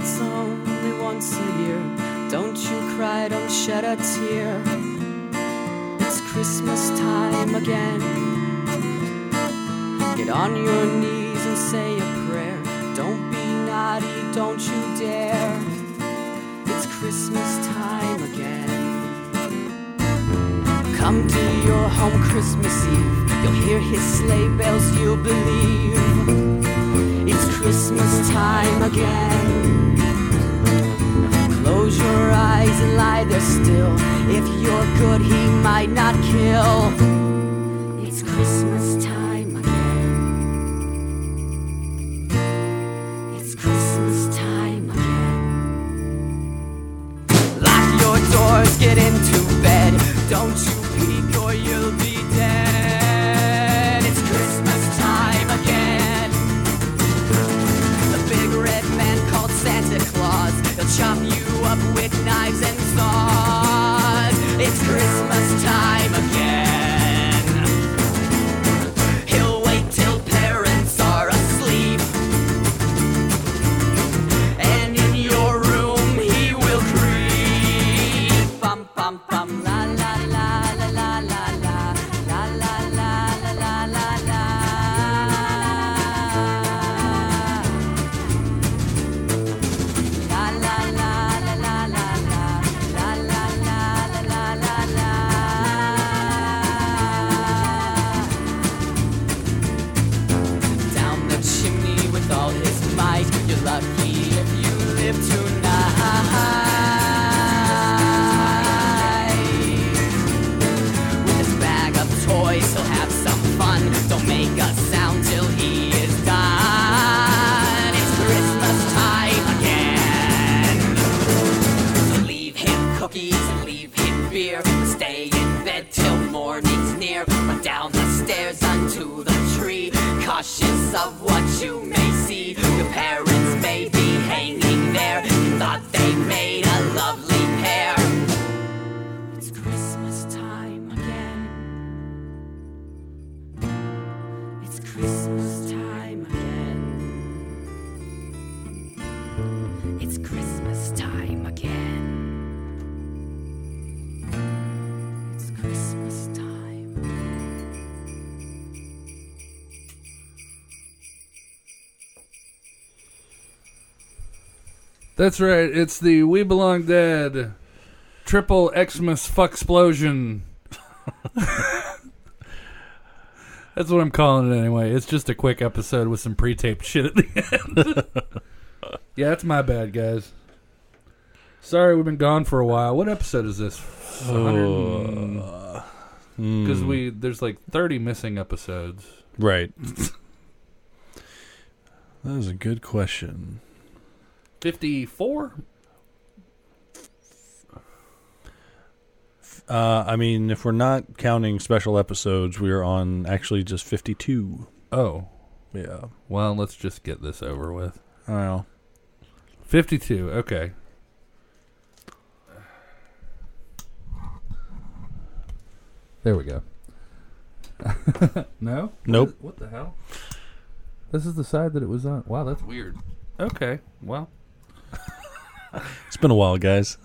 it's only once a year. Don't you cry, don't shed a tear. It's Christmas time again. Get on your knees and say a prayer. Don't be naughty, don't you dare. It's Christmas time again. Come to your home Christmas Eve. You'll hear his sleigh bells, you'll believe. It's Christmas time again. Close your eyes and lie there still. If you're good, he might not kill. It's Christmas time again. It's Christmas time again. Lock your doors, get into bed. Don't you That's right. It's the We Belong Dead triple Xmas fuck explosion. That's what I'm calling it anyway. It's just a quick episode with some pre-taped shit at the end. yeah, it's my bad, guys. Sorry, we've been gone for a while. What episode is this? Because hmm. we there's like 30 missing episodes. right. that is a good question. 54? Uh, I mean, if we're not counting special episodes, we are on actually just fifty-two. Oh, Yeah. well, let's just get this over with. I don't 52. Okay. There we go. no? Nope. What, what the hell? This is the side that it was on. Wow, that's weird. Okay. Well, It's been a while, guys.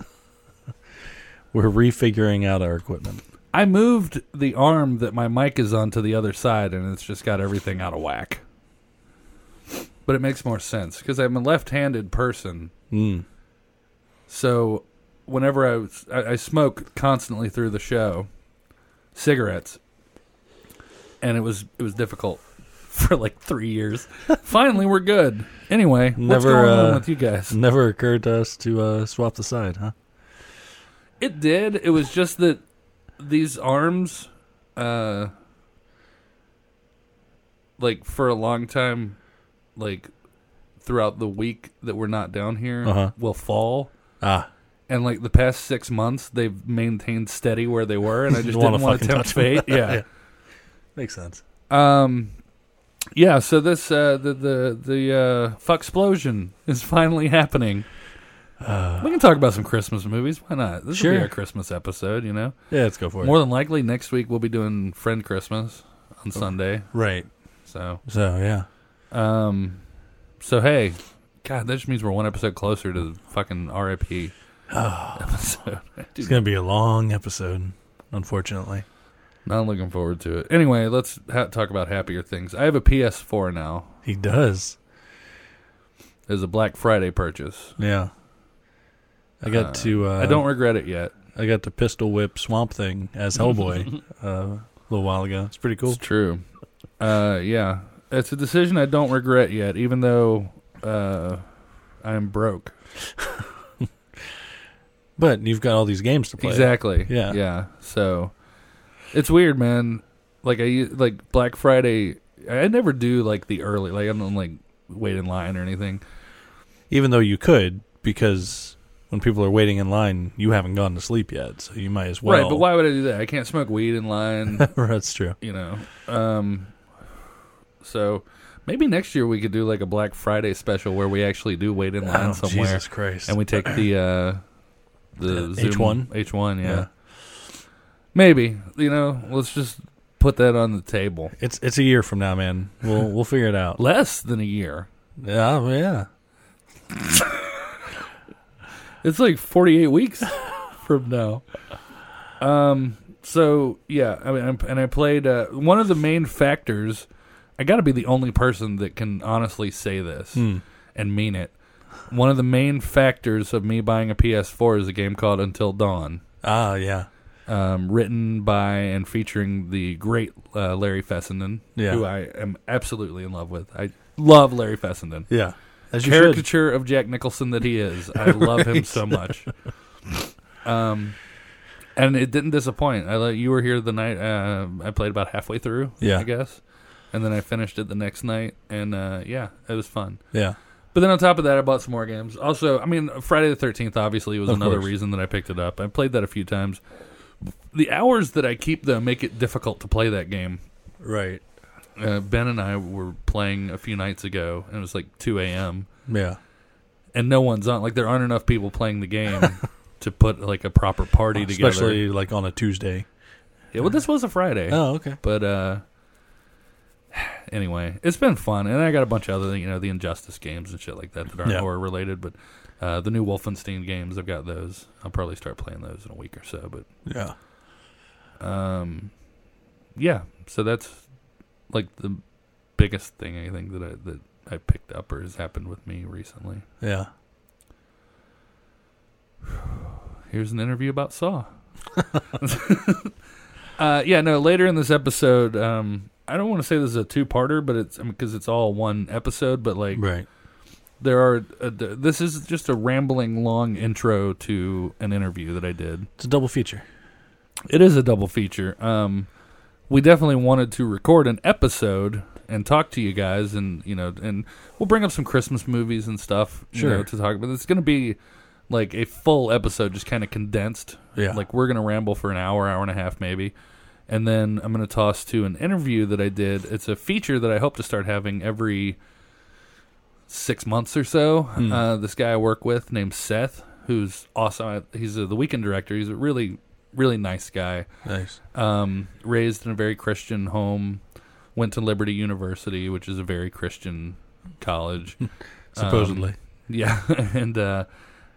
We're refiguring out our equipment. I moved the arm that my mic is on to the other side, and it's just got everything out of whack. But it makes more sense because I'm a left-handed person, Mm. so whenever I, was, I I smoke constantly through the show, cigarettes, and it was it was difficult for like three years. Finally, we're good. Anyway, what's Never, going on uh, with you guys? Never occurred to us to uh, swap the side, huh? It did. It was just that these arms, uh, like for a long time, like throughout the week that we're not down here, Uh-huh. will fall. Ah, And like the past six months, they've maintained steady where they were, and I just didn't want to tempt fate. Yeah. Yeah. makes sense. Um. Yeah. So this uh, the the the uh, fuck explosion is finally happening. Uh, we can talk about some Christmas movies. Why not? This will be Sure. our Christmas episode. You know. Yeah, let's go for it. More than likely, next week we'll be doing Friend Christmas on Sunday. right. So, So yeah, um, so hey, God, that just means we're one episode closer to the fucking RIP episode. It's Dude, gonna be a long episode, unfortunately. Not looking forward to it. Anyway, let's ha- talk about happier things. I have a PS4 now. He does. As a Black Friday purchase. Yeah. I got Uh, to. Uh, I don't regret it yet. I got to pistol whip Swamp Thing as Hellboy uh, a little while ago. It's pretty cool. It's true. Uh, yeah, it's a decision I don't regret yet, even though uh, I'm broke. But you've got all these games to play. Exactly. Yeah. Yeah. So it's weird, man. Like I like Black Friday. I never do like the early. Like I don't like wait in line or anything. Even though you could, because when people are waiting in line, you haven't gone to sleep yet, so you might as well. right. But why would I do that? I can't smoke weed in line. That's true. you know. Um. So maybe next year we could do like a Black Friday special where we actually do wait in line Oh, somewhere. Jesus Christ. and we take the uh the Uh, H1? H1, yeah. Maybe, you know, let's just put that on the table. It's it's a year from now, man. We'll we'll figure it out. Less than a year. Yeah, well, yeah. It's like 48 weeks from now. Um so yeah, I mean I'm, and I played uh, one of the main factors I got to be the only person that can honestly say this Hmm. and mean it. One of the main factors of me buying a PS4 is a game called Until Dawn. Ah, yeah. Um, written by and featuring the great uh, Larry Fessenden, Yeah. who I am absolutely in love with. I love Larry Fessenden, Yeah. As you should. caricature of Jack Nicholson that he is. I love him so much. Um, and it didn't disappoint. I you were here the night. Uh, I played about halfway through. Yeah. I guess, and then I finished it the next night, and uh, yeah, it was fun. Yeah. But then on top of that, I bought some more games. Also, I mean, Friday the Thirteenth obviously was Of another course. reason that I picked it up. I played that a few times. The hours that I keep though make it difficult to play that game. Right. Uh, ben and I were playing a few nights ago, and it was like two a.m. Yeah. and no one's on. Like there aren't enough people playing the game to put like a proper party together. Especially like on a Tuesday. yeah, well, this was a Friday. Oh, okay. But uh anyway, it's been fun, and I got a bunch of other, you know, the Injustice games and shit like that that aren't Yeah. horror related. But uh, the new Wolfenstein games, I've got those. I'll probably start playing those in a week or so. But Yeah. um, yeah, so that's like the biggest thing I think that I that I picked up or has happened with me recently. Yeah. Here's an interview about Saw. uh, yeah, no. Later in this episode, um, I don't want to say this is a two-parter, but it's because it's all one episode. But like, Right. There are. Uh, this is just a rambling, long intro to an interview that I did. It's a double feature. It is a double feature. Um, we definitely wanted to record an episode and talk to you guys, and you know, and we'll bring up some Christmas movies and stuff, you Sure. know, to talk about. It's going to be like a full episode, just kind of condensed. Yeah. Like we're going to ramble for an hour, hour and a half, maybe, and then I'm going to toss to an interview that I did. It's a feature that I hope to start having every six months or so. Hmm. Uh, this guy I work with named Seth, who's awesome. He's a, the weekend director. He's a really, really nice guy Nice. um, raised in a very Christian home, went to Liberty University, which is a very Christian college. Supposedly. Yeah, and uh,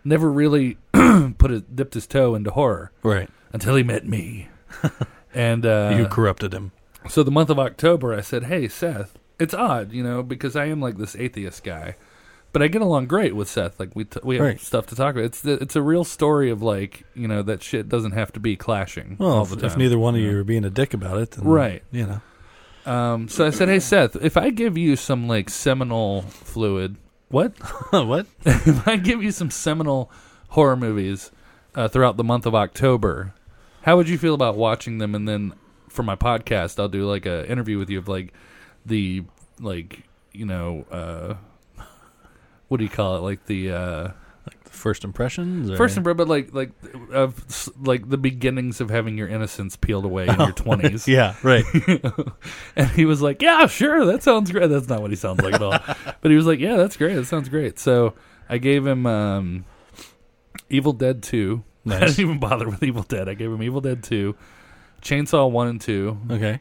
never really put a, dipped his toe into horror right. until he met me. and uh, you corrupted him. so the month of October, I said, "Hey, Seth, it's odd, you know, because I am like this atheist guy." But I get along great with Seth. Like we t- we have Right. stuff to talk about. It's the, it's a real story of like you know that shit doesn't have to be clashing Well, all if, the time. if neither one of you are being a dick about it, then, Right. You know. Um, so I said, "Hey Seth, if I give you some like seminal fluid, what? what? if I give you some seminal horror movies uh, throughout the month of October, how would you feel about watching them? And then for my podcast, I'll do like a interview with you of like the like you know uh, what do you call it? Like the uh, First impressions? Or? first impression, but like like of like the beginnings of having your innocence peeled away in your twenties. Yeah, right. And he was like, "Yeah, sure, that sounds great." That's not what he sounds like at all. but he was like, "Yeah, that's great. That sounds great." So I gave him um, Evil Dead Two. I didn't even bother with Evil Dead. I gave him Evil Dead Two, Chainsaw One and Two, okay.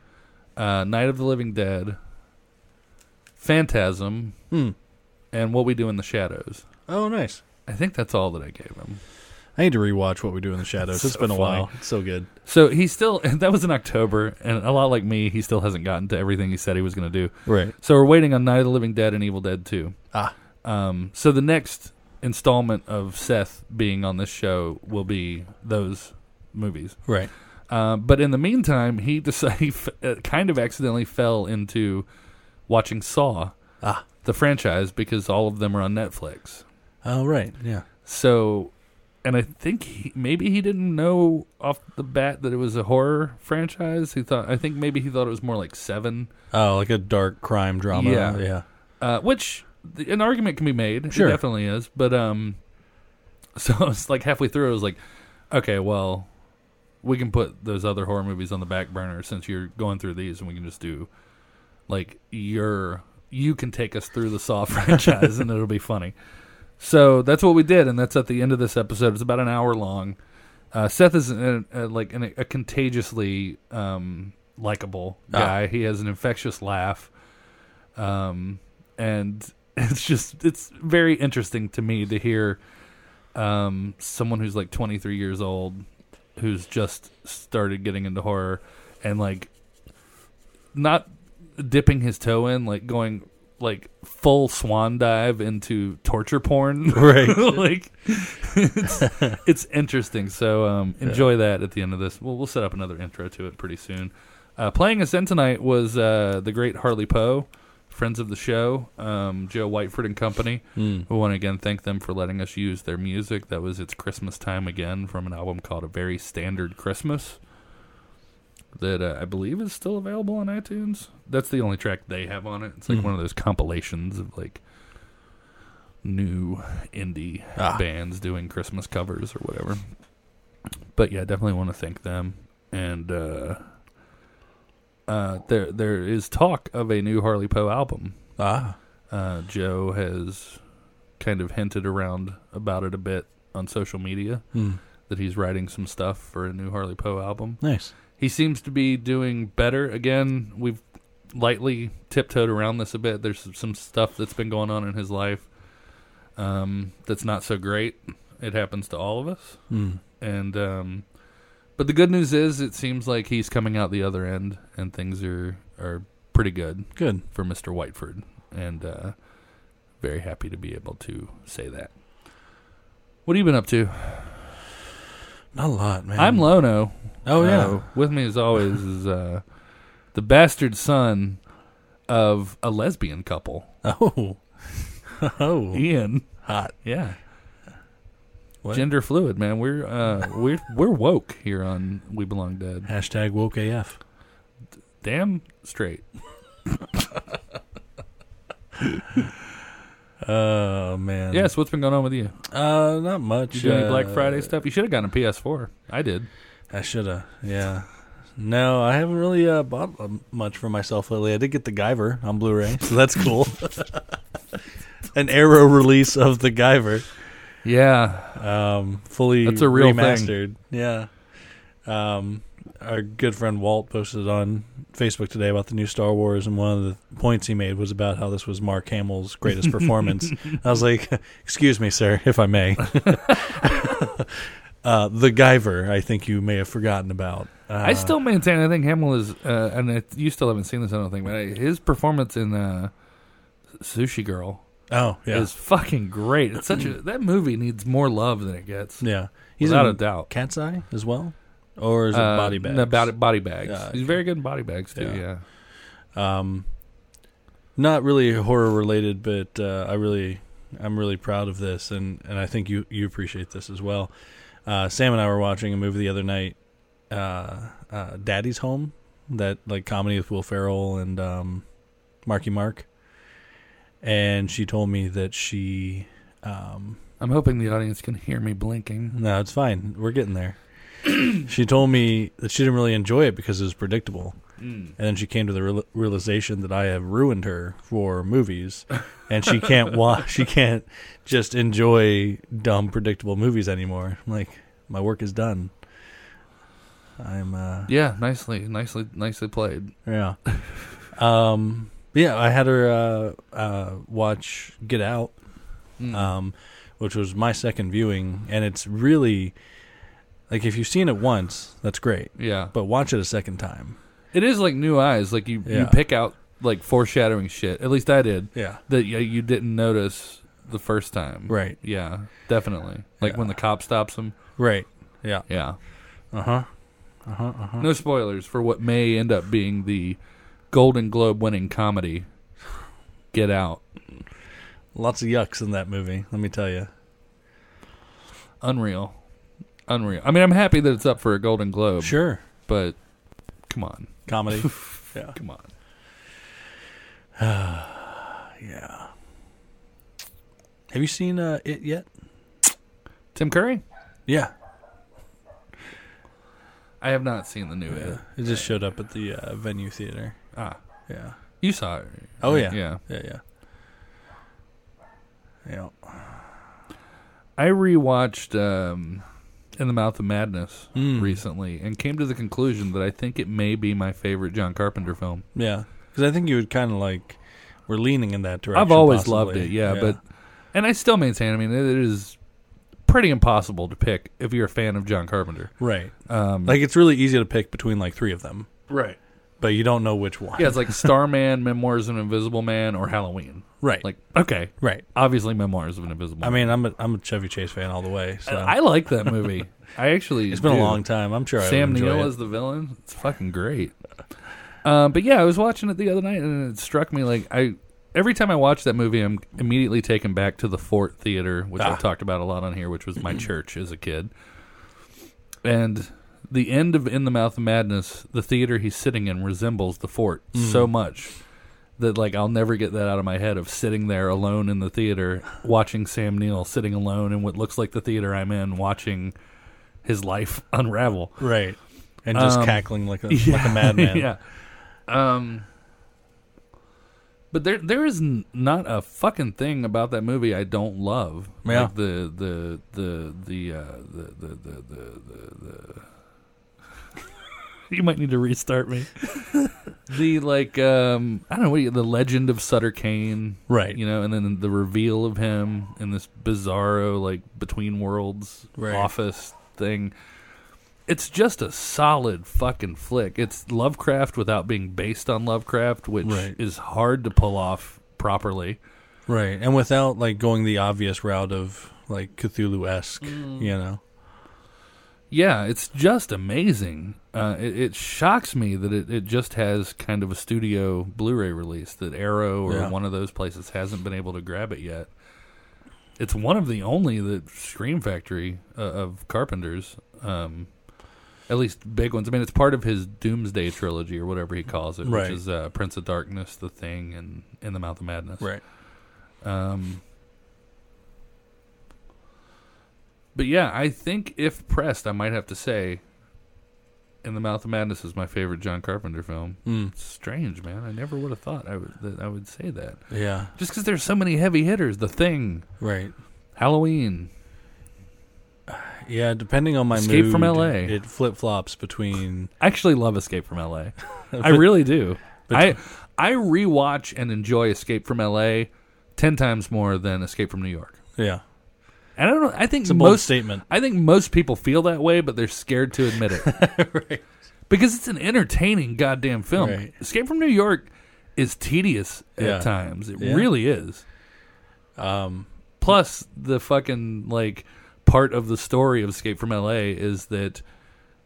uh, Night of the Living Dead, Phantasm, Hmm. and What We Do in the Shadows. Oh, nice. I think that's all that I gave him. I need to rewatch What We Do in the Shadows. So it's been a while. It's so good. So he still that was in October, and a lot like me, he still hasn't gotten to everything he said he was going to do. Right. So we're waiting on Night of the Living Dead and Evil Dead 2. Ah. Um, so the next installment of Seth being on this show will be those movies. Right. Uh, but in the meantime, he decided he f- uh, kind of accidentally fell into watching Saw, Ah. the franchise, because all of them are on Netflix. Oh, right. Yeah. So, and I think he, maybe he didn't know off the bat that it was a horror franchise. He thought, I think maybe he thought it was more like Seven, Oh, like a dark crime drama. Yeah. Yeah. uh, which the, an argument can be made. Sure. It definitely is. But um, so it's like halfway through, I was like, okay, well, we can put those other horror movies on the back burner since you're going through these, and we can just do like your you can take us through the Saw franchise, and it'll be funny. So that's what we did, and that's at the end of this episode. It's about an hour long. Uh, Seth is a, a, like an, a contagiously um, likable Ah. guy. He has an infectious laugh, um, and it's just it's very interesting to me to hear um, someone who's like 23 years old, who's just started getting into horror, and like not dipping his toe in, like going like full swan dive into torture porn. Right. like it's, it's interesting. So um, enjoy that at the end of this. We'll we'll set up another intro to it pretty soon. Uh, playing us in tonight was uh, the great Harley Poe, friends of the show, um, Joe Whiteford and Company. Mm. We want to again thank them for letting us use their music. That was It's Christmas Time Again from an album called A Very Standard Christmas that uh, I believe is still available on iTunes. That's the only track they have on it. It's like Mhm. one of those compilations of like new indie Ah. bands doing Christmas covers or whatever. But yeah, definitely want to thank them. And uh, uh, there there is talk of a new Harley Poe album. Ah. Uh, Joe has kind of hinted around about it a bit on social media Mm. that he's writing some stuff for a new Harley Poe album. Nice. He seems to be doing better. Again, we've lightly tiptoed around this a bit. There's some stuff that's been going on in his life um, that's not so great. It happens to all of us. Mm. And um, but the good news is, it seems like he's coming out the other end, and things are are pretty good Good. for Mister Whiteford, and uh, very happy to be able to say that. What have you been up to? Not a lot, man. I'm Lono. Oh yeah. Uh, with me as always is uh, the bastard son of a lesbian couple, Oh. oh. Ian. Hot. Yeah, What? gender fluid, man. We're uh, we're we're woke here on We Belong Dead. Hashtag woke AF. Damn straight. Oh man. Yes, what's been going on with you? Uh, not much. You do any Black Uh, Friday stuff? You should have gotten a PS4. I did. I should have. Yeah. No, I haven't really uh, bought uh, much for myself lately. I did get the Guyver on Blu-ray, so that's cool. An Arrow release of the Guyver, Yeah, um, fully That's a real thing. Yeah. Um, our good friend Walt posted on Facebook today about the new Star Wars, and one of the points he made was about how this was Mark Hamill's greatest performance. I was like, "Excuse me, sir, if I may." uh, the Guyver, I think you may have forgotten about. Uh, I still maintain. I think Hamill is, uh, and it, you still haven't seen this. I don't think, but I- his performance in uh, Sushi Girl Oh yeah, is fucking great. It's such a that movie needs more love than it gets, yeah. He's without in a doubt. Cat's Eye as well, or is it Uh, Body Bags? No, body, body bags. Yeah, He's very good in body bags too. Yeah. Yeah. Um, not really horror related, but uh, I really, I'm really proud of this, and, and I think you you appreciate this as well. Uh, Sam and I were watching a movie the other night, uh, uh, Daddy's Home, that like comedy with Will Ferrell and um, Marky Mark, and she told me that she, um, I'm hoping the audience can hear me blinking. no, it's fine, we're getting there. she told me that she didn't really enjoy it because it was predictable. Mm. And then she came to the real- realization that I have ruined her for movies, and she can't watch. She can't just enjoy dumb, predictable movies anymore. I'm like my work is done. I'm uh, Yeah, nicely, nicely, nicely played. yeah. Um, Yeah, I had her uh, uh, watch Get Out, Mm. um, which was my second viewing, and it's really like if you've seen it once, that's great, yeah, but watch it a second time. it is like new eyes. Like you, you Yeah. pick out like foreshadowing shit. At least I did Yeah, that. You, you didn't notice the first time. right, Yeah, definitely. Like when the cop stops him. right. Yeah, Yeah. uh huh, uh huh, uh huh. No spoilers for what may end up being the Golden Globe winning comedy. Get out. Lots of yucks in that movie. Let me tell you. Unreal. Unreal. I mean, I'm happy that it's up for a Golden Globe. Sure, But come on. comedy. yeah, Come on. yeah. Have you seen uh, it yet? Tim Curry? Yeah, I have not seen the new yeah. It. It just showed up at the uh, venue theater. Ah, Yeah, you saw it. Oh, yeah. Yeah. yeah, yeah. Yeah. I rewatched um, In the Mouth of Madness Mm. recently and came to the conclusion that I think it may be my favorite John Carpenter film. Yeah, because I think you would kind of like we're leaning in that direction. I've always possibly. loved it, yeah, but and I still maintain. I mean, it is pretty impossible to pick if you're a fan of John Carpenter. right, Um, like it's really easy to pick between like three of them, right, but you don't know which one. yeah, it's like Starman, Memoirs of an Invisible Man, or Halloween. Right, Like, okay, right. obviously Memoirs of an Invisible. I mean, I'm a I'm a Chevy Chase fan all the way. So I like that movie. I actually, it's been do. a long time. I'm sure Sam Neill it. as the villain. It's fucking great. Um, but yeah, I was watching it the other night, and it struck me like I every time I watch that movie, I'm immediately taken back to the Fort Theater, which Ah. I've talked about a lot on here, which was my church as a kid. And the end of In the Mouth of Madness, the theater he's sitting in resembles the fort Mm. so much that like I'll never get that out of my head of sitting there alone in the theater watching Sam Neill sitting alone in what looks like the theater I'm in watching his life unravel. right, and just Um, cackling like a like a madman. yeah. Um. But there, there is n- not a fucking thing about that movie I don't love. Yeah. Like the, the, the, the, uh, the, the, the, the, the, the. you might need to restart me. the like, um, I don't know what you, the legend of Sutter Cane, Right. You know, and then the reveal of him in this bizarro like between worlds Right. office thing it's just a solid fucking flick. It's Lovecraft without being based on Lovecraft, which Right. is hard to pull off properly. Right, and without like going the obvious route of like Cthulhu esque, Mm. you know. Yeah, it's just amazing. Uh, it, it shocks me that it, it just has kind of a studio Blu-ray release that Arrow or Yeah. one of those places hasn't been able to grab it yet. It's one of the only that Scream Factory uh, of Carpenter's, um, at least big ones. I mean, it's part of his Doomsday trilogy or whatever he calls it, Right. which is uh, Prince of Darkness, The Thing, and In the Mouth of Madness. Right. Um, but yeah, I think if pressed, I might have to say, "In the Mouth of Madness" is my favorite John Carpenter film. Mm. Strange, man. I never would have thought I would that I would say that. Yeah. Just because there's so many heavy hitters. The Thing, Right. Halloween. Yeah. Depending on my mood. Escape mood, from LA. it flip flops between. I actually love Escape from L.A. I really do. but- I I rewatch and enjoy Escape from L.A. ten times more than Escape from New York. Yeah. And I don't. I think It's a bold most statement. I think most people feel that way, but they're scared to admit it. right. Because it's an entertaining goddamn film. Right. Escape from New York is tedious Yeah. at times. It Yeah. really is. Um. Plus, the fucking like part of the story of Escape from L.A. is that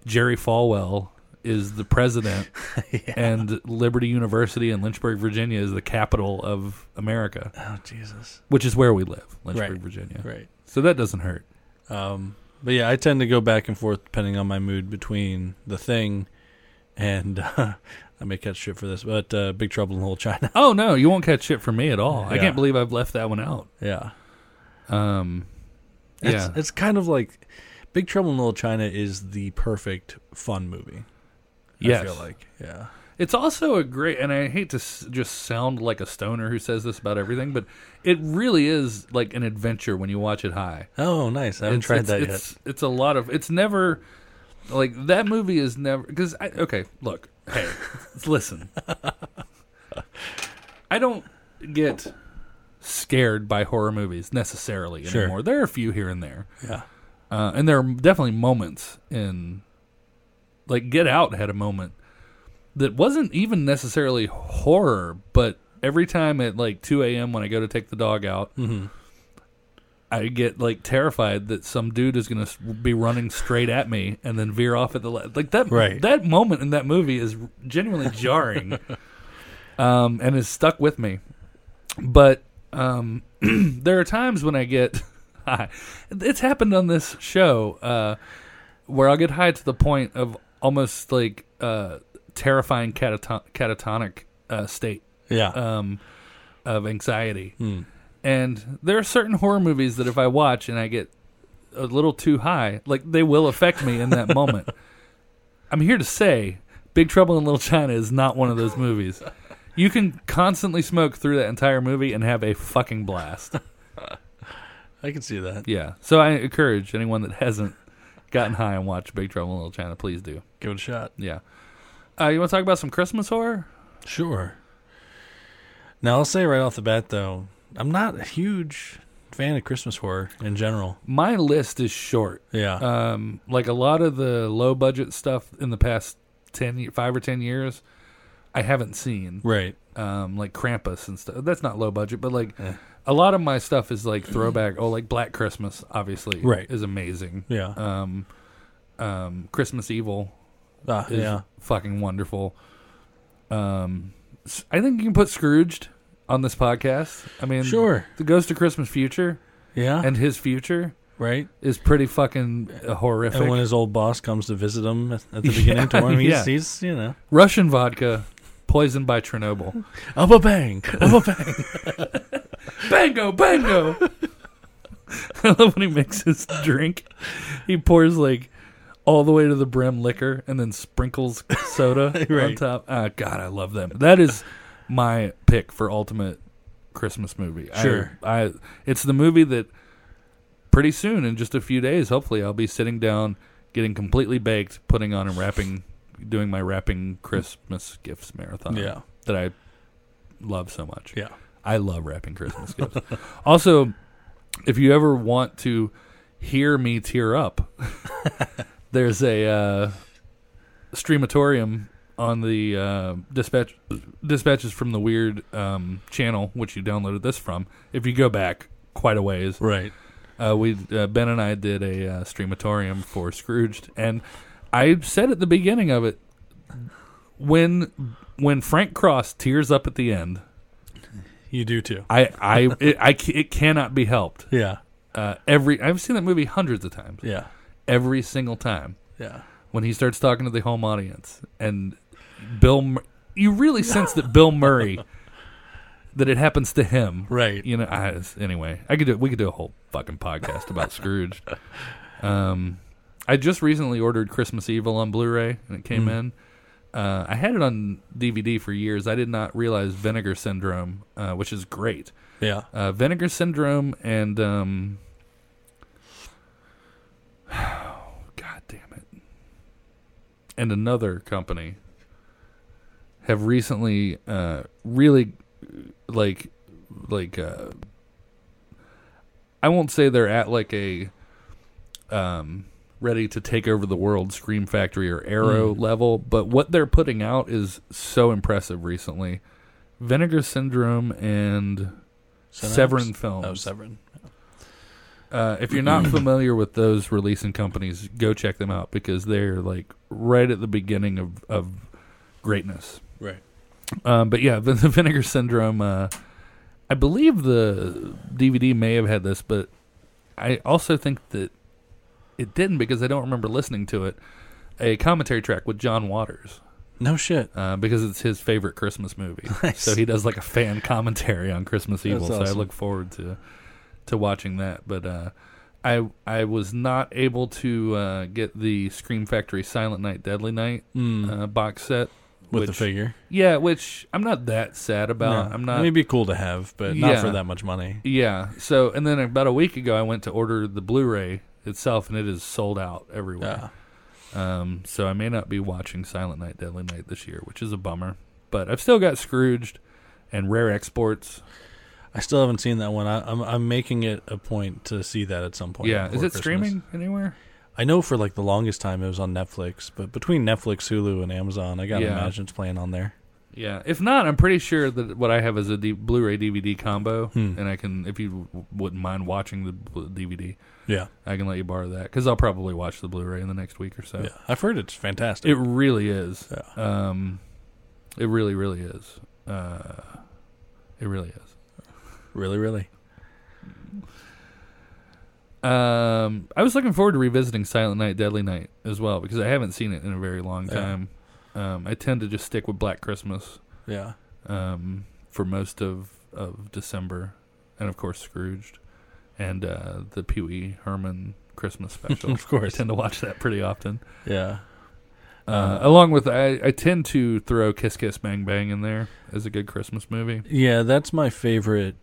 Jerry Falwell is the president, and Liberty University in Lynchburg, Virginia, is the capital of America, Oh Jesus. which is where we live, Lynchburg, Right. Virginia. Right. So that doesn't hurt. Um. But yeah, I tend to go back and forth depending on my mood between the thing and uh, I may catch shit for this, but uh, Big Trouble in Little China. Oh no, you won't catch shit for me at all. I can't believe I've left that one out. yeah. Um, It's, yeah, it's kind of like Big Trouble in Little China is the perfect fun movie. Yes. I feel like yeah, It's also a great, and I hate to s- just sound like a stoner who says this about everything, but it really is like an adventure when you watch it high. Oh, nice! I haven't it's, tried it's, that it's, It's a lot of. It's never like that movie is never because I okay. Look, hey, listen. I don't get scared by horror movies necessarily Sure. anymore. There are a few here and there, Yeah. uh, and there are definitely moments in, like Get Out had a moment that wasn't even necessarily horror, but every time at like two a.m. when I go to take the dog out, Mm-hmm. I get like terrified that some dude is going to be running straight at me and then veer off at the le- like that. Right. That moment in that movie is genuinely jarring, um, and is stuck with me. But um, there are times when I get high. It's happened on this show uh, where I'll get high to the point of almost like uh, terrifying cataton- catatonic uh, state Yeah. um, of anxiety. Hmm. And there are certain horror movies that if I watch and I get a little too high, like they will affect me in that moment. I'm here to say Big Trouble in Little China is not one of those movies. You can constantly smoke through that entire movie and have a fucking blast. I can see that. Yeah. So I encourage anyone that hasn't gotten high and watched Big Trouble in Little China, please do. Give it a shot. Yeah. Uh, you want to talk about some Christmas horror? Sure. Now I'll say right off the bat though, I'm not a huge fan of Christmas horror in general. My list is short. Yeah. Um, like a lot of the low budget stuff in the past ten, five or ten years, I haven't seen. right. Um, like Krampus and stuff. That's not low budget, but like Eh. a lot of my stuff is like throwback. oh, like Black Christmas, obviously, Right. is amazing. Yeah. Um, um, Christmas Evil is yeah. fucking wonderful. Um, I think you can put Scrooged on this podcast. I mean, Sure. the Ghost of Christmas Future Yeah. and his future right. is pretty fucking uh, horrific. And when his old boss comes to visit him at at the beginning to him, he's, yeah. he's you know, Russian vodka poisoned by Chernobyl. up a bang, up a bang. bango, bango. I love when he makes his drink. He pours like all the way to the brim liquor and then sprinkles soda on top. Ah, God, I love them. That is my pick for ultimate Christmas movie. I- Sure. I, it's the movie that pretty soon, in just a few days, hopefully, I'll be sitting down, getting completely baked, putting on and wrapping, doing my wrapping Christmas gifts marathon. Yeah. that I love so much. Yeah. I love wrapping Christmas gifts. also, if you ever want to hear me tear up, there's a uh, streamatorium on the uh, dispatch dispatches from the weird um, channel, which you downloaded this from. If you go back quite a ways, Right. uh, we uh, Ben and I did a uh, streamatorium for Scrooged, and I said at the beginning of it when when Frank Cross tears up at the end. You do too. I I it, I it cannot be helped. Yeah. Uh, every I've seen that movie hundreds of times. Yeah. Every single time Yeah. when he starts talking to the home audience and Bill, Mur- you really sense that Bill Murray, that it happens to him. Right. You know. I, anyway, I could do. We could do a whole fucking podcast about Scrooge. Um, I just recently ordered Christmas Evil on Blu-ray and it came Mm. in. Uh, I had it on DVD for years. I did not realize Vinegar Syndrome, uh, which is great Yeah. uh, Vinegar Syndrome and um, God damn it, and another company have recently uh, really like like uh, I won't say they're at like a um ready to take over the world Scream Factory or Arrow Mm. level, but what they're putting out is so impressive recently. Vinegar Syndrome and Synapse? Severin Films. Oh, Severin. Uh, if you're not familiar with those releasing companies, go check them out because they're like right at the beginning of, of greatness. Right. Um, but yeah, the, the Vinegar Syndrome. Uh, I believe the DVD may have had this, but I also think that it didn't because I don't remember listening to it. A commentary track with John Waters No shit. uh, because it's his favorite Christmas movie. Nice. So he does like a fan commentary on Christmas Evil. That's So I look forward to to watching that. But uh, I I was not able to uh, get the Scream Factory Silent Night Deadly Night Mm. uh, box set. With the figure. Yeah, which I'm not that sad about. No. I'm not. it'd be cool to have, but not for that much money. yeah. So and then about a week ago, I went to order the Blu-ray itself, and it is sold out everywhere. Yeah. Um, so I may not be watching Silent Night, Deadly Night this year, which is a bummer. But I've still got Scrooged, and Rare Exports. I still haven't seen that one. I, I'm I'm making it a point to see that at some point. yeah, is it Christmas. streaming anywhere? I know for like the longest time it was on Netflix, but between Netflix, Hulu, and Amazon, I gotta Yeah. imagine it's playing on there. Yeah, if not, I'm pretty sure that what I have is a D- Blu-ray DVD combo, Hmm. and I can, if you w- wouldn't mind watching the DVD, Yeah, I can let you borrow that because I'll probably watch the Blu-ray in the next week or so. yeah. I've heard it's fantastic. It really is. Yeah. Um, it really, really is. Uh, it really is. Really, really. Um, I was looking forward to revisiting Silent Night, Deadly Night as well because I haven't seen it in a very long Yeah. time. Um, I tend to just stick with Black Christmas Yeah, um, for most of, of December, and of course Scrooged and uh, the Pee Wee Herman Christmas special. of I course. tend to watch that pretty often. Yeah, Uh, Uh, along with, I, I tend to throw Kiss Kiss Bang Bang in there as a good Christmas movie. yeah. That's my favorite.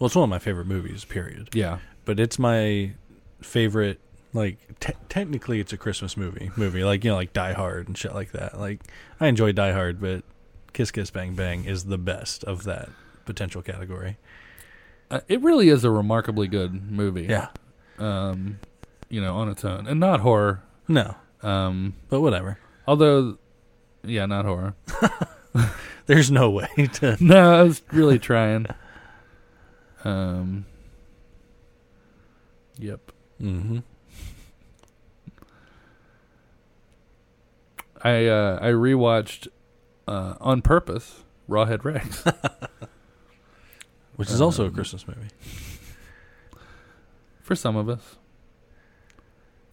Well, it's one of my favorite movies. Period. Yeah, But it's my favorite. Like te- technically, it's a Christmas movie. Movie like you know, like Die Hard and shit like that. Like I enjoy Die Hard, but Kiss Kiss Bang Bang is the best of that potential category. uh, it really is a remarkably good movie. Yeah. um, you know, on its own, and not horror. No, Um, but whatever. although, yeah, not horror. There's no way to. no, I was really trying. Um. Yep. Mm-hmm. I uh, I rewatched uh, on purpose Rawhead Rex. Which is also a Um, Christmas movie. For some of us.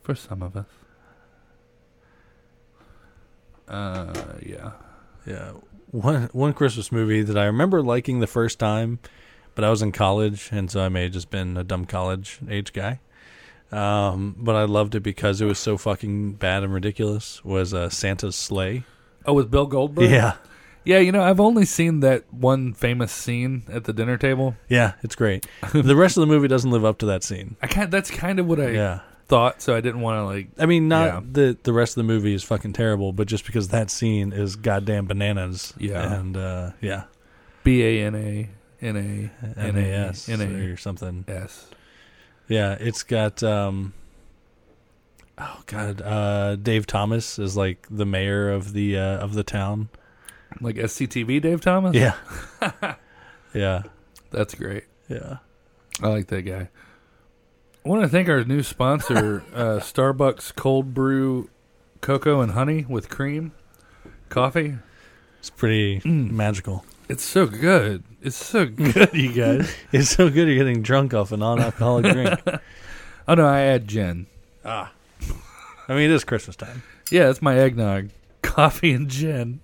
For some of us. Uh, yeah. Yeah, one one Christmas movie that I remember liking the first time, but I was in college, and so I may have just been a dumb college age guy. Um, but I loved it because it was so fucking bad and ridiculous. Was uh, Santa's Slay? Oh, with Bill Goldberg. Yeah, Yeah, you know, I've only seen that one famous scene at the dinner table. yeah, it's great. the rest of the movie doesn't live up to that scene. I. That's kind of what I Yeah, thought, so I didn't want to like. I mean, not Yeah. the the rest of the movie is fucking terrible, but just because that scene is goddamn bananas. Yeah. and uh, yeah, B a n a n a N A S N A or something. s. Yeah, it's got um oh god, uh Dave Thomas is like the mayor of the uh of the town. Like SCTV, Dave Thomas. Yeah. yeah. that's great. Yeah. I like that guy. I want to thank our new sponsor, uh, Starbucks Cold Brew Cocoa and Honey with Cream Coffee. It's pretty Mm. magical. It's so good. It's so good, you guys. It's so good you're getting drunk off a non-alcoholic drink. oh no, I add gin. ah. I mean, it is Christmas time. Yeah, it's my eggnog, coffee and gin.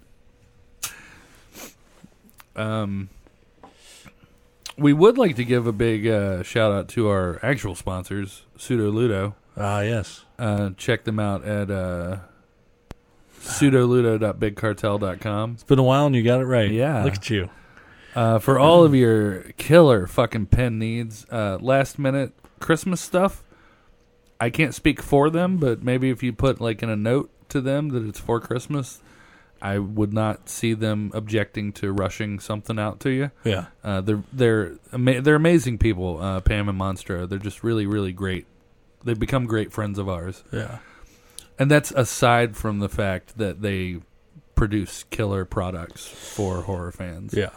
Um, we would like to give a big uh, shout out to our actual sponsors, Pseudo Ludo. Ah, yes. Uh, check them out at uh, pseudoludo.bigcartel.com. It's been a while and you got it right. Yeah. Look at you. Uh, for all of your killer fucking pen needs, uh, last minute Christmas stuff. I can't speak for them, but maybe if you put like in a note to them that it's for Christmas, I would not see them objecting to rushing something out to you. Yeah. Uh, they're they're ama- they're amazing people, uh, Pam and Monstro. They're just really really great. They've become great friends of ours, Yeah. And that's aside from the fact that they produce killer products for horror fans Yeah.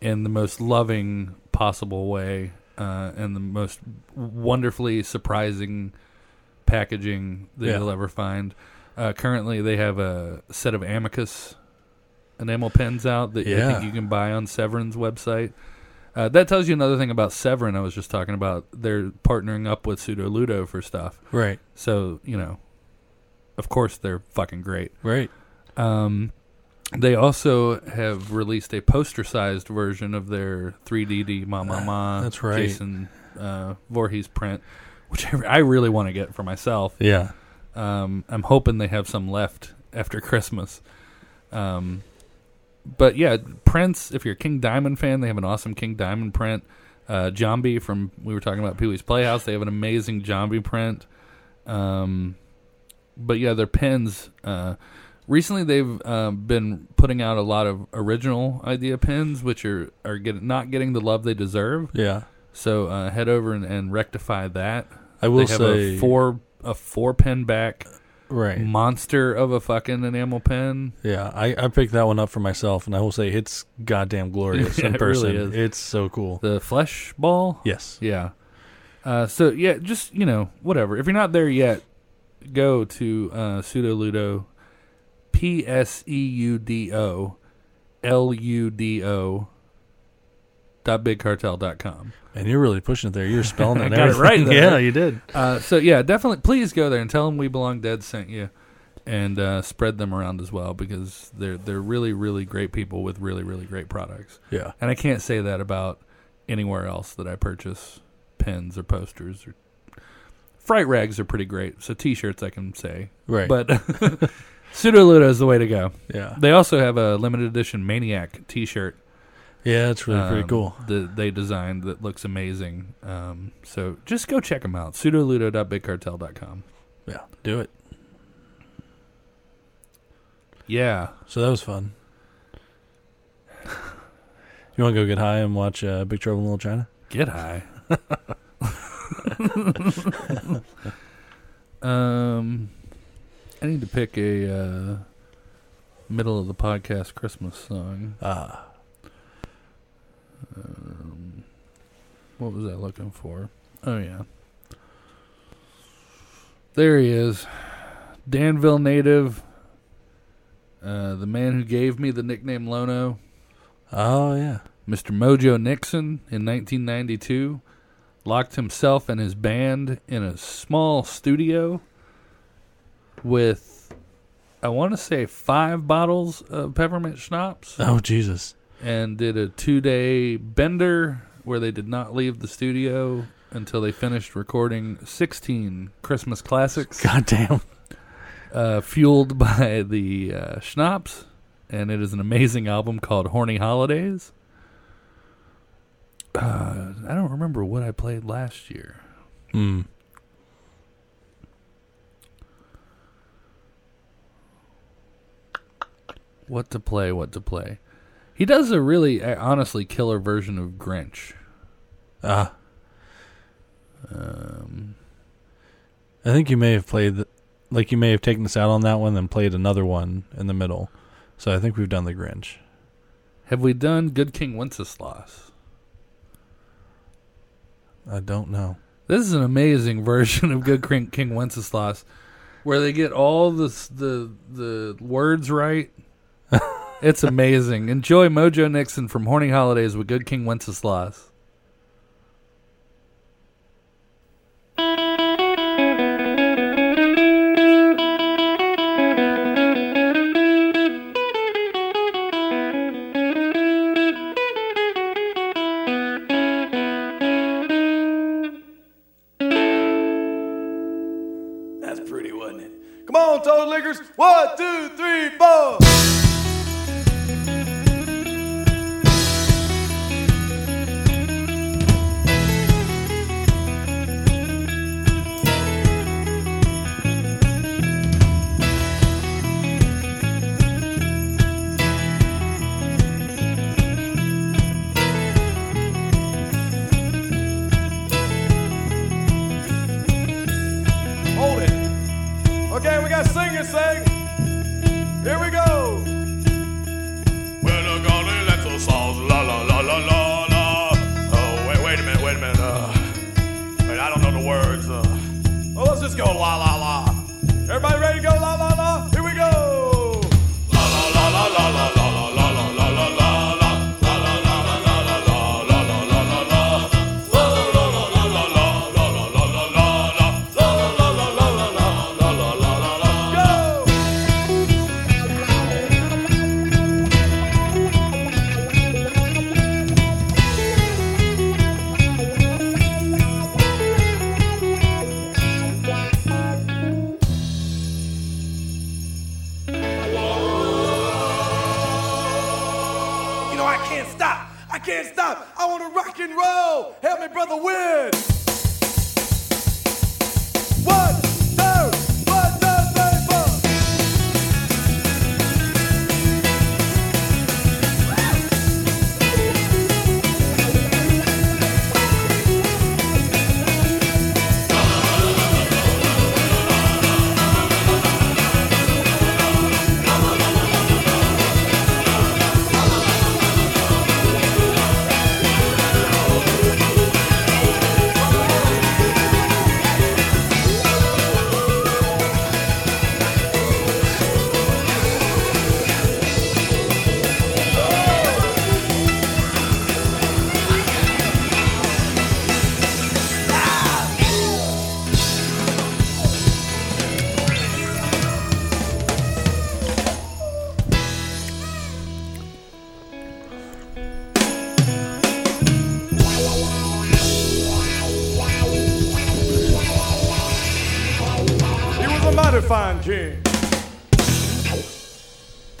in the most loving possible way uh, and the most wonderfully surprising packaging that Yeah. you'll ever find. Uh, currently, they have a set of Amicus enamel pens out that I think you can buy on Severin's website. Uh, that tells you another thing about Severin. I was just talking about. They're partnering up with Pseudo Ludo for stuff. Right. So you know, of course, they're fucking great. Right. Um, they also have released a poster-sized version of their 3DD Ma Ma Ma. That's right. Jason uh, Voorhees print, which I, really want to get for myself. Yeah. Um, I'm hoping they have some left after Christmas. Um, but yeah, prints. If you're a King Diamond fan, they have an awesome King Diamond print. Uh, Zombie from we were talking about Pee Wee's Playhouse. They have an amazing Zombie print. Um, but yeah, their pens. Uh, recently they've um, been putting out a lot of original idea pins, which are are get, not getting the love they deserve. Yeah. So uh, head over and, and rectify that. I will they have say a four a four pin back right. monster of a fucking enamel pen. Yeah, I, I picked that one up for myself, and I will say it's goddamn glorious Yeah, in it really is. It's so cool. The flesh ball. Yes. Yeah. Uh, so yeah, just you know, whatever. If you're not there yet, go to uh, pseudoludo, p s e u d o, l u d o. dot bigcartel dot com. And you're really pushing it there. You're spelling it. got it right there. Yeah, you did. Uh, so yeah, definitely, please go there and tell them we belong dead sent you, and uh, spread them around as well because they're they're really really great people with really really great products. Yeah. And I can't say that about anywhere else that I purchase pens or posters or fright rags are pretty great. So t-shirts I can say, Right. but Pseudoludo is the way to go. yeah. They also have a limited edition Maniac T-shirt. Yeah, it's really pretty um, cool. That they designed that looks amazing. Um, so just go check them out. Pseudoludo.bigcartel.com. Yeah. Do it. Yeah. So that was fun. You want to go get high and watch uh, Big Trouble in Little China? Get high. um, I need to pick a uh, middle of the podcast Christmas song. Ah. Um, what was I looking for? Oh yeah, there he is, Danville native, uh, the man who gave me the nickname Lono. Oh yeah. Mr. Mojo Nixon in 1992 locked himself and his band in a small studio with, I want to say, five bottles of peppermint schnapps Oh Jesus. and did a two day bender where they did not leave the studio until they finished recording 16 Christmas classics God damn. uh, fueled by the uh, schnapps. And it is an amazing album called Horny Holidays. Uh, I don't remember what I played last year. Hmm. What to play, what to play. He does a really, uh, honestly, killer version of Grinch. Ah. Um, I think you may have played, the, like you may have taken us out on that one, then played another one in the middle. So I think we've done the Grinch. have we done Good King Wenceslas? I don't know. This is an amazing version of Good King, King Wenceslas, where they get all the the the words right. it's amazing. Enjoy Mojo Nixon from Horny Holidays with Good King Wenceslas. Toadliquors. One, two, three, four.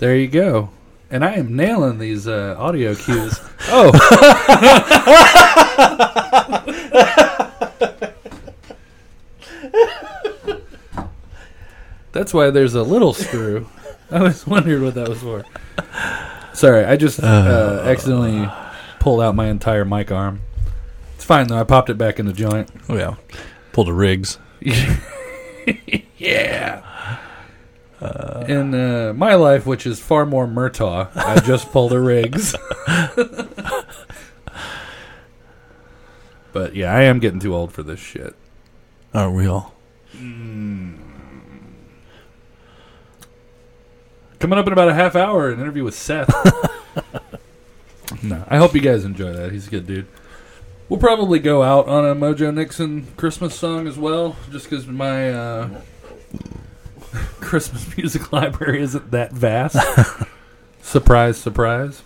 There you go. And I am nailing these uh, audio cues. oh. That's why there's a little screw. I was wondering what that was for. Sorry, I just uh, accidentally pulled out my entire mic arm. It's fine though. I popped it back in the joint. Oh yeah, pulled a Riggs. in uh, my life, which is far more Murtaugh, I just pulled a Riggs. but yeah, I am getting too old for this shit. Aren't we all? Coming up in about a half hour, an interview with Seth. no, I hope you guys enjoy that. He's a good dude. We'll probably go out on a Mojo Nixon Christmas song as well, just because my uh, Christmas music library isn't that vast. surprise, surprise.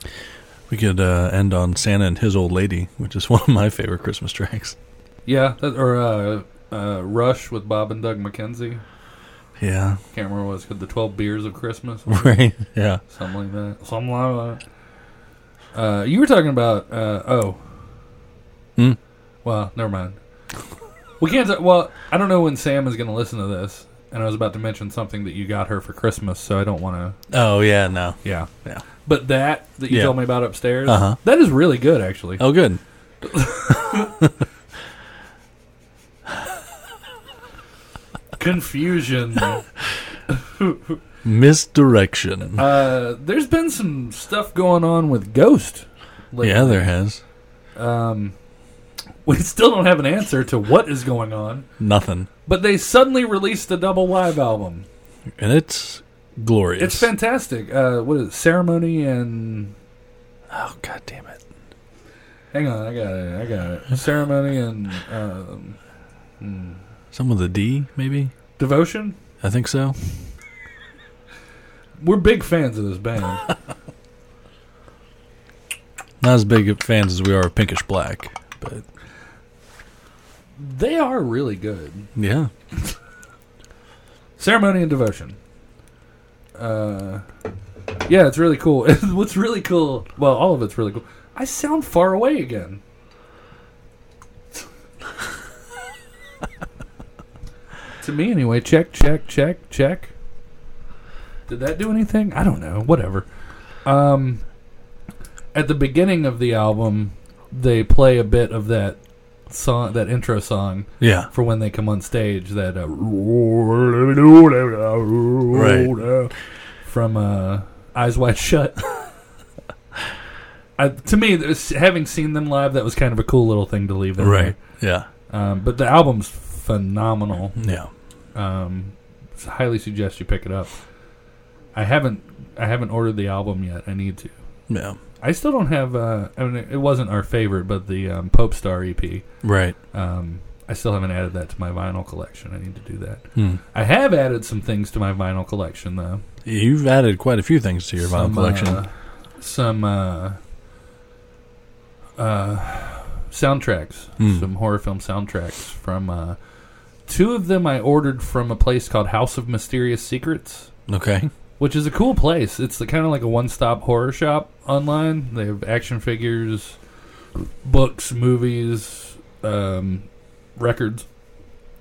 We could uh, end on Santa and His Old Lady, which is one of my favorite Christmas tracks. Yeah, that, or uh, uh, Rush with Bob and Doug McKenzie. Yeah, Can't remember what it's called. The Twelve Beers of Christmas, right. Yeah, something like that. Something like that. Uh, you were talking about. Uh, oh, Hmm? well, never mind. We can't. T- well, I don't know when Sam is going to listen to this, and I was about to mention something that you got her for Christmas, so I don't want to. Oh yeah, no. Yeah, Yeah. But that that you Yeah. told me about upstairs, Uh-huh. that is really good, actually. Oh good. Confusion. Misdirection. uh, there's been some stuff going on with Ghost. lately. yeah, there has Um, we still don't have an answer to what is going on, nothing, but they suddenly released a double live album. and it's glorious. It's fantastic. Uh, what is it? Ceremony and Oh god damn it! hang on, I got it. I got it. Ceremony and um, hmm, Some with a D, maybe. devotion. I think so. We're big fans of this band. Not as big of fans as we are of Pinkish Black, but they are really good. yeah, Ceremony and devotion. Uh, yeah, it's really cool. What's really cool? Well, all of it's really cool. I sound far away again. to me, anyway. Check, check, check, check. Did that do anything? I don't know. Whatever. Um, at the beginning of the album, they play a bit of that song, that intro song yeah. for when they come on stage. That uh, Right. from uh, Eyes Wide Shut. I, to me, this- having seen them live, that was kind of a cool little thing to leave them Right. Yeah. Um, but the album's phenomenal. Yeah. Um, highly suggest you pick it up. I haven't I haven't ordered the album yet. I need to. Yeah. I still don't have. Uh, I mean, it wasn't our favorite, but the um, Popestar EP. Right. Um, I still haven't added that to my vinyl collection. I need to do that. Hmm. I have added some things to my vinyl collection, though. You've added quite a few things to your vinyl collection. uh, some uh, uh, soundtracks, Hmm. some horror film soundtracks from. Uh, two of them I ordered from a place called House of Mysterious Secrets. okay. Which is a cool place. It's kind of like a one-stop horror shop online. They have action figures, books, movies, um, records,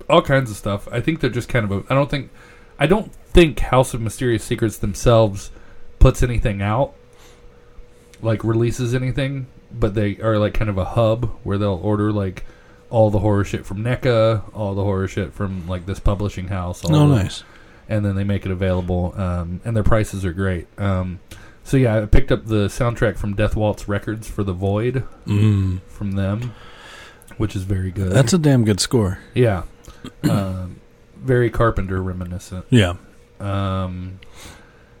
all kinds of stuff. I think they're just kind of a. I don't think. I don't think House of Mysterious Secrets themselves puts anything out, like releases anything, but they are like kind of a hub where they'll order like all the horror shit from NECA, all the horror shit from like this publishing house. All Oh, nice. And then they make it available, um, and their prices are great. Um, so yeah, I picked up the soundtrack from Death Waltz Records for The Void Mm. from them, which is very good. That's a damn good score. yeah, um, very Carpenter reminiscent. Yeah. Um,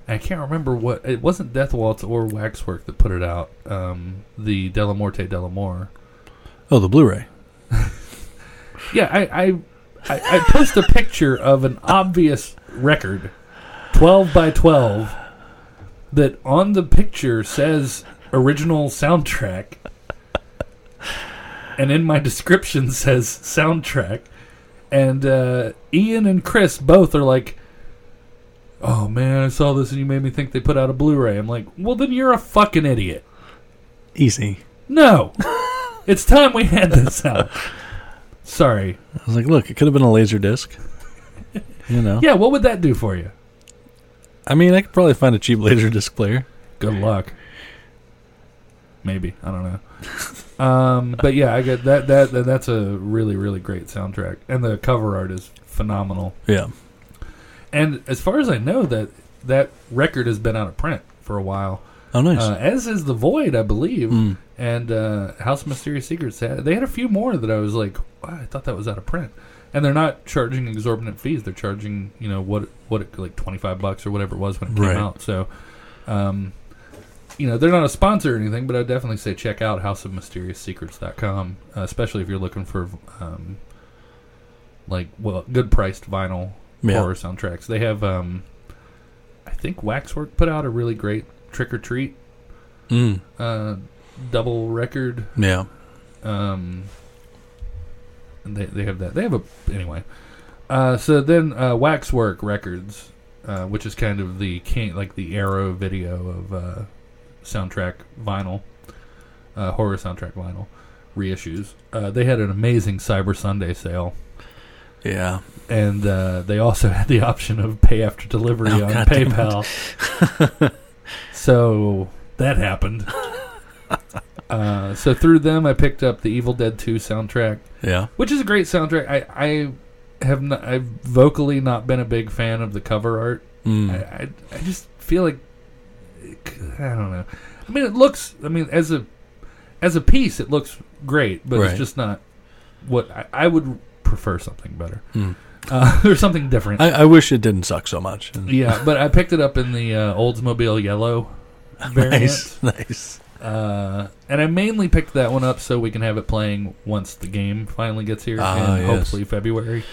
I can't remember what it wasn't Death Waltz or Waxwork that put it out. Um, the Dellamorte Dellamore. Oh, the Blu-ray. Yeah, I, I, I, I post a picture of an obvious record, twelve by twelve, that on the picture says original soundtrack, and in my description says soundtrack, and uh, Ian and Chris both are like, oh man, I saw this and you made me think they put out a Blu-ray. I'm like, well, then you're a fucking idiot. Easy. No, it's time we had this out. Sorry. I was like, look, it could have been a laser disc. You know. Yeah, what would that do for you? I mean, I could probably find a cheap laser disc player. Good luck. Maybe I don't know. Um, but yeah, I get that, that. That that's a really really great soundtrack, and the cover art is phenomenal. Yeah. And as far as I know, that that record has been out of print for a while, Oh, nice. uh, as is the Void, I believe. Mm. And uh, House of Mysterious Secrets. They had, they had a few more that I was like, wow, I thought that was out of print. And they're not charging exorbitant fees. They're charging, you know, what what it, like twenty five bucks or whatever it was when it came Right. out. So, um, you know, they're not a sponsor or anything, but I'd definitely say check out houseofmysterioussecrets.com, uh, especially if you're looking for um, like well good priced vinyl Yeah. horror soundtracks. They have, um, I think Waxwork put out a really great Trick or Treat Mm. uh, double record. Yeah. Um, they they have that. They have a anyway. Uh, so then uh, Waxwork Records, uh, which is kind of the king, like the Arrow video of uh, soundtrack vinyl, uh, horror soundtrack vinyl reissues. Uh, they had an amazing Cyber Sunday sale. Yeah. And uh, they also had the option of pay after delivery Oh, on God. PayPal. so that happened. Uh, so through them, I picked up the Evil Dead 2 soundtrack, Yeah. which is a great soundtrack. I, I have not, I've vocally not been a big fan of the cover art. Mm. I, I, I just feel like I don't know. I mean, it looks. I mean, as a as a piece, it looks great, but Right. it's just not what I, I would prefer. Something better Mm. uh, or something different. I, I wish it didn't suck so much. yeah, but I picked it up in the uh, Oldsmobile yellow variant. Nice. Nice. Uh, and I mainly picked that one up so we can have it playing once the game finally gets here Ah, in yes. hopefully February.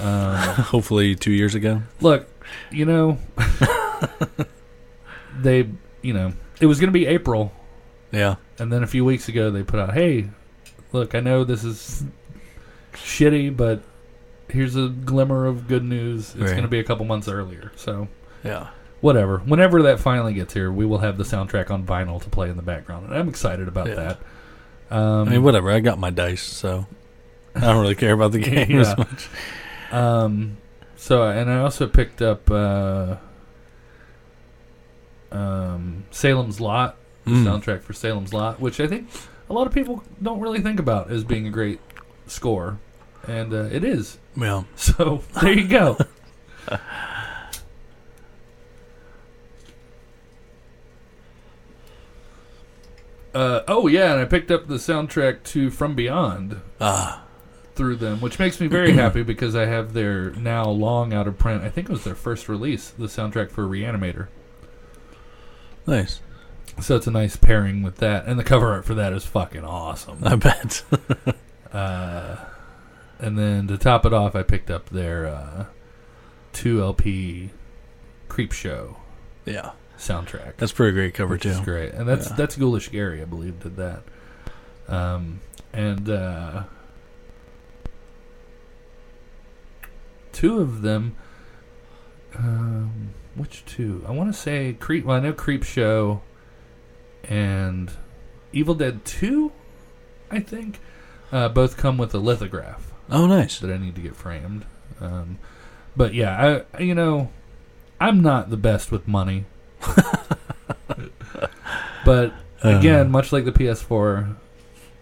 Um, Hopefully, two years ago. look, you know, they, you know, it was going to be April, Yeah. and then a few weeks ago they put out, "Hey, look, I know this is shitty, but here's a glimmer of good news. It's Right. going to be a couple months earlier." So Yeah. Whatever. Whenever that finally gets here, we will have the soundtrack on vinyl to play in the background, and I'm excited about Yeah. that. Um, I mean, whatever. I got my dice, so I don't really care about the game Yeah. as much. Um, so and I also picked up uh, um, Salem's Lot the Mm. soundtrack for Salem's Lot, which I think a lot of people don't really think about as being a great score, and uh, it is. Yeah. So there you go. Uh, oh yeah, and I picked up the soundtrack to From Beyond Ah. through them, which makes me very happy because I have their now long out of print. I think it was their first release, the soundtrack for Reanimator. Nice. So it's a nice pairing with that, and the cover art for that is fucking awesome. I bet. Uh, and then to top it off, I picked up their uh, two LP Creepshow yeah. Soundtrack. That's a pretty great cover which too. is great, and that's Yeah. that's Ghoulish Gary, I believe, did that. Um, and uh, two of them, um, which two? I want to say Creep. Well, I know Creepshow and Evil Dead Two. I think uh, both come with a lithograph Oh, nice. that I need to get framed. Um, but yeah, I you know, I'm not the best with money. but again, Uh, much like the PS4,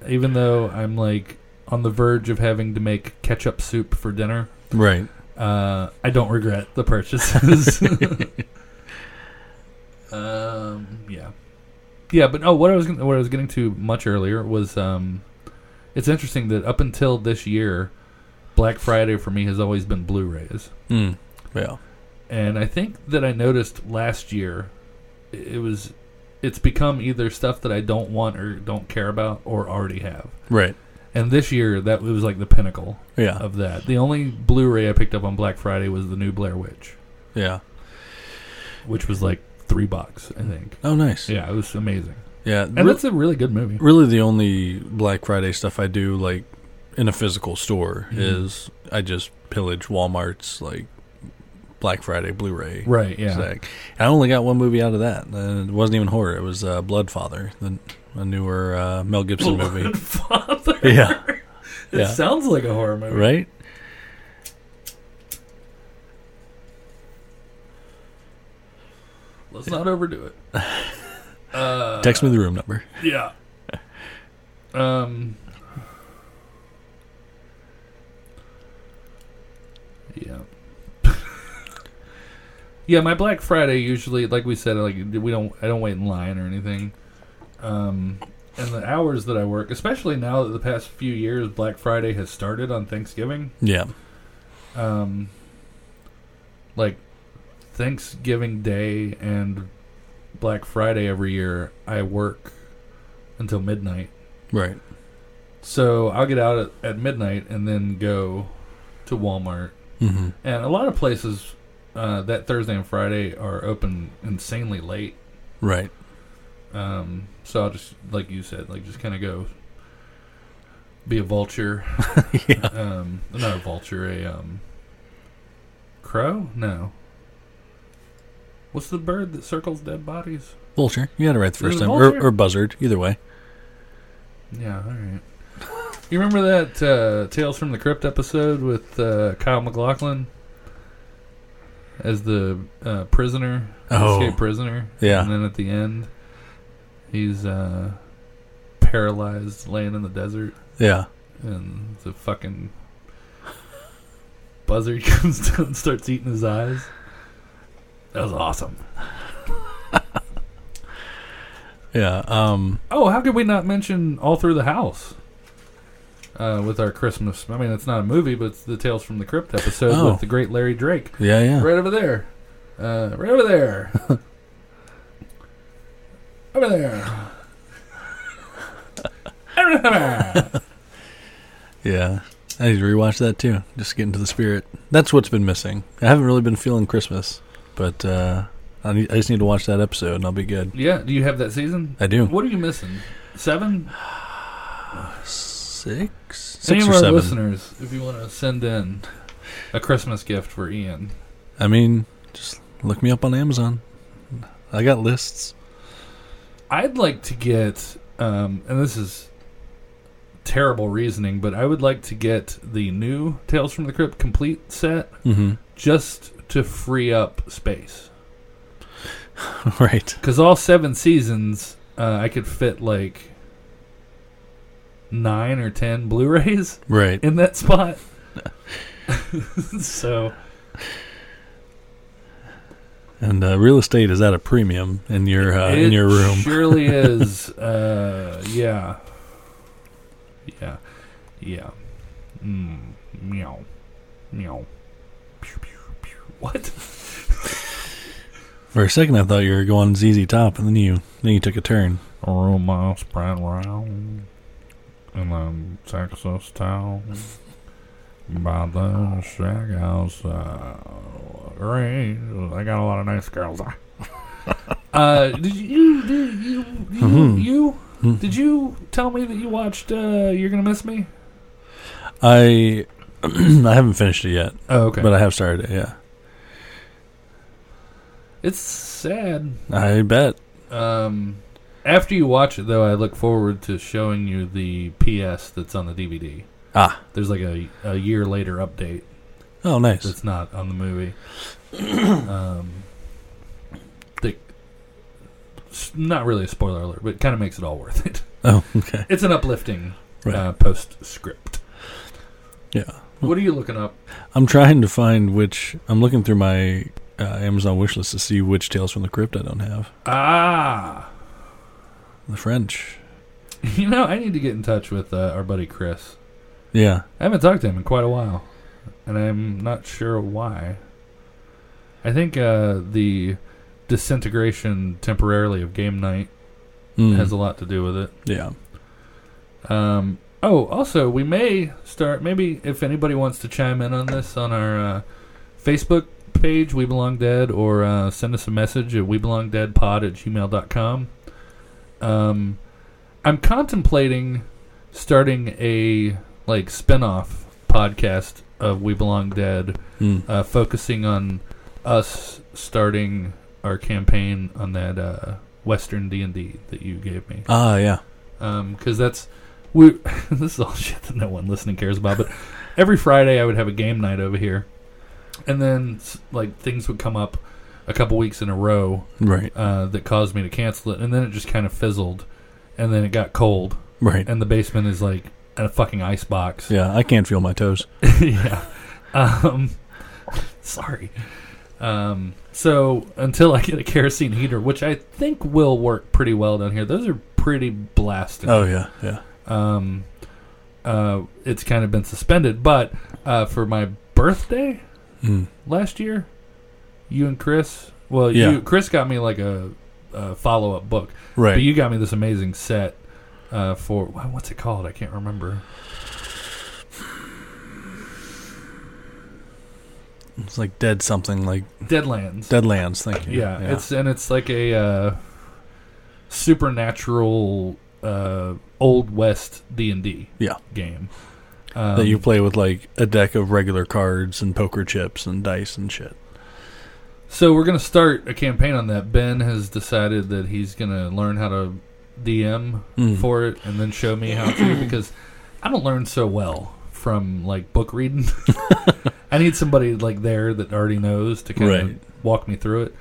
even though I'm like on the verge of having to make ketchup soup for dinner, right. uh, I don't regret the purchases. um, yeah, yeah. But oh, what I was gonna, what I was getting to much earlier was um, it's interesting that up until this year, Black Friday for me has always been Blu-rays, Mm. Yeah. And I think that I noticed last year it was it's become either stuff that I don't want or don't care about or already have. Right. And this year, that was like the pinnacle Yeah. of that. The only Blu-ray I picked up on Black Friday was the new Blair Witch. Yeah. which was like three bucks, I think. Oh, nice. Yeah, it was amazing, Yeah. and re- that's a really good movie. really the only Black Friday stuff I do like in a physical store Mhm. is I just pillage Walmart's like Black Friday Blu-ray. Right. Yeah. Zach. I only got one movie out of that. And it wasn't even horror. It was uh, Blood Father, the a newer uh, Mel Gibson movie. Father. Yeah. It Yeah. sounds like a horror movie. Right? Let's not overdo it. Uh, Text me the room number. Yeah. Um. Yeah. Yeah, my Black Friday usually, like we said, like we don't, I don't wait in line or anything. Um, and the hours that I work, especially now that the past few years Black Friday has started on Thanksgiving. Yeah. Um, like Thanksgiving Day and Black Friday every year, I work until midnight. Right. So I'll get out at, at midnight and then go to Walmart. Mm-hmm. And a lot of places uh, that Thursday and Friday are open insanely late. Right. Um, so I'll just, like you said, like just kind of go be a vulture. yeah. Um, not a vulture, a um, crow? No. What's the bird that circles dead bodies? Vulture. You had it right the first time. Or, or buzzard. Either way. Yeah, all right. You remember that uh, Tales from the Crypt episode with uh, Kyle MacLachlan as the uh, prisoner, Oh. escaped prisoner? Yeah. And then at the end, he's uh, paralyzed, laying in the desert, Yeah. and the fucking buzzard comes down and starts eating his eyes. That was awesome. Yeah. Um. Oh, how could we not mention All Through the House? Uh, with our Christmas, I mean, it's not a movie, but it's the Tales from the Crypt episode Oh. with the great Larry Drake. Yeah. Yeah. Right over there. Uh, right over there. over there. Over there. Yeah. I need to rewatch that too. Just get into the spirit. That's what's been missing. I haven't really been feeling Christmas, but uh, I, need, I just need to watch that episode and I'll be good. yeah, do you have that season? I do. What are you missing? Seven? Six, Any six of or our seven. listeners, if you want to send in a Christmas gift for Ian, I mean, just look me up on Amazon. I got lists. I'd like to get, um, and this is terrible reasoning, but I would like to get the new Tales from the Crypt complete set Mm-hmm. just to free up space. right. Because all seven seasons, uh, I could fit like nine or ten Blu-rays Right. in that spot. so And uh, real estate is at a premium in your uh, it in your room. surely is. Uh, yeah, yeah, yeah. Mm, meow, meow. Pew, pew, pew. What? For a second, I thought you were going ZZ Top, and then you then you took a turn. Aroma spread around in the Texas town by the shack house. Uh, great. I got a lot of nice girls. uh, did you, did you, you, Mhm. you, Mhm. did you tell me that you watched uh, You're Gonna Miss Me? I I haven't finished it yet, Oh, okay. but I have started it. Yeah, it's sad. I bet. Um, after you watch it, though, I look forward to showing you the PS that's on the DVD. Ah, There's like a, a year later update. oh, nice. that's not on the movie. um, not really a spoiler alert, but it kind of makes it all worth it. Oh, okay. It's an uplifting uh, postscript. Yeah. What are you looking up? I'm trying to find which. I'm looking through my uh, Amazon wish list to see which Tales from the Crypt I don't have. Ah, The French. you know, I need to get in touch with uh, our buddy Chris. Yeah. I haven't talked to him in quite a while, and I'm not sure why. I think uh, the disintegration temporarily of game night Mm. has a lot to do with it. yeah. Um, oh, also, we may start. Maybe if anybody wants to chime in on this on our uh, Facebook page, We Belong Dead, or uh, send us a message at We Belong Dead Pod at gmail.com. Um, I'm contemplating starting a like spin-off podcast of We Belong Dead, Mm. uh, focusing on us starting our campaign on that uh, Western D and D that you gave me, Ah, yeah. because that's we. this is all shit that no one listening cares about. But every Friday I would have a game night over here, and then like things would come up a couple weeks in a row Right. uh, that caused me to cancel it, and then it just kind of fizzled, and then it got cold, Right. and the basement is like a fucking ice box. Yeah, I can't feel my toes. yeah. Um, sorry. Um, so until I get a kerosene heater, which I think will work pretty well down here, those are pretty blasting. Oh yeah, yeah. Um, uh, it's kind of been suspended, but uh, for my birthday Mm. last year, you and Chris, well, Yeah. you Chris got me like a, a follow up book, Right. but you got me this amazing set uh, for wha- what's it called? I can't remember. it's like dead something like Deadlands. Deadlands. Thank you. Yeah, it's and it's like a uh, supernatural uh, old west D and D Yeah. game um, that you play with like a deck of regular cards and poker chips and dice and shit. So we're gonna start a campaign on that. Ben has decided that he's gonna learn how to DM Mm. for it and then show me how to because I don't learn so well from like book reading. I need somebody like there that already knows to kind Right. of walk me through it.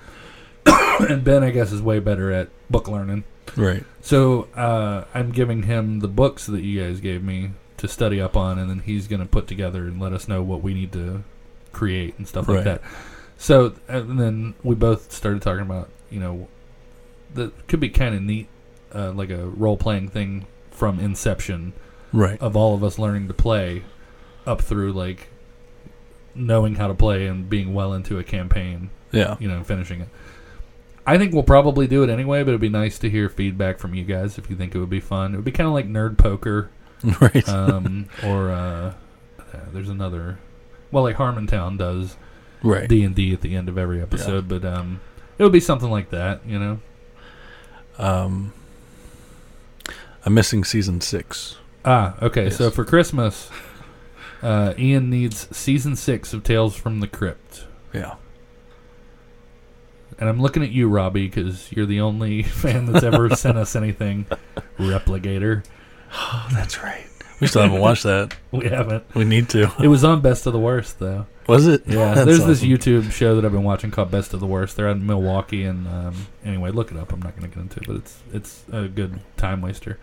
and Ben, I guess, is way better at book learning. Right. So uh, I'm giving him the books that you guys gave me to study up on, and then he's going to put together and let us know what we need to create and stuff like that. So and then we both started talking about you know that could be kind of neat, uh, like a role playing thing from inception Right. of all of us learning to play up through like knowing how to play and being well into a campaign Yeah. you know, finishing it. I think we'll probably do it anyway, but it'd be nice to hear feedback from you guys if you think it would be fun. It would be kind of like nerd poker, right. um, or uh, uh, there's another. Well, like Harmontown does right. D and D at the end of every episode, but um, it would be something like that, you know. um, I'm missing season six. Ah, okay. So for Christmas, uh, Ian needs season six of Tales from the Crypt. Yeah. And I'm looking at you, Robbie, because you're the only fan that's ever sent us anything. Replicator. Oh, that's right. We still haven't watched that. We haven't. We need to. It was on Best of the Worst, though. Was it? Yeah, That's there's this awesome. YouTube show that I've been watching called Best of the Worst. They're out in Milwaukee, and um, anyway, look it up. I'm not going to get into it, but it's it's a good time waster.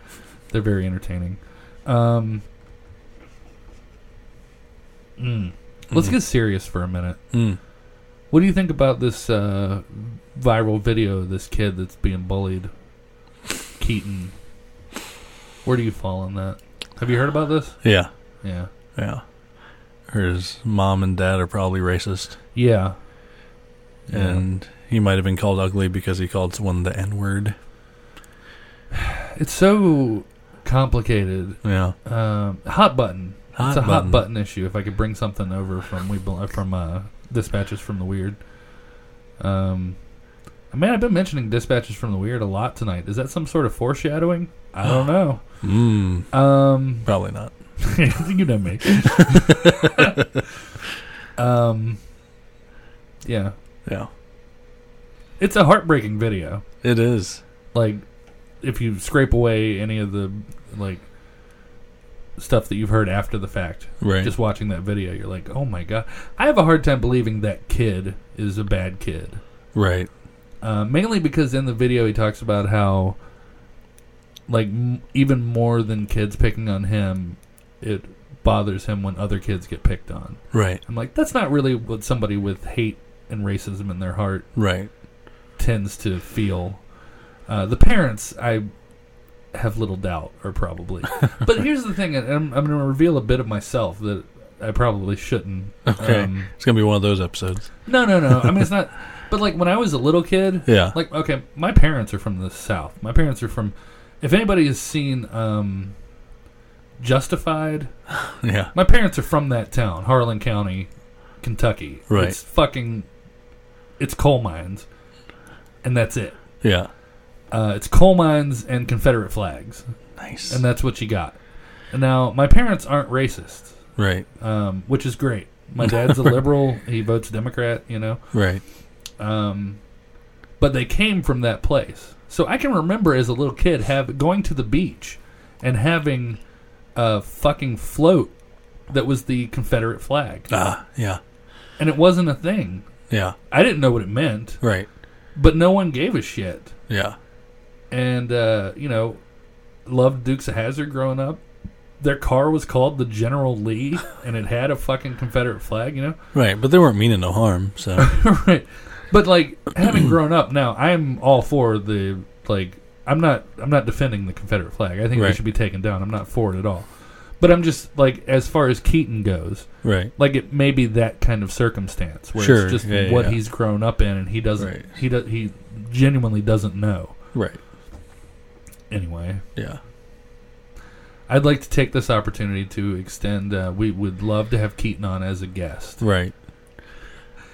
They're very entertaining. Um, mm. Let's Mm. get serious for a minute. Mm. What do you think about this uh, viral video of this kid that's being bullied? Keaton. Where do you fall on that? Have you heard about this? Yeah. Yeah. Yeah. His mom and dad are probably racist, Yeah. and he might have been called ugly because he called someone the N word. It's so complicated. Yeah. Um, hot button. Hot it's a hot button. button issue. If I could bring something over from we from uh, dispatches from the weird. Um, man, I've been mentioning dispatches from the weird a lot tonight. Is that some sort of foreshadowing? I don't know. Mm. Um, Probably not. you know me. um, yeah, Yeah. it's a heartbreaking video. It is. like if you scrape away any of the like stuff that you've heard after the fact Right. just watching that video you're like oh my god i have a hard time believing that kid is a bad kid right. uh, mainly because in the video he talks about how like m- even more than kids picking on him it bothers him when other kids get picked on Right. i'm like that's not really what somebody with hate and racism in their heart Right. tends to feel. Uh, the parents, I have little doubt, are probably. but here's the thing: and I'm, I'm going to reveal a bit of myself that I probably shouldn't. Okay. Um, It's gonna be one of those episodes. no, no, no. I mean, it's not. But like when I was a little kid, Yeah. like okay, my parents are from the south. My parents are from. If anybody has seen um, Justified, yeah. my parents are from that town, Harlan County, Kentucky. Right. It's fucking. It's coal mines, and that's it. Yeah. Uh, it's coal mines and Confederate flags, Nice. and that's what you got. And now my parents aren't racist, right. um, which is great. My dad's a liberal. He votes Democrat. You know. Right. Um, but they came from that place. So I can remember as a little kid have going to the beach and having a fucking float that was the Confederate flag, Ah, yeah. and it wasn't a thing. Yeah. I didn't know what it meant, Right. but no one gave a shit. Yeah. And uh, you know, loved Dukes of Hazzard growing up. Their car was called the General Lee, and it had a fucking Confederate flag. You know, Right. But they weren't meaning no harm. So right. But like having grown up now, I'm all for the like. I'm not. I'm not defending the Confederate flag. I think they Right. should be taken down. I'm not for it at all. But I'm just like, as far as Keaton goes, right. like it may be that kind of circumstance where Sure, it's just yeah, what yeah. he's grown up in, and he doesn't. Right. He does. He genuinely doesn't know. Right. Anyway, Yeah. I'd like to take this opportunity to extend. Uh, we would love to have Keaton on as a guest. Right.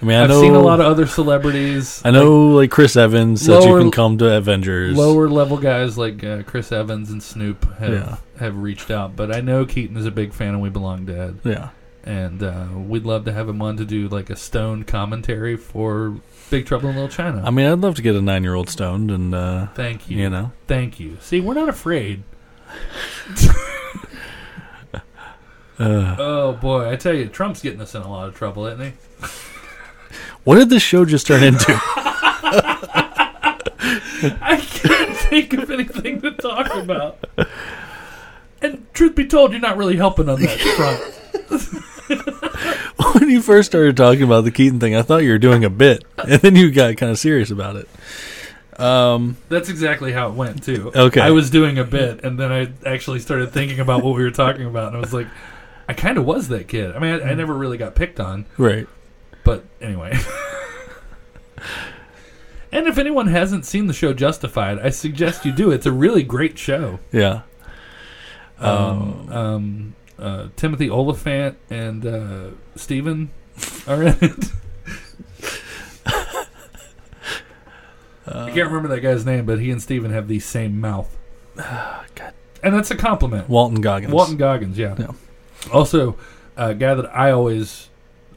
I mean, I I've know, seen a lot of other celebrities. I know, like, Chris Evans says you can come to Avengers. lower level guys like uh, Chris Evans and Snoop have Yeah. have reached out, but I know Keaton is a big fan of We Belong Dead, Yeah. and uh, we'd love to have him on to do like a stone commentary for Big Trouble in Little China. I mean, I'd love to get a nine-year-old stoned, and uh, Thank you. you know, Thank you. See, we're not afraid. uh, Oh boy, I tell you, Trump's getting us in a lot of trouble, isn't he? What did this show just turn into? I can't think of anything to talk about. And truth be told, you're not really helping on that front. when you first started talking about the Keaton thing, I thought you were doing a bit, and then you got kind of serious about it. Um, That's exactly how it went too. Okay. I was doing a bit, and then I actually started thinking about what we were talking about, and I was like, I kind of was that kid. I mean, I, I never really got picked on, right. Anyway. and if anyone hasn't seen the show Justified, I suggest you do. It's a really great show. Yeah. Um, um, uh, Timothy Olyphant and uh, Steven are in it. I can't remember that guy's name, but he and Steven have the same mouth. God. And that's a compliment. Walton Goggins. Walton Goggins, yeah. Yeah. Also, a guy that I always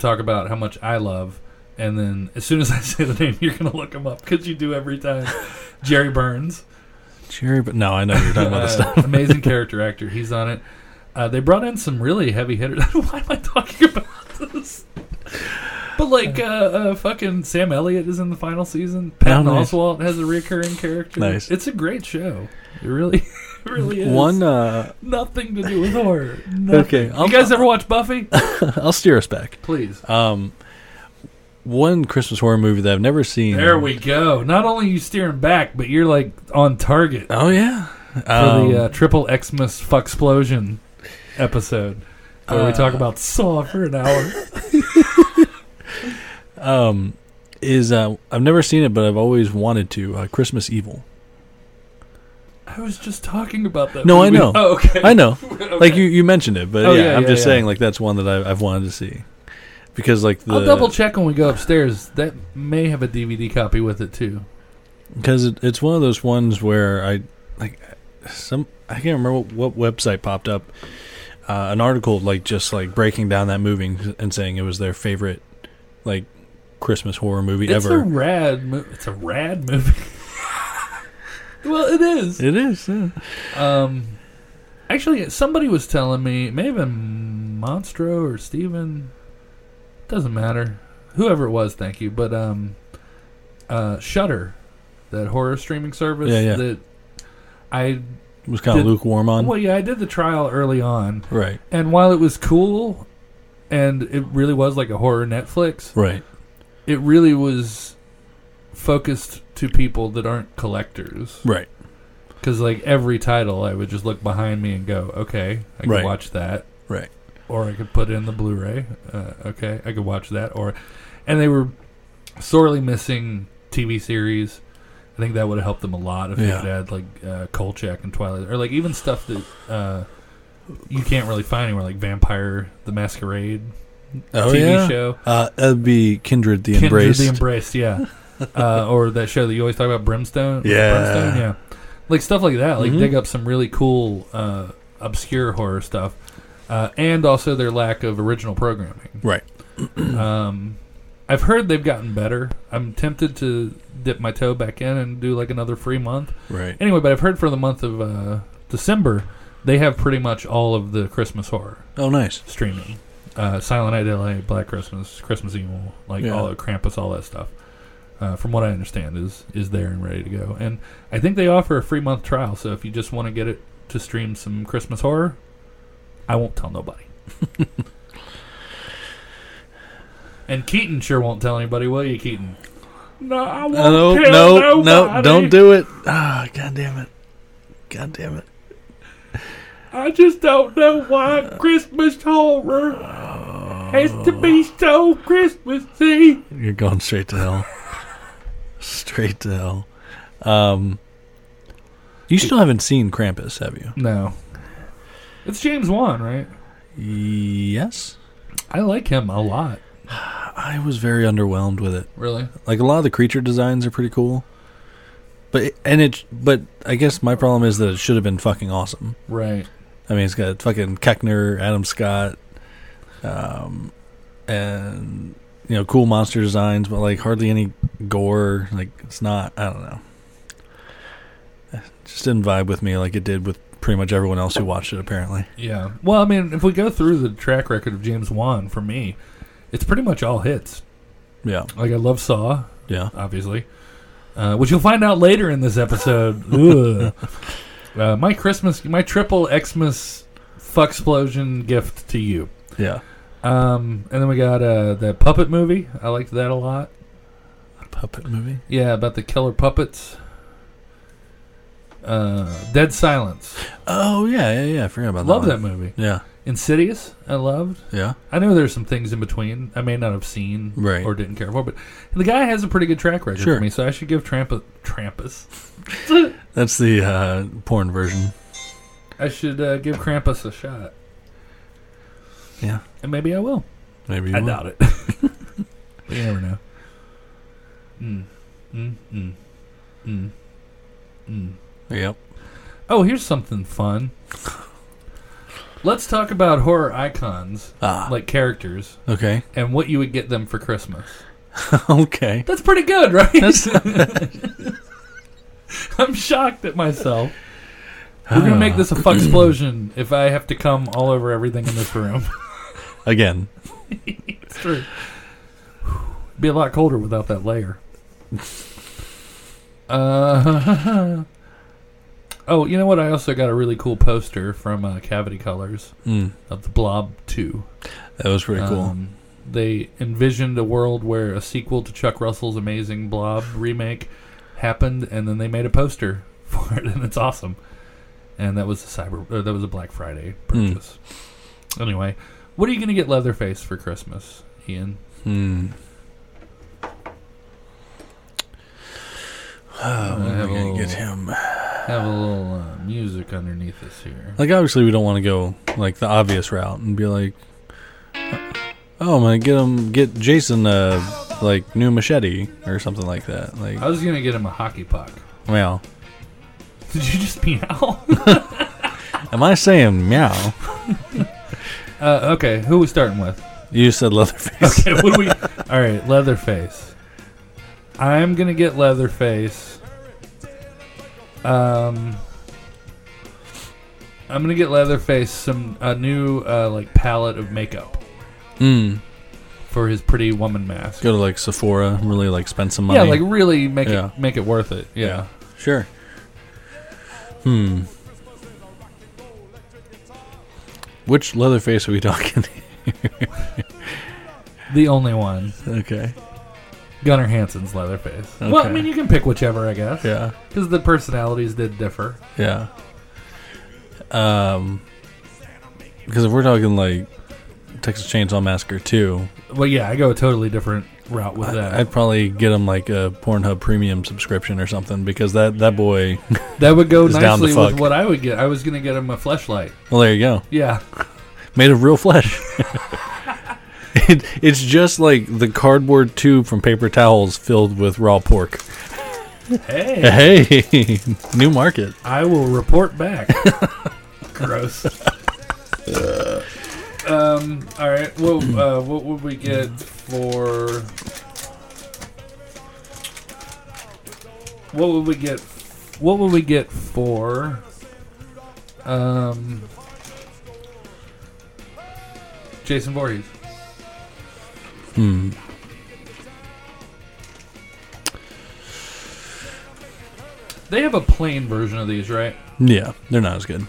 talk about how much I love, and then as soon as I say the name, you're going to look him up because you do every time. Jere Burns. Jerry, but no, I know you're talking about this Uh, stuff. amazing character actor. He's on it. Uh, they brought in some really heavy hitters. Why am I talking about this? But like, uh, uh, fucking Sam Elliott is in the final season. Patton Oh, nice. Oswalt has a recurring character. Nice. It's a great show. It really, it really is. One, uh, nothing to do with horror. Nothing. Okay, you I'll- guys ever watch Buffy? I'll steer us back. Please. Um, one Christmas horror movie that I've never seen. There we go. Not only you steering back, but you're like on target Oh yeah. for Um, the uh, triple Xmas fuck explosion episode where we Uh, talk about Saw for an hour. um, is uh, I've never seen it, but I've always wanted to. Uh, Christmas Evil. I was just talking about that. No, I know. Oh, okay. I know, Okay. like you, you mentioned it, but Oh, yeah, yeah, I'm yeah, just yeah. saying like that's one that I, I've wanted to see because like the I'll double check when we go upstairs. That may have a DVD copy with it too. because it, it's one of those ones where I like some I can't remember what, what website popped up uh, an article like just like breaking down that movie and saying it was their favorite like Christmas horror movie It's ever. a rad. Mo- it's a rad movie. well, it is. it is. Yeah. Um, actually, somebody was telling me, it may have been Monstro or Steven. Doesn't matter. Whoever it was, thank you. But um, uh, Shudder, that horror streaming service. Yeah, yeah. That I was kind of lukewarm on. well, yeah, I did the trial early on, Right. and while it was cool, and it really was like a horror Netflix, Right. it really was focused to people that aren't collectors. Right. Because like every title, I would just look behind me and go, "Okay, I can Right. watch that." Right. Or I could put in the Blu-ray. Uh, okay, I could watch that. Or, and they were sorely missing TV series. I think that would have helped them a lot if they Yeah. could add like uh, Kolchak and Twilight, or like even stuff that uh, you can't really find anywhere, like Vampire the Masquerade Oh TV yeah. show. Uh, that'd be Kindred the Kindred Embraced. the Embraced, yeah. uh, or that show that you always talk about, Brimstone. Yeah. Brimstone, yeah. Like stuff like that. Like Mhm. dig up some really cool, uh, obscure horror stuff, uh, and also their lack of original programming. Right. um, I've heard they've gotten better. I'm tempted to dip my toe back in and do like another free month. Right. Anyway, but I've heard for the month of uh, December, they have pretty much all of the Christmas horror Oh, nice. streaming. Uh, Silent Night, LA, Black Christmas, Christmas Evil, like Yeah. all of Krampus, all that stuff. Uh, from what I understand, is is there and ready to go. And I think they offer a free month trial. So if you just want to get it to stream some Christmas horror, I won't tell nobody. and Keaton sure won't tell anybody, will you, Keaton? No, I won't No, tell no, no! Don't do it. Ah, god damn it! God damn it! I just don't know why Christmas horror has to be so Christmassy. You're going straight to hell. Straight to hell. Um, you still haven't seen Krampus, have you? No. It's James Wan, right? Yes. I like him a lot. I was very underwhelmed with it. Really? Like a lot of the creature designs are pretty cool, but and it. But I guess my problem is that it should have been fucking awesome. Right. I mean, it's got fucking Koechner, Adam Scott, um, and you know, cool monster designs, but like hardly any gore. Like it's not. I don't know. It just didn't vibe with me like it did with pretty much everyone else who watched it. Apparently, Yeah. Well, I mean, if we go through the track record of James Wan, for me, it's pretty much all hits. yeah, Like, I love Saw, yeah. obviously, uh, which you'll find out later in this episode. Uh, my Christmas, my triple Xmas fuck explosion gift to you. Yeah. Um, and then we got uh, the puppet movie. I liked that a lot. Puppet movie. Yeah, about the killer puppets. Uh, Dead Silence. Oh yeah, yeah, yeah. I forgot about Love that. that movie. Yeah, Insidious. I loved. yeah. I know there's some things in between I may not have seen Right. or didn't care for, but the guy has a pretty good track record Sure. for me, so I should give Trampa, Trampus. That's the uh, porn version. I should uh, give Krampus a shot, Yeah, and maybe I will. maybe. You I will. doubt it. but you never know. Mm, mm, mm, mm, mm. Yep. Oh, here's something fun. Let's talk about horror icons, Ah. like characters, okay. and what you would get them for Christmas. okay. That's pretty good, right? I'm shocked at myself. We're gonna make this a fuck explosion if I have to come all over everything in this room. again. it's true. Be a lot colder without that layer. Uh, oh, you know what? I also got a really cool poster from uh, Cavity Colors Mm, of the Blob Two. that was pretty cool. Um, they envisioned a world where a sequel to Chuck Russell's amazing Blob remake happened, and then they made a poster for it, and it's awesome. And that was a cyber, uh, that was a Black Friday Hmm. purchase. Anyway, what are you going to get Leatherface for Christmas, Ian? Hmm. Oh, am I gonna get him? Have a little uh, music underneath us here. Like, obviously, we don't want to go like the obvious route and be like, "Oh, I'm gonna get him, get Jason a like new machete or something like that." Like, I was to get him a hockey puck. well, Did you just meow? am I saying meow? uh, okay, who are we starting with? You said Leatherface. Okay, what do we? All right, Leatherface. I'm gonna get Leatherface. Um, I'm gonna get Leatherface some a new uh, like palette of makeup Hmm. for his pretty woman mask. Go to like Sephora, really like spend some money. Yeah, like really make Yeah. it make it worth it. Yeah. Sure. Hmm. Which Leatherface are we talking? the only one. okay. Gunnar Hansen's Leatherface. Well, I mean, you can pick whichever, I guess, Yeah. because the personalities did differ. Yeah. Um. Because if we're talking like Texas Chainsaw Massacre 2, Well, yeah, I go a totally different route with that. I, would probably get him like a Pornhub premium subscription or something because that, that boy. that would go to nicely with what I would get. I was gonna get him a fleshlight. Well, there you go. Yeah. Made of real flesh. it, it's just like the cardboard tube from paper towels filled with raw pork. Hey, Hey, new market. I will report back. Gross. um. All right. Well, uh, what would we get for? What would we get? What would we get for? Um, Jason Voorhees. Hmm. They have a plain version of these, right? Yeah, they're not as good.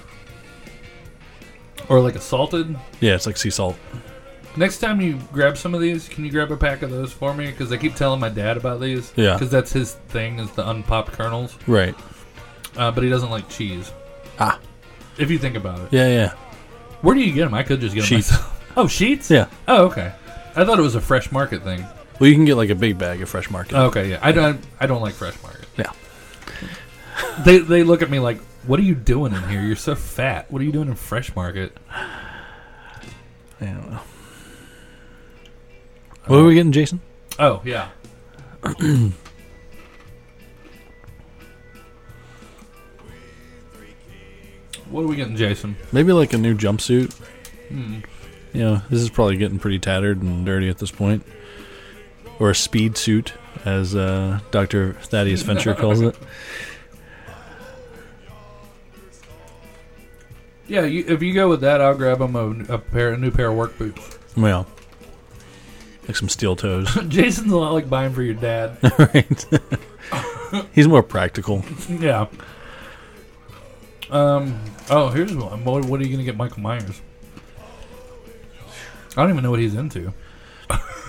Or like a salted. Yeah, it's like sea salt. Next time you grab some of these, can you grab a pack of those for me? Because I keep telling my dad about these. Yeah. Because that's his thing is the unpopped kernels. Right. Uh, but he doesn't like cheese. Ah. If you think about it. Yeah, yeah. Where do you get them? I could just get them Sheets. myself. Oh, sheets? Yeah. Oh, okay. I thought it was a fresh market thing. Well, you can get like a big bag of fresh market. Okay, yeah. I don't. I don't like fresh market. Yeah. They they look at me like, "What are you doing in here? You're so fat. What are you doing in fresh market?" I don't know. What are we getting, Jason? Oh yeah. what are we getting, Jason? Maybe like a new jumpsuit. Hmm. You know, this is probably getting pretty tattered and dirty at this point. Or a speed suit, as uh, Dr. Thaddeus Venture calls it. Yeah, you, if you go with that, I'll grab him a, a pair, a new pair of work boots. Well, like some steel toes. Jason's a lot like buying for your dad. right. He's more practical. yeah. Um. Oh, here's one. What, what are you gonna get, Michael Myers? I don't even know what he's into.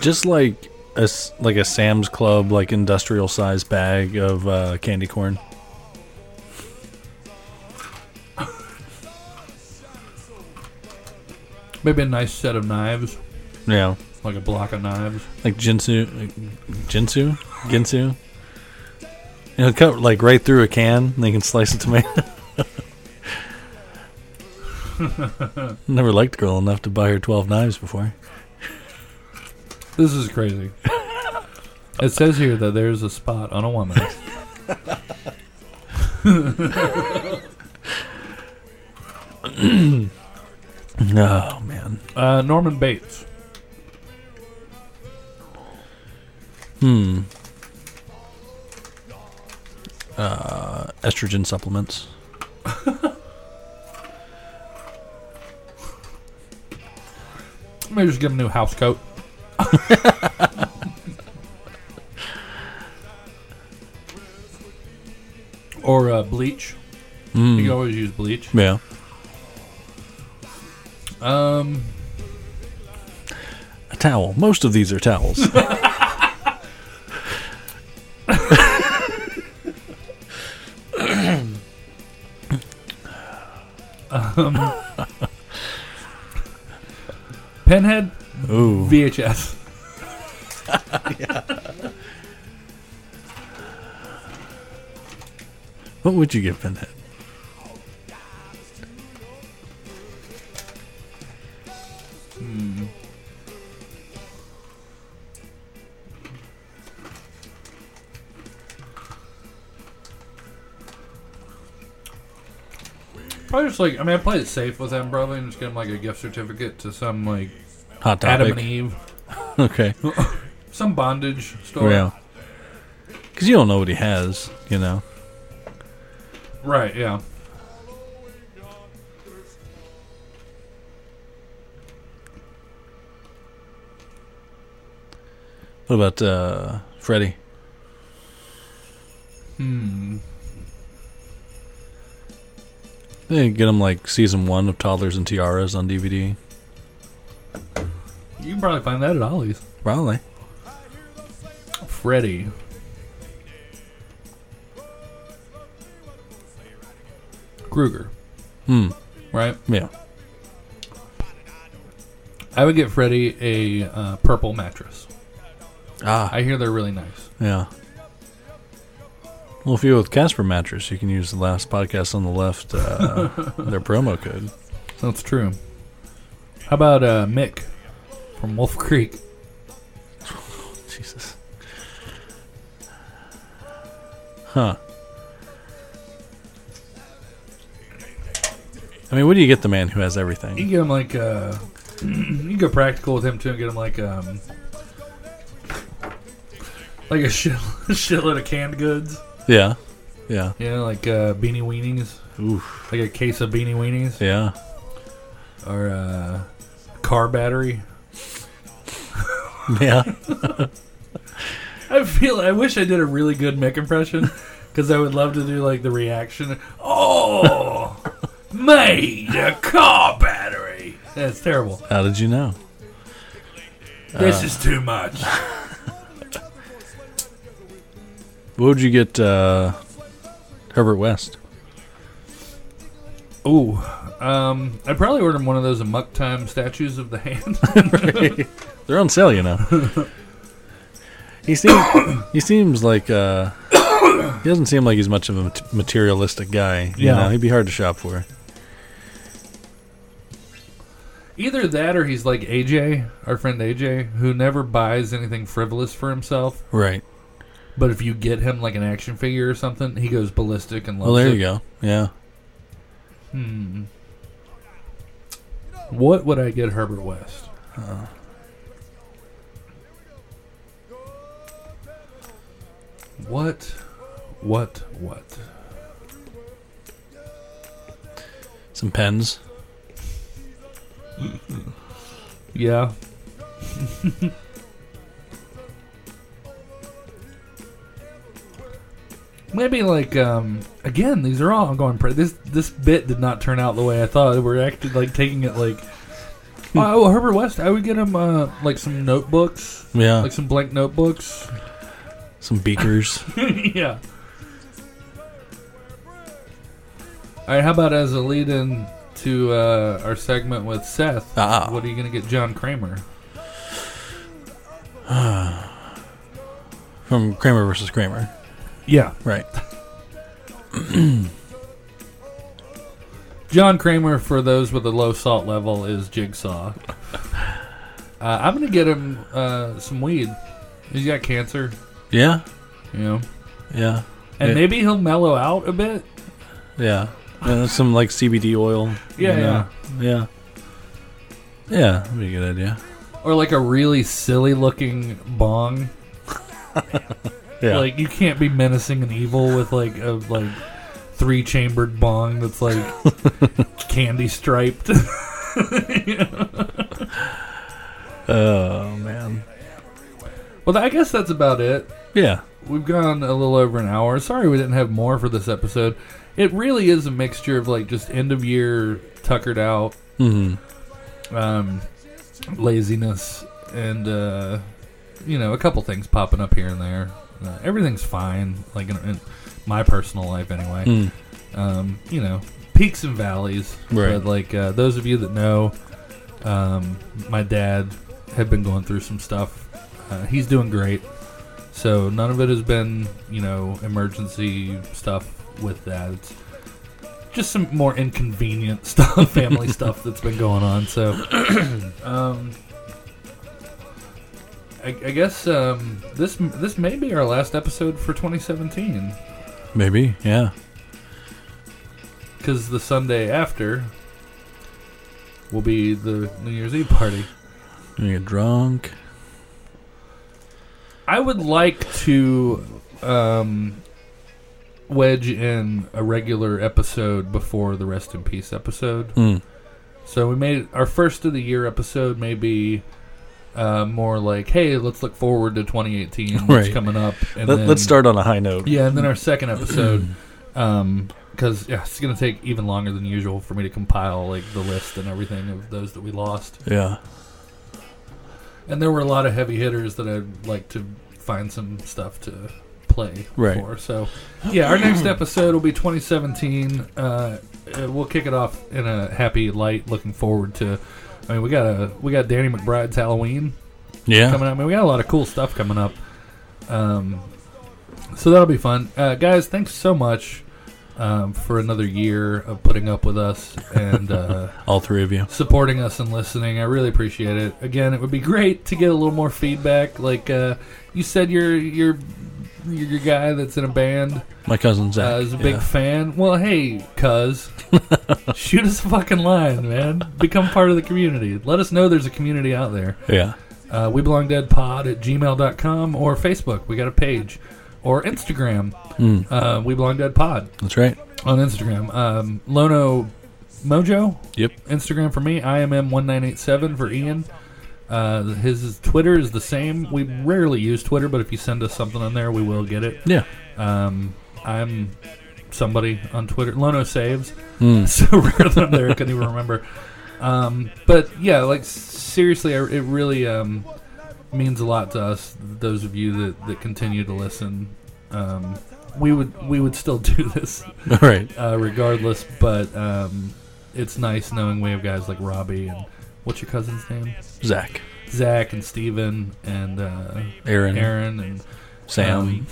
Just like a like a Sam's Club like industrial size bag of uh, candy corn. Maybe a nice set of knives, Yeah, like a block of knives. like Jinsu, like, Jinsu, Ginsu. It'll cut like right through a can, and they can slice a tomato. Never liked a girl enough to buy her twelve knives before. This is crazy. it says here that there's a spot on a woman. Oh man. Uh, Norman Bates. Hmm. Uh, estrogen supplements. Maybe just get a new house coat. or uh, bleach. You can Mm. always use bleach. Yeah. Um, A towel. Most of these are towels. Pinhead Ooh. VHS. What would you give Pinhead? Probably just like I mean I played it safe with him probably and just get him like a gift certificate to some like Hot Adam and Eve, Okay. some bondage store. Yeah. Because you don't know what he has, you know. Right. Yeah. What about uh, Freddy? Hmm. They get him like season one of Toddlers and Tiaras on DVD. You can probably find that at Ollie's. Probably. Freddy. Krueger, Hmm. right? Yeah. I would get Freddy a uh, purple mattress. Ah. I hear they're really nice. Yeah. Well, if you go with Casper mattress, you can use the last podcast on the left, uh, their promo code. That's true. How about uh, Mick from Wolf Creek? Jesus. Huh. I mean, what do you get the man who has everything? You everything? get him like uh, You can go practical with him too and get him like um like a shit shitload of canned goods. Yeah. Yeah. Know, like uh, beanie weenies, Oof. like a case of beanie weenies, Yeah. or uh, car battery. Yeah. I feel. I wish I did a really good Mick impression because I would love to do like the reaction. Oh, made a car battery. That's terrible. How did you know? this is too much. What would you get uh, Herbert West? Ooh, um, I'd probably order one of those Amok Time statues of the hand. They're on sale, you know. he seems he seems like uh, he doesn't seem like he's much of a mat- materialistic guy. You Yeah. know, he'd be hard to shop for. Either that, or he's like AJ, our friend AJ, who never buys anything frivolous for himself. Right. But if you get him like an action figure or something, he goes ballistic and loves Well, there it. you go. Yeah. Hmm. What would I get Herbert West? What? What? What? Some pens. Yeah. Maybe like um again, these are all ongoing. Pre- this this bit did not turn out the way I thought. We're actually like taking it like. Oh, well, Herbert West. I would get him uh, like some notebooks, Yeah. like some blank notebooks. some beakers. yeah. All right. How about as a lead-in to uh, our segment with Seth? Ah. What are you gonna get, John Kramer? From Kramer versus Kramer. Yeah. Right. John Kramer, for those with a low salt level, is Jigsaw. Uh, I'm gonna get him uh, some weed. He's got cancer, Yeah. you know, Yeah. and Yeah. maybe he'll mellow out a bit. Yeah. Uh, some like CBD oil. Yeah, know? Yeah. Yeah. That'd be a good idea. Or like a really silly looking bong. Yeah. Like you can't be menacing and evil with like a like three chambered bong that's like candy striped. oh man. well, I guess that's about it. Yeah. We've gone a little over an hour. Sorry we didn't have more for this episode. It really is a mixture of like just end of year tuckered out, hmm um, laziness, and uh, you know a couple things popping up here and there. Uh, everything's fine, like in, in my personal life anyway. Mm. Um, you know, peaks and valleys. Right. But like uh, those of you that know, um, my dad had been going through some stuff. Uh, he's doing great. So none of it has been, you know, emergency stuff with that. It's just some more inconvenient stuff, family stuff that's been going on. So, um, I, I guess um, this this may be our last episode for 2017 Maybe. Yeah. because the Sunday after will be the New Year's Eve party. You get drunk. I would like to um, wedge in a regular episode before the Rest in Peace episode. Mm. So we made our first of the year episode may be uh, more like, hey, let's look forward to 2018, what's Right. coming up. And Let, then, let's start on a high note. Yeah, and then our second episode, because yeah, it's gonna take even longer than usual for me to compile like the list and everything of those that we lost. Yeah. And there were a lot of heavy hitters that I'd like to find some stuff to play Right. for. So, yeah, our next episode will be 2017. Uh, uh, we'll kick it off in a happy light. Looking forward to. I mean, we got a we got Danny McBride's Halloween Yeah. coming up. I mean, we got a lot of cool stuff coming up. Um, so that'll be fun, uh, guys. Thanks so much um, for another year of putting up with us and. Uh, All three of you. supporting us and listening. I really appreciate it. Again, it would be great to get a little more feedback. Like uh, you said, your your your, guy that's in a band My cousin Zach uh, is a big yeah. fan. Well, hey, cuz, shoot us a fucking line, man. Become part of the community. Let us know there's a community out there. yeah. Uh, we belong dead pod at gmail.com or Facebook. We got a page. Or Instagram. Mm, Uh, we belong dead pod that's right. on Instagram. Um, Lono Mojo. Yep. Instagram for me. I am M one nine eight seven for Ian. Uh, his Twitter is the same. We rarely use Twitter, but if you send us something on there, we will get it. Yeah. Um, I'm somebody on Twitter. Lono saves. Mm. so rare that I'm there, I couldn't even remember. Um, but yeah, like seriously, I, it really um, means a lot to us. Those of you that, that continue to listen, um, we would we would still do this All right. uh, regardless. But um, it's nice knowing we have guys like Robbie and what's your cousin's name? Zach, Zach and Steven and uh, Aaron, Aaron and Sam, um,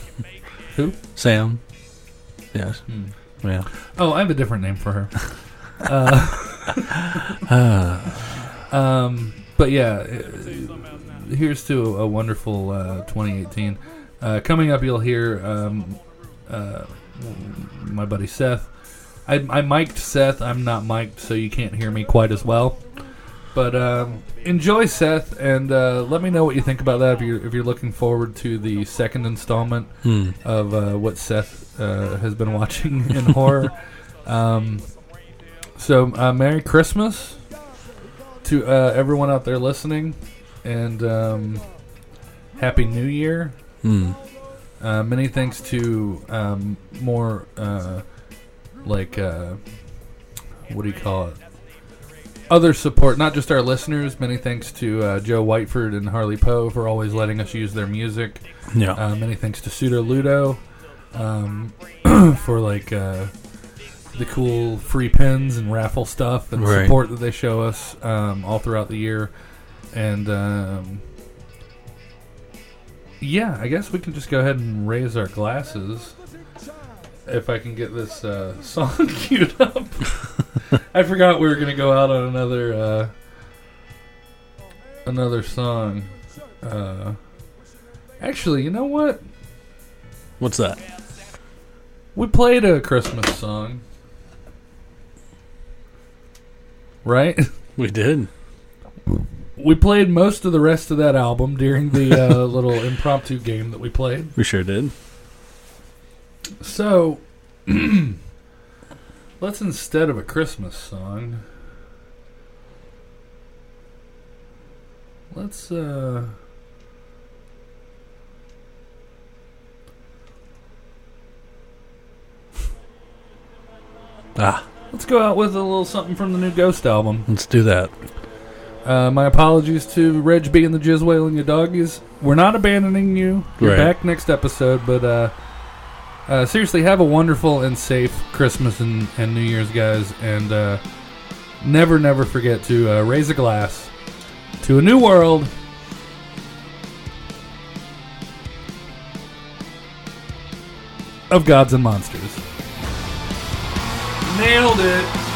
who? Sam. Yes. Hmm. Yeah. Oh, I have a different name for her. uh, um, but yeah, uh, here's to a wonderful uh, 2018. Uh, coming up, you'll hear um, uh, my buddy Seth. I, I mic'd Seth. I'm not mic'd, so you can't hear me quite as well. But um, enjoy Seth, and uh, let me know what you think about that. If you're if you're looking forward to the second installment Hmm. of uh, what Seth uh, has been watching in horror. Um, so, uh, Merry Christmas to uh, everyone out there listening, and um, Happy New Year. Hmm. Uh, many thanks to um, more uh, like uh, what do you call it? Other support, not just our listeners. Many thanks to uh, Joe Whiteford and Harley Poe for always letting us use their music. Yeah. Uh, many thanks to Pseudo Ludo um, for like uh, the cool free pins and raffle stuff and Right. support that they show us um, all throughout the year. And um, yeah, I guess we can just go ahead and raise our glasses. If I can get this uh, song queued up, I forgot we were gonna go out on another uh, another song. Uh, actually, you know what? What's that? We played a Christmas song. Right? We did. We played most of the rest of that album during the uh, little impromptu game that we played. We sure did. So, let's instead of a Christmas song, let's uh Ah, let's go out with a little something from the new Ghost album. let's do that. Uh, my apologies to Reg B and the Jizz Wailing Your Doggies. We're not abandoning you. You're Right. back next episode, but uh, uh, seriously, have a wonderful and safe Christmas and, and New Year's, guys. And uh, never, never forget to uh, raise a glass to a new world. Of gods and monsters. Nailed it.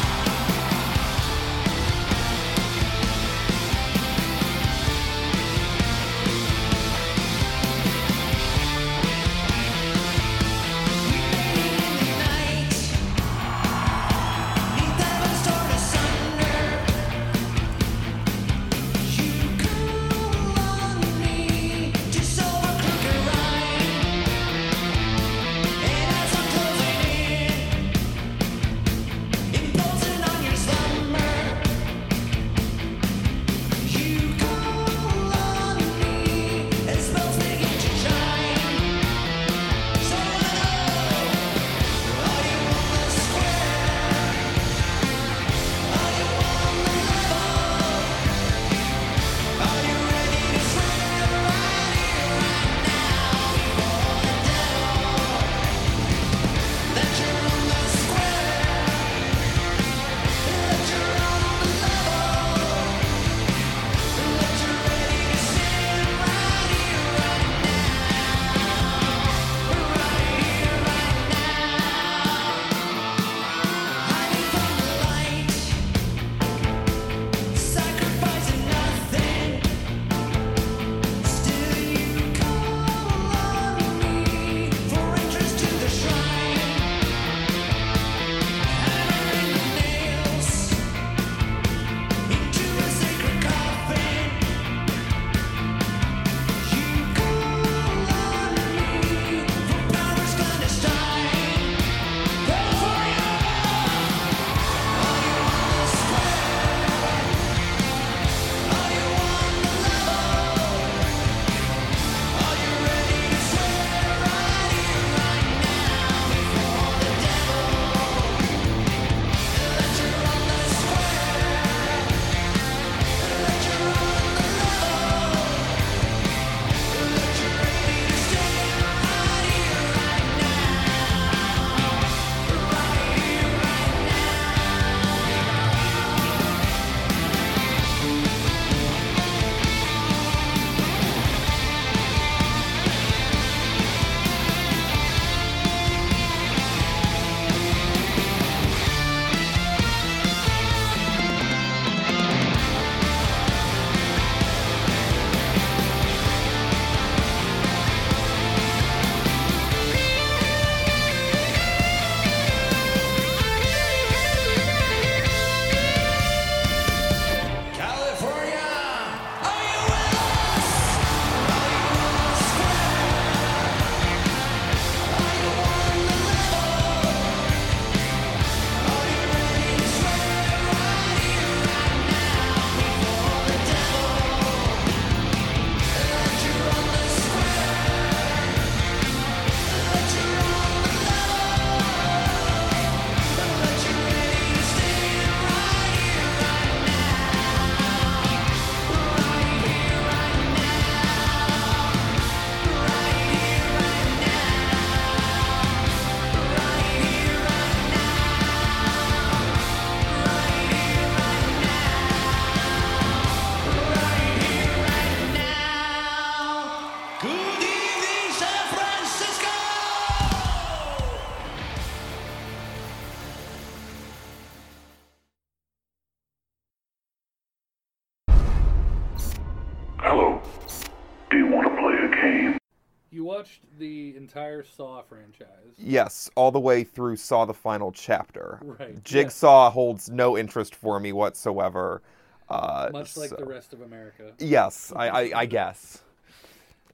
Entire Saw franchise. Yes, all the way through Saw the final chapter. Right, Jigsaw holds no interest for me whatsoever. Uh, Much like so- the rest of America. Yes, I, I, I guess.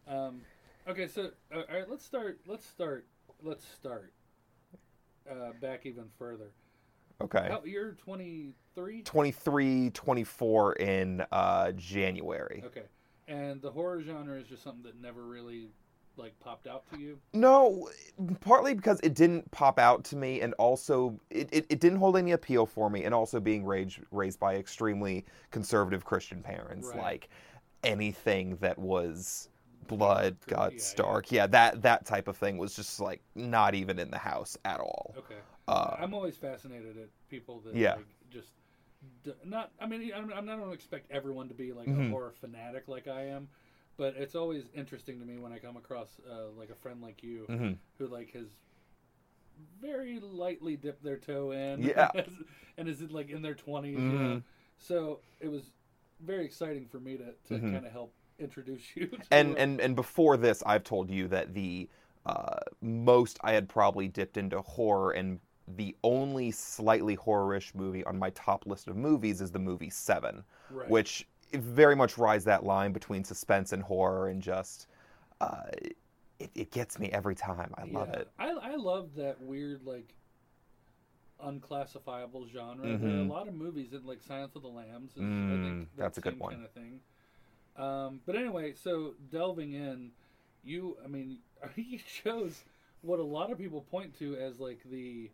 Um, okay, so uh, all right, let's start. Let's start. Let's start uh, back even further. Okay. How, you're 23. 23, 24 in uh, January. Okay, and the horror genre is just something that never really like popped out to you. No, partly because it didn't pop out to me, and also it, it, it didn't hold any appeal for me, and also being raised raised by extremely conservative Christian parents, Right. like anything that was blood, Yeah, guts, yeah. dark, yeah, that that type of thing was just like not even in the house at all. Okay. Uh, I'm always fascinated at people that Yeah. like, just not. I mean, I'm, I'm not. I don't expect everyone to be like Mhm. a horror fanatic like I am, but it's always interesting to me when I come across uh, like a friend like you Mhm. who like has very lightly dipped their toe in. Yeah. and is like in their 20s. You know? So it was very exciting for me to, to Mhm. kind of help introduce you. To, and and and before this, I've told you that the uh, most I had probably dipped into horror, and the only slightly horror-ish movie on my top list of movies is the movie Seven, right. which very much rides that line between suspense and horror, and just uh, it, it gets me every time. I love Yeah. it. I I love that weird like unclassifiable genre. There are a Mhm. lot of movies in like Silence of the Lambs. Is, I Mm, think that's a good one. Kind of thing. Um, but anyway, so delving in, you I mean you chose what a lot of people point to as like the,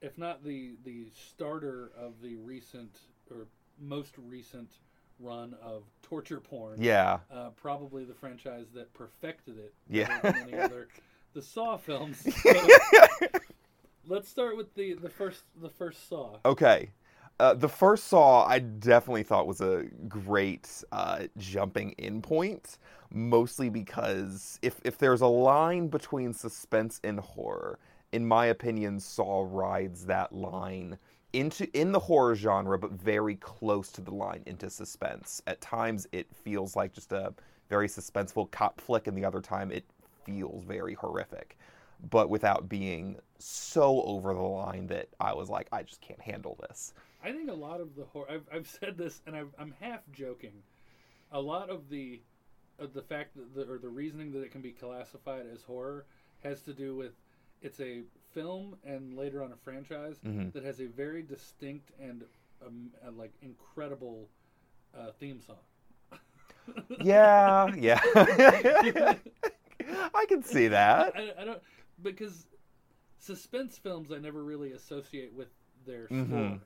if not the the starter of the recent or most recent run of torture porn. Yeah, Uh, probably the franchise that perfected it. Yeah. than any other. The Saw films. So, let's start with the the first the first Saw. Okay. Uh, the first Saw, I definitely thought was a great uh, jumping in point, mostly because if, if there's a line between suspense and horror, in my opinion, Saw rides that line into in the horror genre, but very close to the line into suspense. At times, it feels like just a very suspenseful cop flick, and the other time, it feels very horrific but without being so over the line that I was like, I just can't handle this. I think a lot of the horror. I've, I've said this, and I've, I'm half joking. A lot of the of the fact that the, or the reasoning that it can be classified as horror has to do with it's a film and later on a franchise Mhm. that has a very distinct and um, uh, like incredible uh, theme song. Yeah, yeah. I can see that. I, I don't because suspense films I never really associate with their score, Mhm.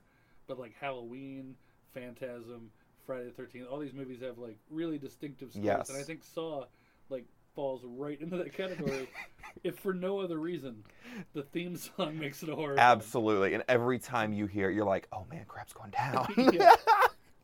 but like Halloween, Phantasm, Friday the Thirteenth, all these movies have like really distinctive scores, Yes. and I think Saw falls right into that category, if for no other reason. The theme song makes it a horror. Absolutely. And every time you hear it, you're like, oh man, crap's going down. Yeah.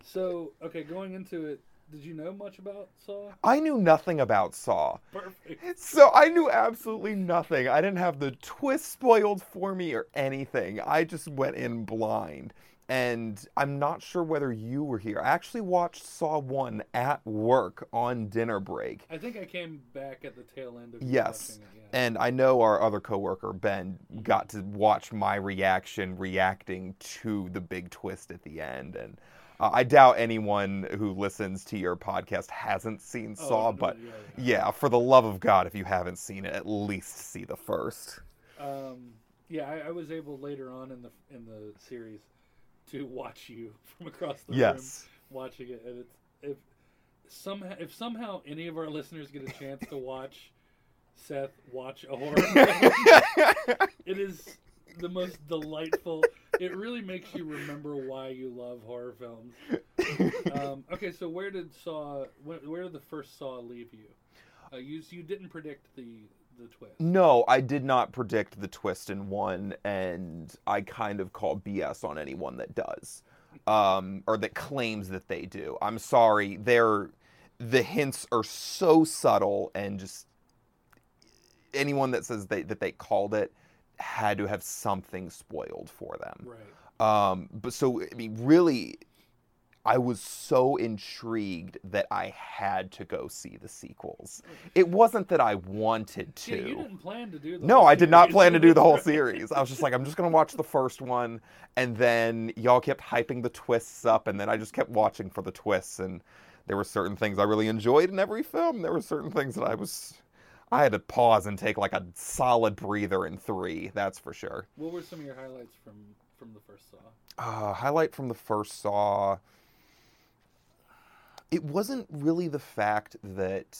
So okay, going into it, did you know much about Saw? I knew nothing about Saw. Perfect. So I knew absolutely nothing. I didn't have the twist spoiled for me or anything. I just went in blind. And I'm not sure whether you were here. I actually watched Saw 1 at work on dinner break. I think I came back at the tail end of Yes. it. Yeah. And I know our other coworker Ben got to watch my reaction reacting to the big twist at the end and uh, I doubt anyone who listens to your podcast hasn't seen Oh, Saw, no, but yeah, yeah, for the love of God, if you haven't seen it, at least see the first. Um, yeah, I, I was able later on in the in the series to watch you from across the room Yes. watching it, and it's if somehow if somehow any of our listeners get a chance to watch Seth watch a horror, film, it is the most delightful. It really makes you remember why you love horror films. Um, okay, so where did Saw? Where, where did the first Saw leave you? Uh, you you didn't predict the the twist. No, I did not predict the twist in one, and I kind of call BS on anyone that does, um, or that claims that they do. I'm sorry, they're the hints are so subtle, and just anyone that says they, that they called it had to have something spoiled for them. Right. Um, but so I mean, really, I was so intrigued that I had to go see the sequels. It wasn't that I wanted to. Yeah, you didn't plan to do the No, I did not plan to do the whole series. I was just like, I'm just gonna watch the first one, and then y'all kept hyping the twists up, and then I just kept watching for the twists. And there were certain things I really enjoyed in every film. There were certain things that I was, I had to pause and take like a solid breather in three. That's for sure. What were some of your highlights from from the first Saw? Uh, highlight from the first Saw. It wasn't really the fact that.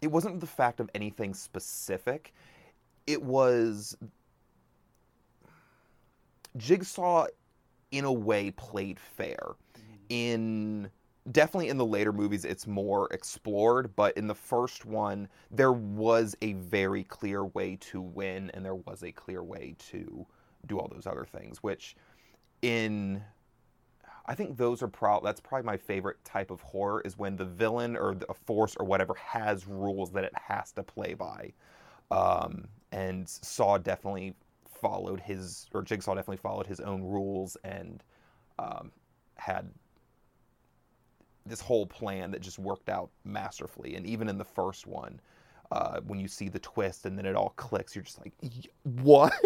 It wasn't the fact of anything specific. It was. Jigsaw, in a way, played fair. Mm-hmm. In definitely in the later movies, it's more explored, but in the first one, there was a very clear way to win, and there was a clear way to do all those other things. Which, in I think those are pro. That's probably my favorite type of horror is when the villain or the force or whatever has rules that it has to play by. Um, and Saw definitely followed his, or Jigsaw definitely followed his own rules and um, had this whole plan that just worked out masterfully. And even in the first one, uh, when you see the twist and then it all clicks, you're just like, "Y- what?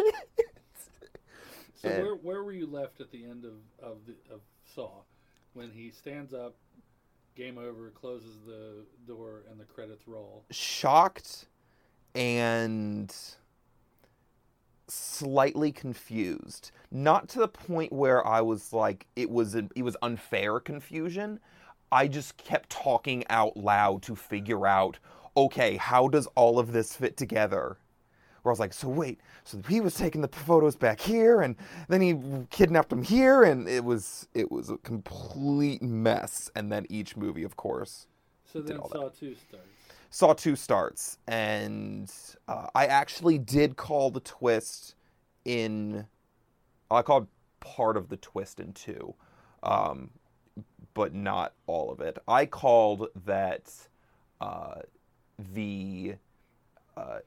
So And- where where were you left at the end of of the of Saw, when he stands up, game over, closes the door, and the credits roll? shocked and slightly confused. Not to the point where I was like it was an, it was unfair confusion. I just kept talking out loud to figure out okay, how does all of this fit together? Where I was like, so wait, so he was taking the photos back here, and then he kidnapped him here, and it was it was a complete mess. And then each movie, of course, So then all that. Saw two starts. Saw two starts, and uh, I actually did call the twist in. I called part of the twist in two, um, but not all of it. I called that uh, the uh,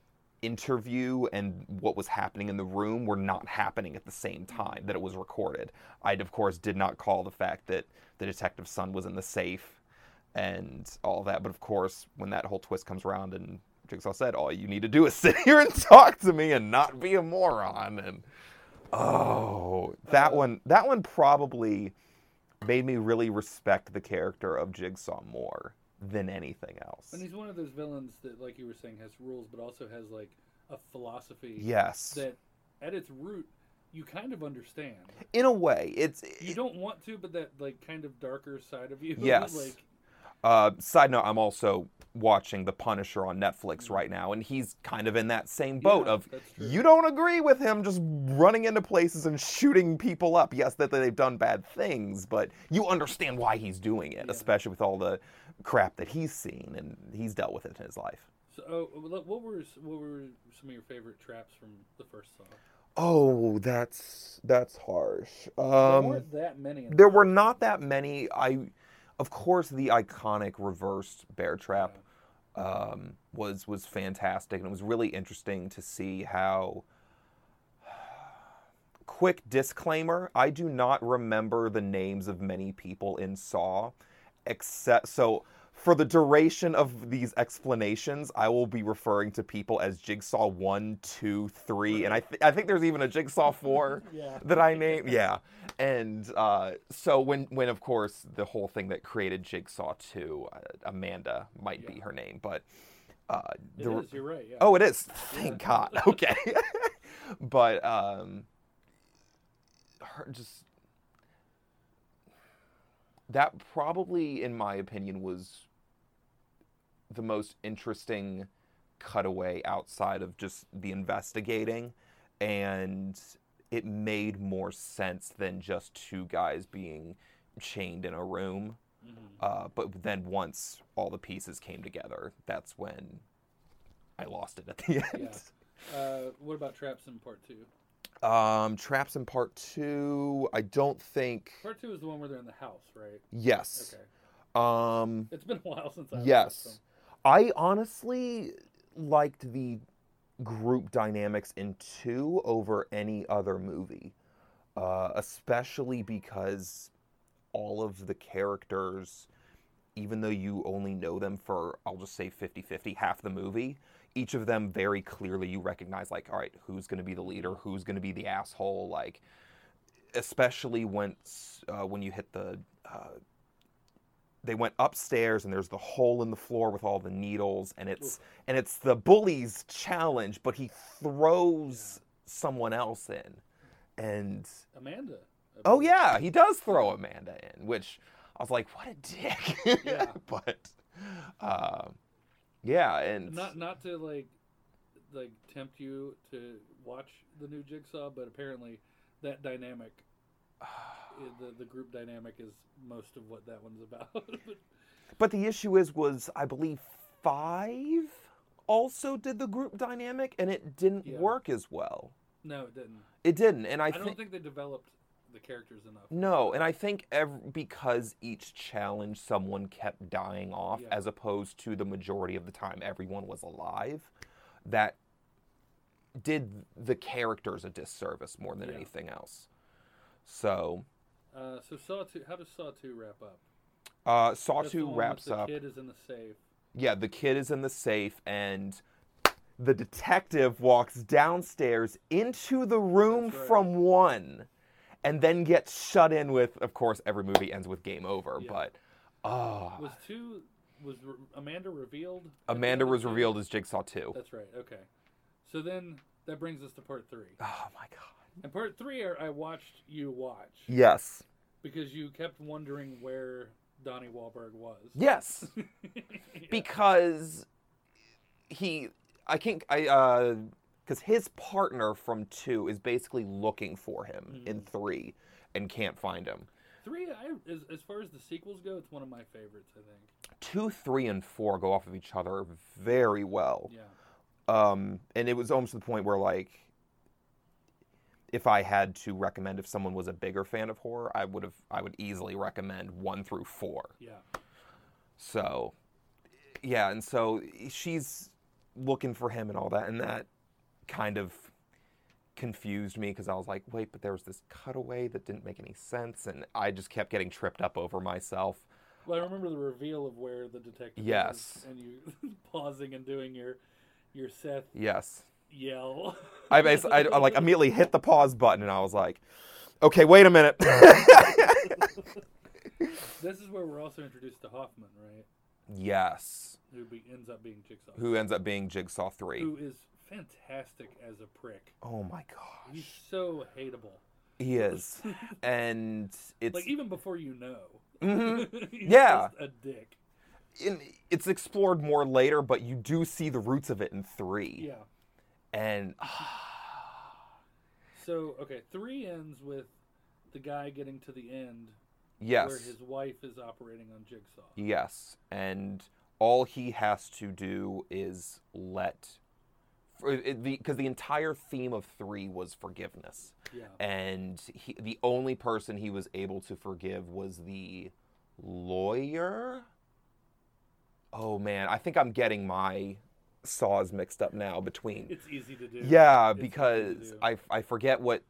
interview and what was happening in the room were not happening at the same time that it was recorded. I, of course, did not call the fact that the detective's son was in the safe and all that. But of course, when that whole twist comes around and Jigsaw said, all you need to do is sit here and talk to me and not be a moron. And oh, that uh. one, that one probably made me really respect the character of Jigsaw more than anything else. And he's one of those villains that, like you were saying, has rules, but also has like a philosophy Yes, that, at its root, you kind of understand. in a way, it's You don't want to, but that like kind of darker side of you. Yes. like Uh, side note: I'm also watching The Punisher on Netflix right now, and he's kind of in that same boat Yeah, of you don't agree with him just running into places and shooting people up. Yes, that they've done bad things, but you understand why he's doing it, Yeah. especially with all the crap that he's seen and he's dealt with it in his life. So, oh, what were what were some of your favorite traps from the first Saw? Oh, that's that's harsh. there Um, weren't that many. The there were not that many. I, of course, the iconic reversed bear trap um, was was fantastic, and it was really interesting to see how. Quick disclaimer: I do not remember the names of many people in Saw, except so. For the duration of these explanations, I will be referring to people as Jigsaw one, two, three, and I th- I think there's even a Jigsaw four Yeah. that I named. Yeah, and uh, so when when of course the whole thing that created Jigsaw two, uh, Amanda might be her name, but uh, It the- is, You're right. Yeah. Oh, it is. Thank God. Okay. but um, her just that probably, in my opinion, was the most interesting cutaway outside of just the investigating, and it made more sense than just two guys being chained in a room. Uh, but then once all the pieces came together, that's when I lost it at the end. Yeah. Uh, what about traps in part two? Um, Traps in Part Two. I don't think. Part two is the one where they're in the house, right? Yes. Okay. Um. It's been a while since I Yes. I honestly liked the group dynamics in two over any other movie, uh, especially because all of the characters, even though you only know them for, I'll just say 50 50, half the movie, each of them very clearly you recognize, like, all right, who's going to be the leader, who's going to be the asshole, like, especially once uh, when you hit the. Uh, they went upstairs and there's the hole in the floor with all the needles and it's and it's the bully's challenge but he throws someone else in and Amanda. I oh yeah he does throw amanda in which i was like what a dick Yeah. but uh, yeah and Not not to like like tempt you to watch the new Jigsaw, but apparently that dynamic, the the group dynamic is most of what that one's about. but the issue is was i believe five also did the group dynamic and it didn't Yeah. work as well no, it didn't. it didn't and i, I, don't think they developed the characters enough. No, and I think ev- because each challenge someone kept dying off, Yeah. as opposed to the majority of the time everyone was alive, that did the characters a disservice more than Yeah. anything else. So, Uh, so Saw two. How does Saw two wrap up? uh, Saw 2 wraps the up. The kid is in the safe. Yeah, the kid is in the safe, and the detective walks downstairs into the room right. from one, and then gets shut in with. Of course, every movie ends with game over, Yeah. but. Oh, Was two? Was Re- Amanda revealed? Amanda was revealed as Jigsaw 2. That's right. Okay. So then that brings us to part three. Oh my god. And part three, I watched you watch Yes. because you kept wondering where Donnie Wahlberg was. Yes. Because he I think I uh cuz his partner from 2 is basically looking for him in 3 and can't find him. Three, I, as, as far as the sequels go, it's one of my favorites. I think. 2, 3 and 4 go off of each other very well. Yeah. Um and it was almost to the point where like if I had to recommend if someone was a bigger fan of horror, I would have I would easily recommend 1 through 4. Yeah. So, yeah, and so she's looking for him and all that, and that kind of confused me because I was like, wait, but there was this cutaway that didn't make any sense, and I just kept getting tripped up over myself. Well, I remember the reveal of where the detective Yes. is, and you pausing and doing your your Seth Yes, yell. I, bas- I, I like immediately hit the pause button, and I was like, okay, wait a minute. this is where we're also introduced to Hoffman, right? yes, Who be, ends up being Jigsaw. who ends up being Jigsaw three? who is fantastic as a prick. Oh my gosh, He's so hateable. he is, and it's Like even before you know. Mhm. He's Yeah. just a dick. in, it's explored more later, but you do see the roots of it in three. Yeah. And So okay, three ends with the guy getting to the end yes, where his wife is operating on Jigsaw. yes, and all he has to do is let, because the entire theme of three was forgiveness, Yeah. and he, the only person he was able to forgive was the lawyer. Oh man, I think I'm getting my saws mixed up now between It's easy to do. Yeah, It's because do. I, I forget what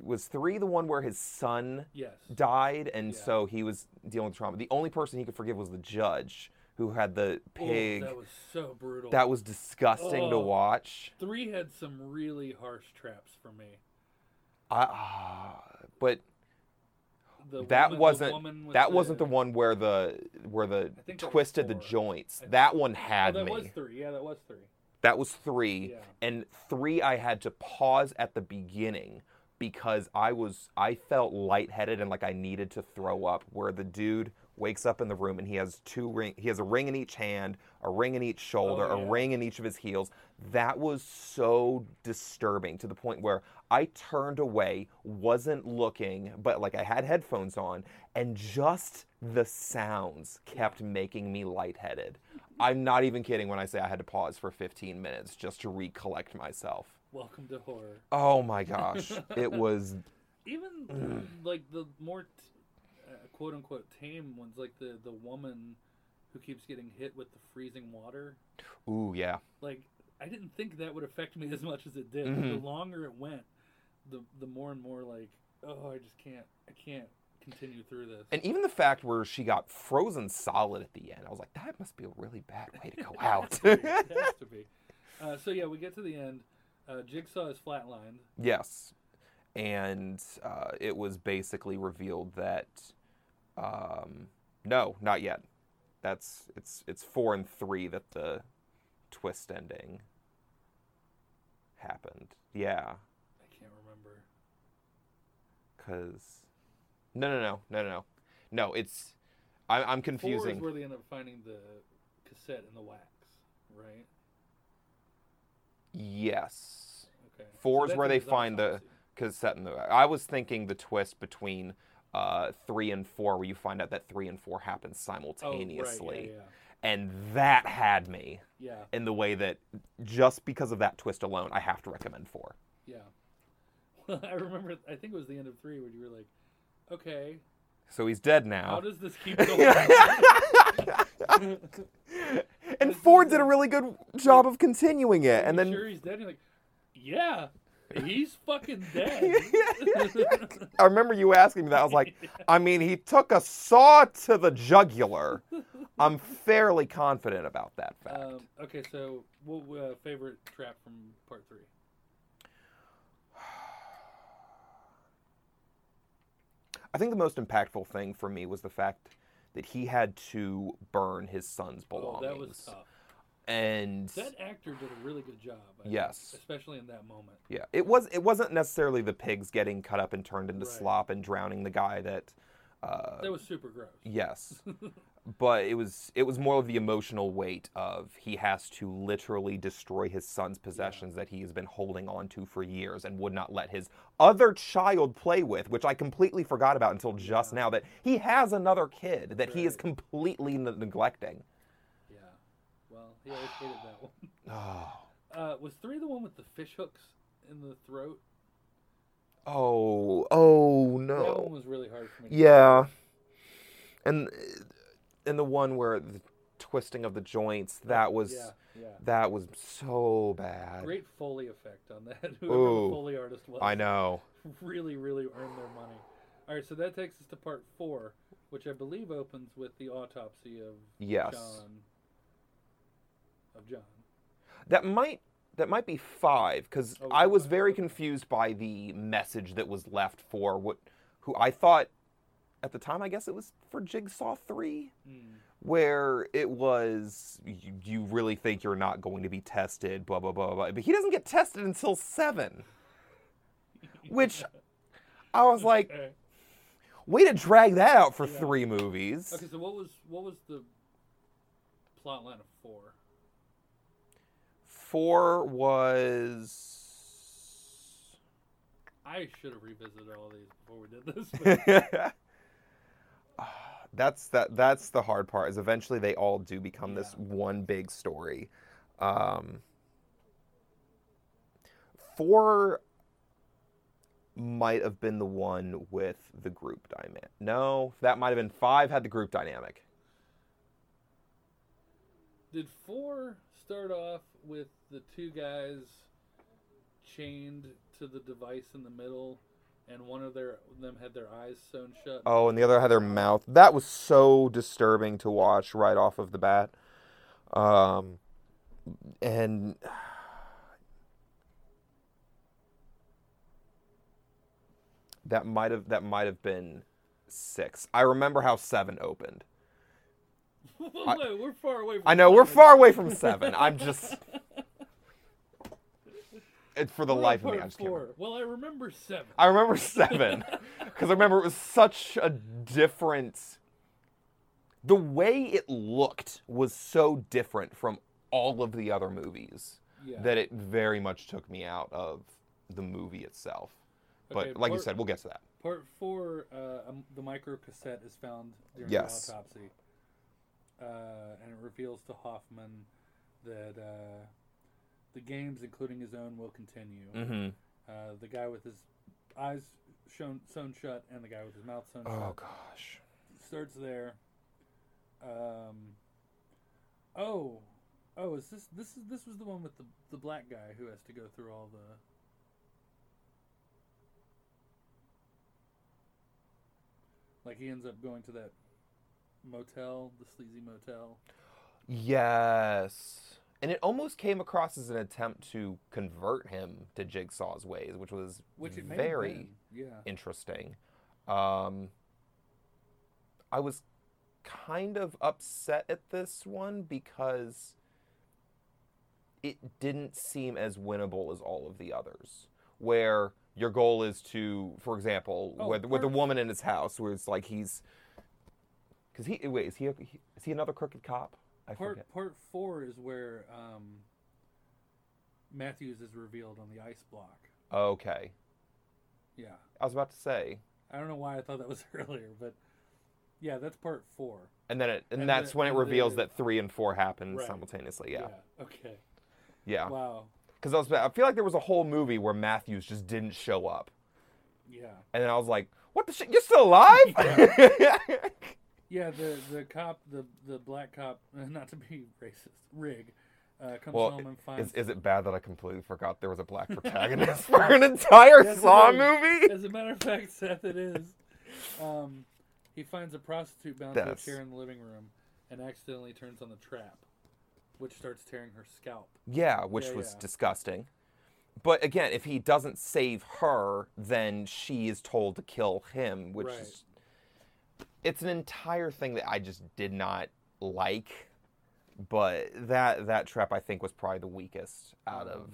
was three the one where his son Yes. died and Yeah. so he was dealing with trauma. The only person he could forgive was the judge who had the Oh, pig. that was so brutal. that was disgusting to Oh. watch. Three had some really harsh traps for me. I, ah, but The that woman- wasn't that wasn't the one where the where the I think that was twisted the joints. That one Oh, had that me. was three. Yeah, that was three. That was three. Yeah. And three, I had to pause at the beginning because I was, I felt lightheaded and like I needed to throw up. Where the dude wakes up in the room and he has two ring, he has a ring in each hand, a ring in each oh, shoulder, Oh, a ring in each of his heels. That was so disturbing to the point where I turned away, wasn't looking, but like I had headphones on, and just the sounds kept making me lightheaded. I'm not even kidding when I say I had to pause for 15 minutes just to recollect myself. Welcome to horror. Oh my gosh. it was Even mm. like the more t- quote unquote tame ones, like the the woman who keeps getting hit with the freezing water. ooh yeah. Like I didn't think that would affect me as much as it did. Mhm. The longer it went, the the more and more like, oh, I just can't, I can't continue through this. And even the fact where she got frozen solid at the end, I was like, that must be a really bad way to go out. it has to be. Uh, so yeah, we get to the end. Uh, Jigsaw is flatlined. yes. And uh, it was basically revealed that um, no, not yet. That's it's it's four and three that the twist ending happened. Yeah, I can't remember. because no, no, no, no, no, no, no. It's I, I'm Four is where they end up finding the cassette and the wax, right? Yes. Okay. Four So is where they find the cassette and the. I was thinking the twist between uh, three and four, where you find out that three and four happen Oh, right, simultaneously, yeah, and that had me yeah, in the way that just because of that twist alone, I have to recommend four. yeah. Well, I remember. I think it was the end of three when you were like, "Okay, So he's dead now. how does this keep going?" and Ford did a really good job of continuing it, and then sure he's dead. You're like, "Yeah, he's fucking dead." I remember you asking me that. I was like, I mean, he took a saw to the jugular. I'm fairly confident about that fact. um, okay, so what uh, favorite trap from part three? I think the most impactful thing for me was the fact that he had to burn his son's Oh, belongings. that was tough. And That actor did a really good job. I think, Yes. especially in that moment. yeah, it was it wasn't necessarily the pigs getting cut up and turned into Right. slop and drowning the guy that uh, That was super gross. Yes. but it was it was more of the emotional weight of he has to literally destroy his son's possessions that he has been holding on to for years and would not let his other child play with, which I completely forgot about until just now that he has another kid that he is completely ne- neglecting. He always hated that one. Oh. Uh, was three the one with the fish hooks in the throat? Oh, oh no. That one was really hard for me. Yeah. And and the one where the twisting of the joints, that was Yeah, yeah. that was so bad. Great foley effect on that. Whoever Ooh. the foley artist was, I know. really, really earned their money. All right, so that takes us to part four, which I believe opens with the autopsy of Yes. John. Of John. That might that might be five because Oh, I was five, very confused by the message that was left for what who I thought at the time I guess it was for Jigsaw three, Mm. where it was you, you really think you're not going to be tested, blah blah blah blah. But he doesn't get tested until seven, which I was like, way to drag that out for Yeah. three movies. Okay, so what was what was the plot line of four? Four was. I should have revisited all these before we did this. But that's that that's the hard part is eventually they all do become this one big story um four might have been the one with the group dynamic no that might have been five had the group dynamic did four start off with the two guys chained to the device in the middle, and one of their them had their eyes sewn shut? oh and the other had their mouth that was so disturbing to watch right off of the bat um and that might have that might have been six. I remember how seven opened. We're far away. From I know we're far away from seven. I'm just it, for the We're life of me. I just can't. four. Well, I remember seven. I remember seven because I remember it was such a different. The way it looked was so different from all of the other movies Yeah. that it very much took me out of the movie itself. But Okay, like you said, we'll get to that. Part four, uh, um, the micro cassette is found during Yes. the autopsy, uh, and it reveals to Hoffman that uh, the games, including his own, will continue. Mm-hmm. Uh, the guy with his eyes shown sewn shut and the guy with his mouth sewn Oh shut gosh. starts there. Um, oh, oh, is this this is this was the one with the the black guy who has to go through all the. Like he ends up going to that motel, the sleazy motel. Yes. And it almost came across as an attempt to convert him to Jigsaw's ways, which was Which it may have very yeah. interesting. Um, I was kind of upset at this one because it didn't seem as winnable as all of the others. Where your goal is to, for example, Oh, with, with part- woman in his house, where it's like he's, because he wait is he, a, he is he another crooked cop? I Part forget. part four is where um, Matthews is revealed on the ice block. Okay, Yeah, I was about to say, I don't know why I thought that was earlier, but yeah, that's part four. and then it, and, And that's the- when it reveals the- that three and four happen Right. simultaneously. Yeah, Okay. yeah. Wow. Because I was, I feel like there was a whole movie where Matthews just didn't show up, Yeah. and then I was like, "What the shit? You're still alive?" Yeah. Yeah, the the cop, the the black cop, not to be racist, Rigg, uh, comes well, home and finds. is, is it bad that I completely forgot there was a black protagonist for an entire Yes, Saw movie? As a matter of fact, Seth, it is. Um, he finds a prostitute bound That's- to a chair in the living room, and accidentally turns on the trap, which starts tearing her scalp. Yeah, which Yeah, was yeah. disgusting. But again, if he doesn't save her, then she is told to kill him, which Right. is it's an entire thing that I just did not like. But that that trap I think was probably the weakest out of Um,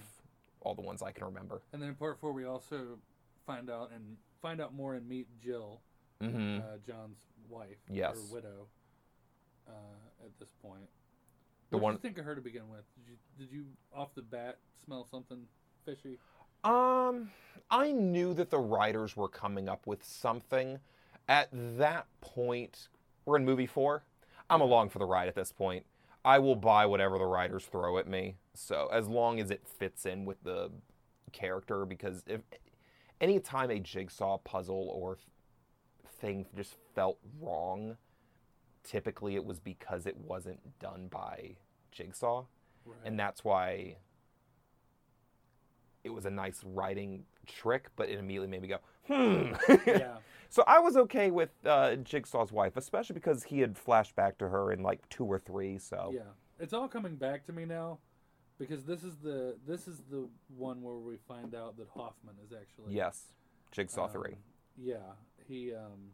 all the ones I can remember. And then in part four, we also find out and find out more and meet Jill, hmm uh, John's wife Yes. or widow. Uh, at this point, The what one- did you think of her to begin with? Did you did you off the bat smell something fishy? Um, I knew that the writers were coming up with something. At that point, we're in movie four. I'm along for the ride at this point. I will buy whatever the writers throw at me. So as long as it fits in with the character, because if anytime a jigsaw puzzle or thing just felt wrong, typically it was because it wasn't done by Jigsaw Right. and that's why it was a nice writing trick, but it immediately made me go, hmm. yeah. so I was okay with uh, Jigsaw's wife, especially because he had flashed back to her in like two or three. So Yeah, it's all coming back to me now, because this is the this is the one where we find out that Hoffman is actually yes, Jigsaw three. um, Yeah, he um,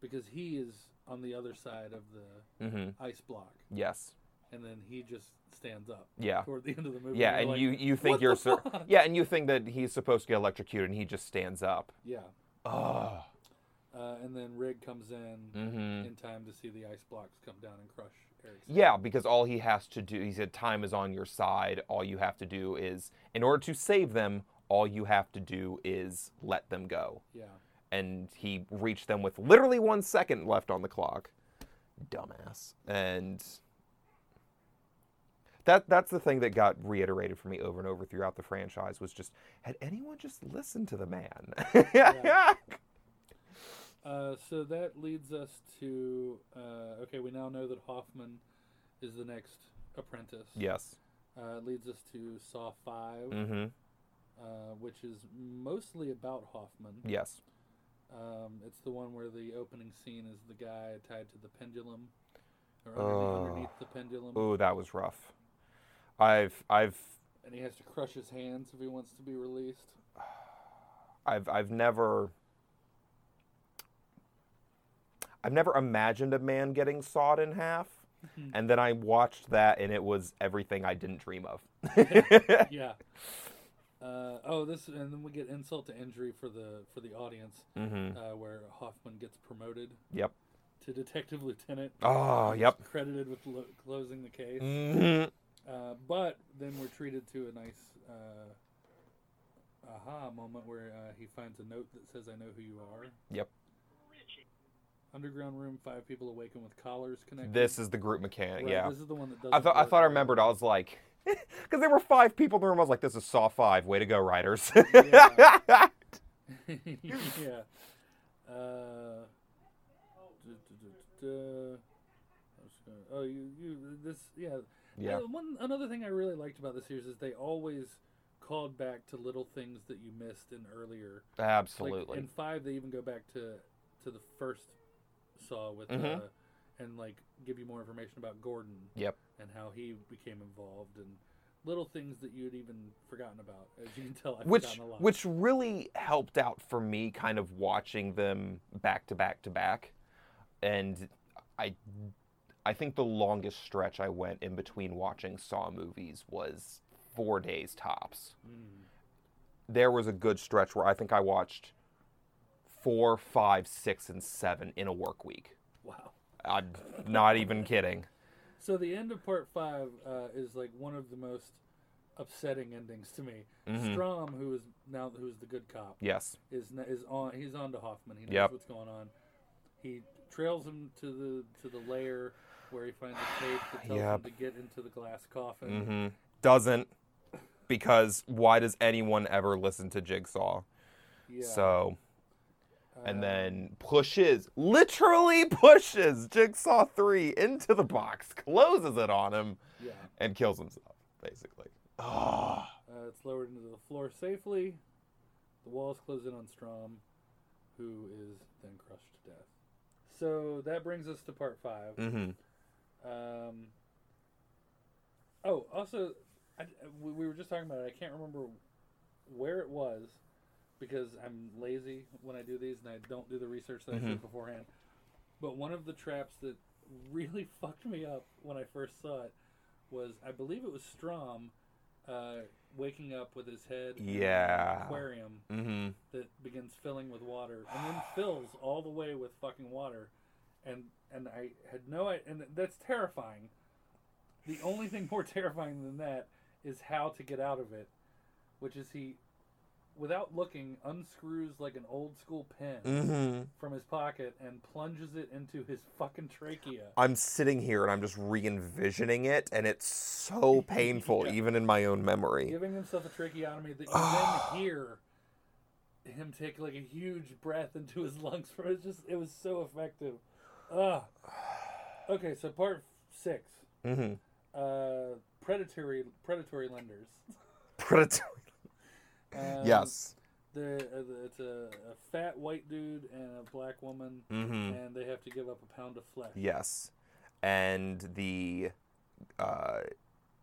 because he is on the other side of the Mm-hmm. ice block, Yes. And then he just stands up Yeah. toward the end of the movie. Yeah, you're and like, you you think you're sur- yeah, and you think that he's supposed to get electrocuted, and he just stands up. yeah, Oh. uh, and then Rigg comes in Mm-hmm. in time to see the ice blocks come down and crush Eric's. Yeah, because all he has to do, he said, time is on your side. All you have to do is, in order to save them, all you have to do is let them go. yeah, And he reached them with literally one second left on the clock. Dumbass. And that that's the thing that got reiterated for me over and over throughout the franchise was just had anyone just listened to the man? Yeah. Uh, so that leads us to uh, okay. We now know that Hoffman is the next apprentice. yes. Uh, it leads us to Saw 5 Mm-hmm. uh, which is mostly about Hoffman. Yes. Um, it's the one where the opening scene is the guy tied to the pendulum, or underneath, Oh. underneath the pendulum, Ooh, that was rough. I've I've and he has to crush his hands if he wants to be released. I've I've never I've never imagined a man getting sawed in half. And then I watched that and it was everything I didn't dream of. yeah. Uh, oh, this, and then we get insult to injury for the for the audience, hmm uh, where Hoffman gets promoted Yep. to detective lieutenant. Oh, yep. Credited with lo- closing the case. hmm Uh, but then we're treated to a nice uh, aha moment where uh, he finds a note that says, "I know who you are." Yep. Underground room, five people awaken with collars connected. This is the group mechanic. Right, yeah. This is the one that does. I thought I thought I remembered. I was like, because there were five people in the room. I was like, this is Saw Five. Way to go, writers. Yeah. yeah. Uh, Oh, you, you, this, yeah. Yeah. One another thing I really liked about the series is they always called back to little things that you missed in earlier. Like Absolutely. in five, they even go back to to the first saw with Mhm. uh, and like give you more information about Gordon Yep. and how he became involved and little things that you'd even forgotten about. As you can tell, I've which forgotten a lot. which really helped out for me kind of watching them back to back to back and i i think the longest stretch i went in between watching saw movies was four days tops Mm. there was a good stretch where i think i watched four five six and seven in a work week wow. i'm not even kidding So the end of part five uh, is like one of the most upsetting endings to me. Mhm. Strahm, who is now who's the good cop, yes is is on. He's on to Hoffman. He knows Yep. what's going on. He trails him to the to the lair where he finds a tape that tells Yep. him to get into the glass coffin. hmm doesn't because why does anyone ever listen to jigsaw Yeah. so uh, and then pushes, literally pushes Jigsaw 3 into the box, closes it on him, yeah, and kills himself, basically. Ah, uh, it's lowered into the floor safely. The walls close in on Strahm, who is then crushed to death. So that brings us to part five. mm-hmm. Um, oh, also, I, we we were just talking about it. I can't remember where it was because I'm lazy when I do these and I don't do the research that I should beforehand. But one of the traps that really fucked me up when I first saw it was I believe it was Strahm uh, waking up with his head in an Yeah. aquarium Mm-hmm. that begins filling with water and then fills all the way with fucking water and and I had no and that's terrifying the only thing more terrifying than that is how to get out of it which is he without looking unscrews like an old school pen Mm-hmm. from his pocket and plunges it into his fucking trachea I'm sitting here and I'm just re envisioning it, and it's so painful, Yeah. even in my own memory. giving himself a tracheotomy that you then hear him take like a huge breath into his lungs for it just it was so effective Ugh. okay so part six Mm-hmm. uh predatory predatory lenders Predatory. um, yes. the, uh, it's a, a fat white dude and a black woman Mm-hmm. and they have to give up a pound of flesh Yes, and the uh,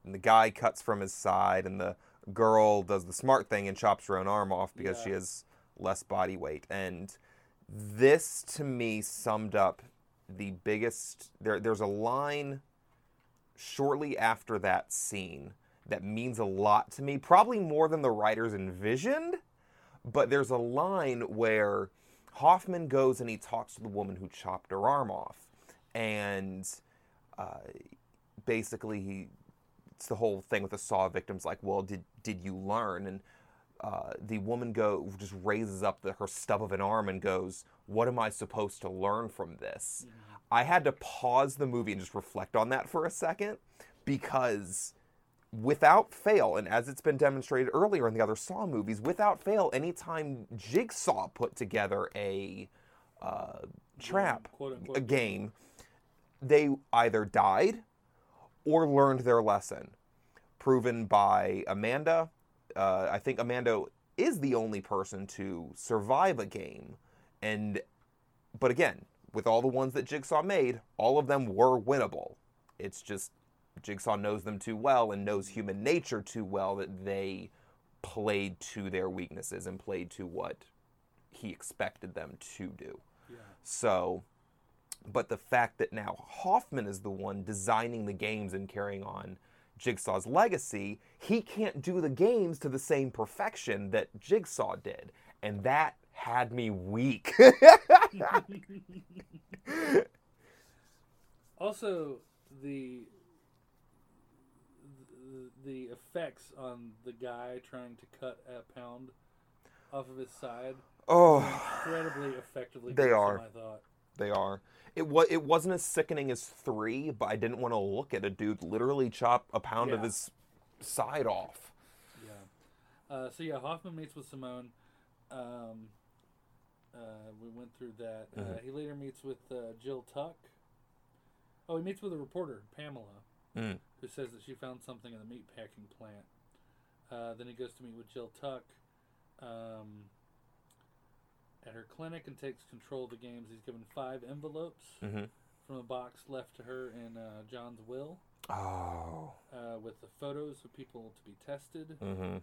and the guy cuts from his side, and the girl does the smart thing and chops her own arm off because she has less body weight. And this, to me, summed up the biggest. There, there's a line shortly after that scene that means a lot to me, probably more than the writers envisioned. But there's a line where Hoffman goes and he talks to the woman who chopped her arm off, and uh, basically he, it's the whole thing with the saw victims. Like, well, did did you learn? And uh, the woman go just raises up the, her stub of an arm and goes, "What am I supposed to learn from this?" I had to pause the movie and just reflect on that for a second because without fail, and as it's been demonstrated earlier in the other Saw movies, without fail, anytime Jigsaw put together a uh, trap, unquote. a game, they either died or learned their lesson. Proven by Amanda. Uh, I think Amanda is the only person to survive a game. And, but again, with all the ones that Jigsaw made, all of them were winnable. It's just Jigsaw knows them too well and knows human nature too well that they played to their weaknesses and played to what he expected them to do. yeah So, but the fact that now Hoffman is the one designing the games and carrying on Jigsaw's legacy, he can't do the games to the same perfection that Jigsaw did. And that had me weak. Also, the the- the effects on the guy trying to cut a pound off of his side oh, incredibly effectively. They are. I thought. they are. It was it wasn't as sickening as 3, but I didn't want to look at a dude literally chop a pound of his side off. Yeah. Uh, so yeah, Hoffman meets with Simone. Um, uh, we went through that. Uh, Mhm. he later meets with uh, Jill Tuck. Oh, he meets with a reporter, Pamela, Mm. who says that she found something in the meatpacking plant. Uh, then he goes to meet with Jill Tuck. Um, at her clinic and takes control of the games. He's given five envelopes Mhm. from a box left to her in uh, John's will Oh. uh, with the photos of people to be tested. Mm-hmm.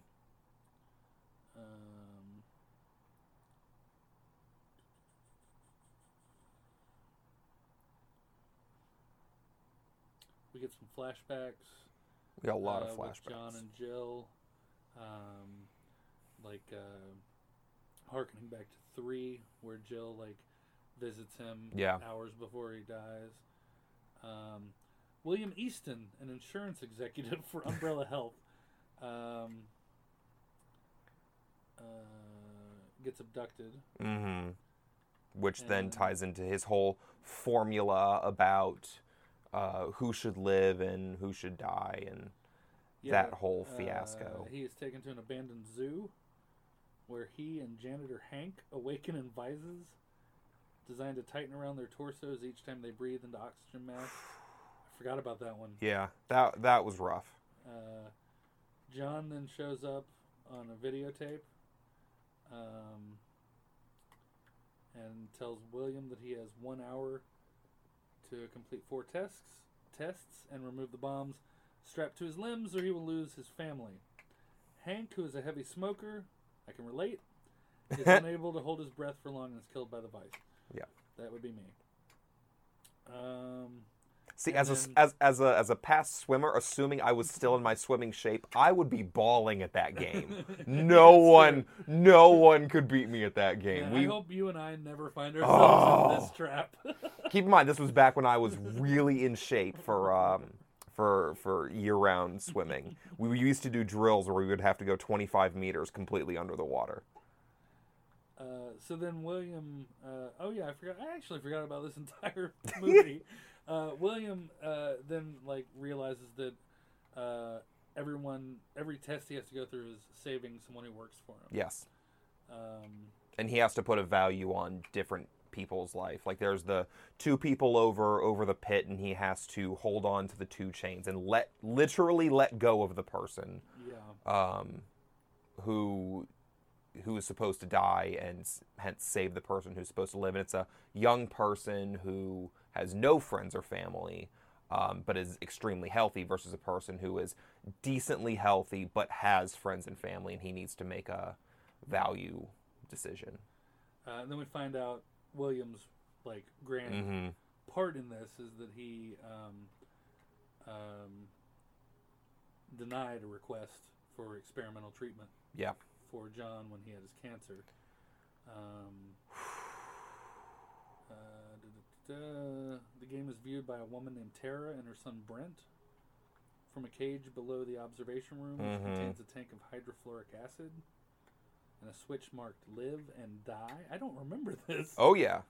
We get some flashbacks. We got a lot uh, of with flashbacks. John and Jill, um, like uh, harkening back to three, where Jill like visits him Yeah. hours before he dies. Um, William Easton, an insurance executive for Umbrella Health, um, uh, gets abducted. Mm-hmm. Which then ties into his whole formula about uh, who should live and who should die, and Yeah, that whole uh, fiasco. he is taken to an abandoned zoo where he and janitor Hank awaken in vises designed to tighten around their torsos each time they breathe into oxygen masks. I forgot about that one. yeah, that that was rough. Uh, John then shows up on a videotape um, and tells William that he has one hour to complete four tests, tests and remove the bombs strapped to his limbs, or he will lose his family. Hank, who is a heavy smoker, I can relate, is unable to hold his breath for long and is killed by the vice. Yeah. That would be me. Um, See, And as a then- as as a as a past swimmer, assuming I was still in my swimming shape, I would be bawling at that game. no one, no one could beat me at that game. man, we I hope you and I never find ourselves in this Oh. trap. keep in mind this was back when I was really in shape for um for for year round swimming. We used to do drills where we would have to go 25 meters completely under the water. Uh, so then William, uh, oh yeah, I forgot. I actually forgot about this entire movie. Uh, William uh, then like realizes that uh, everyone, every test he has to go through is saving someone who works for him. Yes. Um, and he has to put a value on different people's life. Like there's the two people over over the pit, and he has to hold on to the two chains and let literally let go of the person yeah. um, who who is supposed to die and hence save the person who's supposed to live. And it's a young person who has no friends or family. Um, but is extremely healthy versus a person who is decently healthy but has friends and family, and he needs to make a value decision. Uh, and then we find out William's like grand Mm-hmm. part in this is that he um, um, denied a request for experimental treatment Yeah. for John when he had his cancer. Um, da-da-da-da. the game is viewed by a woman named Tara and her son Brent from a cage below the observation room, which Mhm. contains a tank of hydrofluoric acid and a switch marked "Live and Die." I don't remember this. Oh yeah.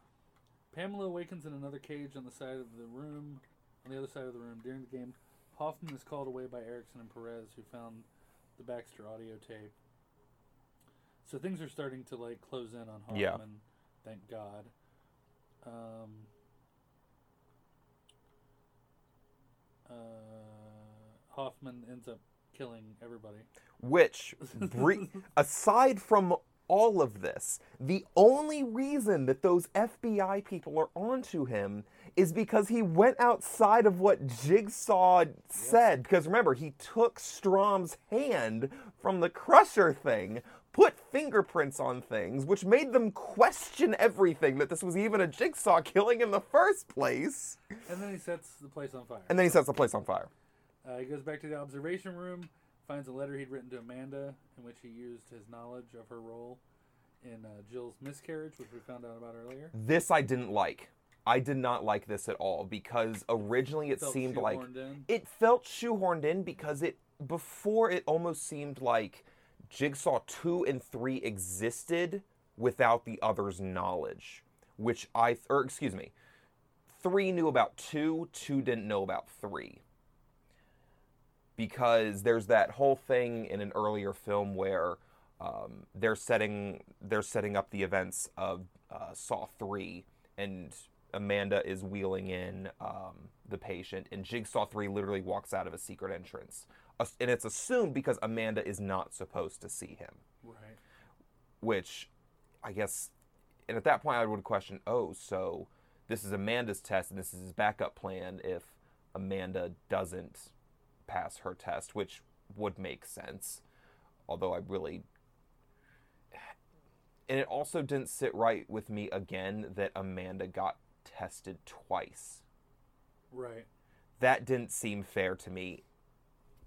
Pamela awakens in another cage on the side of the room, on the other side of the room. During the game, Hoffman is called away by Erickson and Perez, who found the Baxter audio tape. So things are starting to like close in on Hoffman. Yeah. Thank God. Um, uh, Hoffman ends up killing everybody. Which, bre- aside from all of this, the only reason that those FBI people are onto him is because he went outside of what Jigsaw said. Because remember, he took Strahm's hand from the Crusher thing, put fingerprints on things, which made them question everything that this was even a Jigsaw killing in the first place. And then he sets the place on fire. And then he sets the place on fire. Uh, he goes back to the observation room, finds a letter he'd written to Amanda, in which he used his knowledge of her role in uh, Jill's miscarriage, which we found out about earlier. This I didn't like. I did not like this at all because originally it Felt seemed like in. it felt shoehorned in because it before it almost seemed like Jigsaw 2 and 3 existed without the other's knowledge, which I or excuse me, 3 knew about 2, 2 didn't know about 3. Because there's that whole thing in an earlier film where um, they're setting they're setting up the events of uh, Saw 3 and Amanda is wheeling in um, the patient, and Jigsaw 3 literally walks out of a secret entrance. And it's assumed because Amanda is not supposed to see him, Right. which I guess and at that point, I would question, oh, so this is Amanda's test, and this is his backup plan if Amanda doesn't pass her test, which would make sense. Although I really. And it also didn't sit right with me again that Amanda got tested twice. Right. That didn't seem fair to me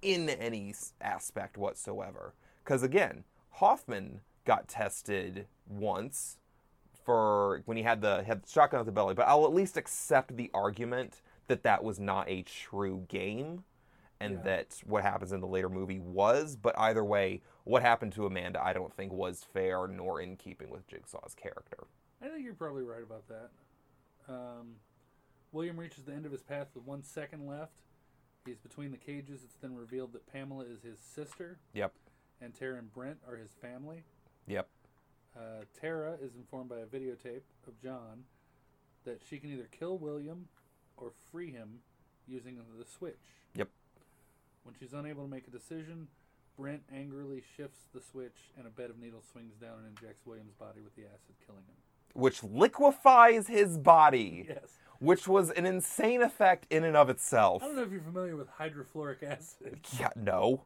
in any aspect whatsoever. Because again, Hoffman got tested once for when he had the had the shotgun at the belly, but I'll at least accept the argument that that was not a true game, and Yeah. that what happens in the later movie was. But either way, what happened to Amanda, I don't think was fair nor in keeping with Jigsaw's character. I think you're probably right about that. Um, William reaches the end of his path with one second left. He's between the cages. It's then revealed that Pamela is his sister, Yep. and Tara and Brent are his family. Yep. Uh, Tara is informed by a videotape of John that she can either kill William or free him using the switch. Yep. When she's unable to make a decision, Brent angrily shifts the switch, and a bed of needles swings down and injects William's body with the acid, killing him. Which liquefies his body. Yes. which was an insane effect in and of itself. I don't know if you're familiar with hydrofluoric acid. Yeah, no.